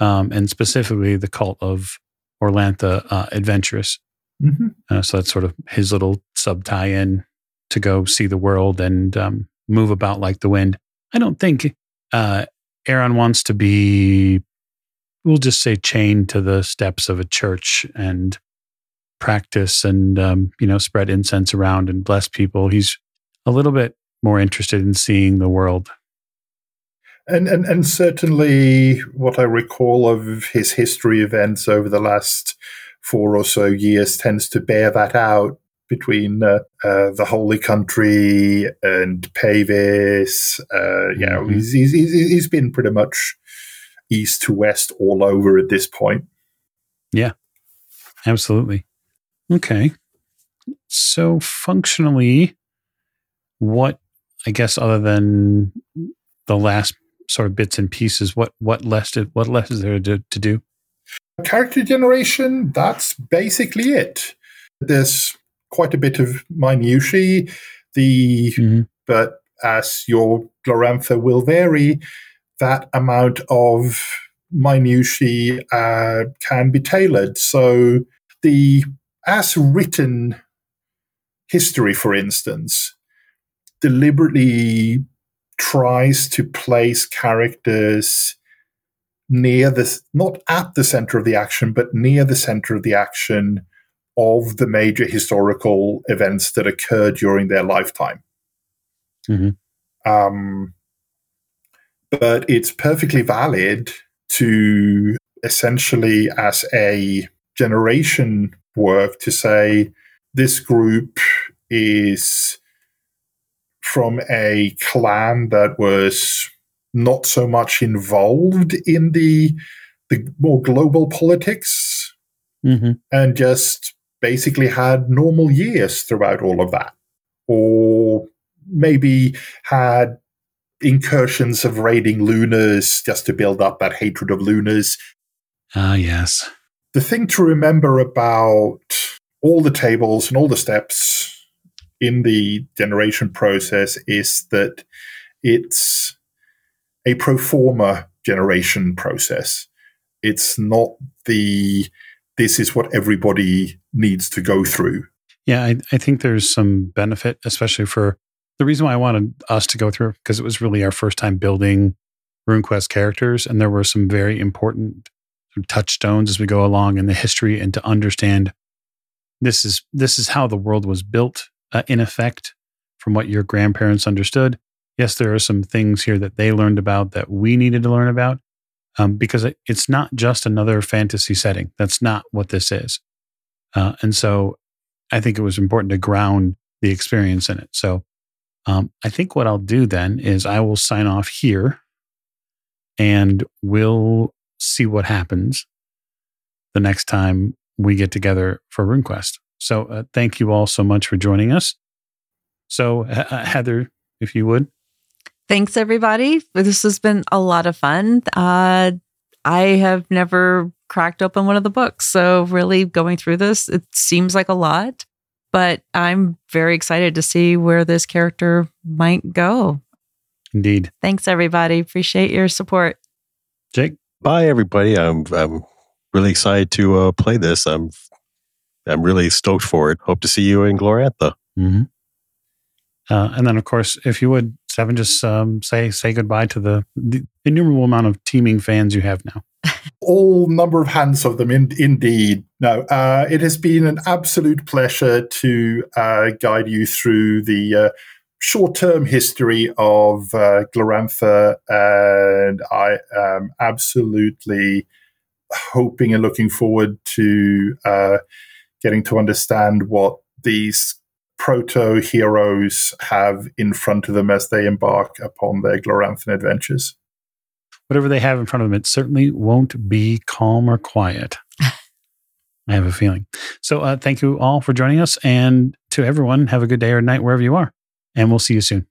[SPEAKER 1] um, and specifically the cult of Orlanth uh, Adventurous. Mm-hmm. Uh, so that's sort of his little sub tie in to go see the world and um, move about like the wind. I don't think uh, Aaron wants to be, we'll just say, chained to the steps of a church and practice and um, you know spread incense around and bless people. He's a little bit more interested in seeing the world.
[SPEAKER 4] And, and and certainly what I recall of his history events over the last four or so years tends to bear that out between uh, uh, the Holy Country and Pavis. Uh, you know, mm-hmm. he's, he's, he's been pretty much east to west all over at this point.
[SPEAKER 1] Yeah, absolutely. Okay. So functionally, what I guess other than the last sort of bits and pieces, what what less did, what less is there to, to do?
[SPEAKER 4] Character generation, that's basically it. There's quite a bit of minutiae. The
[SPEAKER 1] Mhm.
[SPEAKER 4] but as your Glorantha will vary, that amount of minutiae uh, can be tailored. So the as written history, for instance, deliberately tries to place characters near the not at the center of the action, but near the center of the action of the major historical events that occurred during their lifetime.
[SPEAKER 1] Mhm.
[SPEAKER 4] Um, but it's perfectly valid to essentially, as a generation work, to say this group is from a clan that was not so much involved in the the more global politics
[SPEAKER 1] Mm-hmm.
[SPEAKER 4] and just basically had normal years throughout all of that. Or maybe had incursions of raiding lunars just to build up that hatred of lunars.
[SPEAKER 1] Ah, yes.
[SPEAKER 4] The thing to remember about all the tables and all the steps in the generation process is that it's a pro forma generation process. It's not the this is what everybody needs to go through.
[SPEAKER 1] Yeah, I, I think there's some benefit, especially for the reason why I wanted us to go through because it was really our first time building RuneQuest characters, and there were some very important touchstones as we go along in the history, and to understand this is this is how the world was built uh, in effect from what your grandparents understood. Yes, there are some things here that they learned about that we needed to learn about, um, because it, it's not just another fantasy setting. That's not what this is, uh, and so I think it was important to ground the experience in it. So um, I think what I'll do then is I will sign off here and we'll see what happens the next time we get together for RuneQuest. So uh, thank you all so much for joining us. So, uh, Heather, if you would.
[SPEAKER 2] Thanks, everybody. This has been a lot of fun. Uh, I have never cracked open one of the books. So, really going through this, it seems like a lot, but I'm very excited to see where this character might go.
[SPEAKER 1] Indeed.
[SPEAKER 2] Thanks, everybody. Appreciate your support.
[SPEAKER 1] Jake?
[SPEAKER 3] Bye, everybody. I'm I'm really excited to uh, play this. I'm I'm really stoked for it. Hope to see you in Glorantha.
[SPEAKER 1] Mm-hmm. Uh, and then, of course, if you would, Seven, just um, say say goodbye to the, the innumerable amount of teeming fans you have now.
[SPEAKER 4] All number of hands of them, in, indeed. No, uh, it has been an absolute pleasure to uh, guide you through the uh, short-term history of uh, Glorantha, and I am absolutely hoping and looking forward to uh, getting to understand what these proto heroes have in front of them as they embark upon their Gloranthan adventures.
[SPEAKER 1] Whatever they have in front of them, it certainly won't be calm or quiet. I have a feeling. So, uh, thank you all for joining us. And to everyone, have a good day or night wherever you are. And we'll see you soon.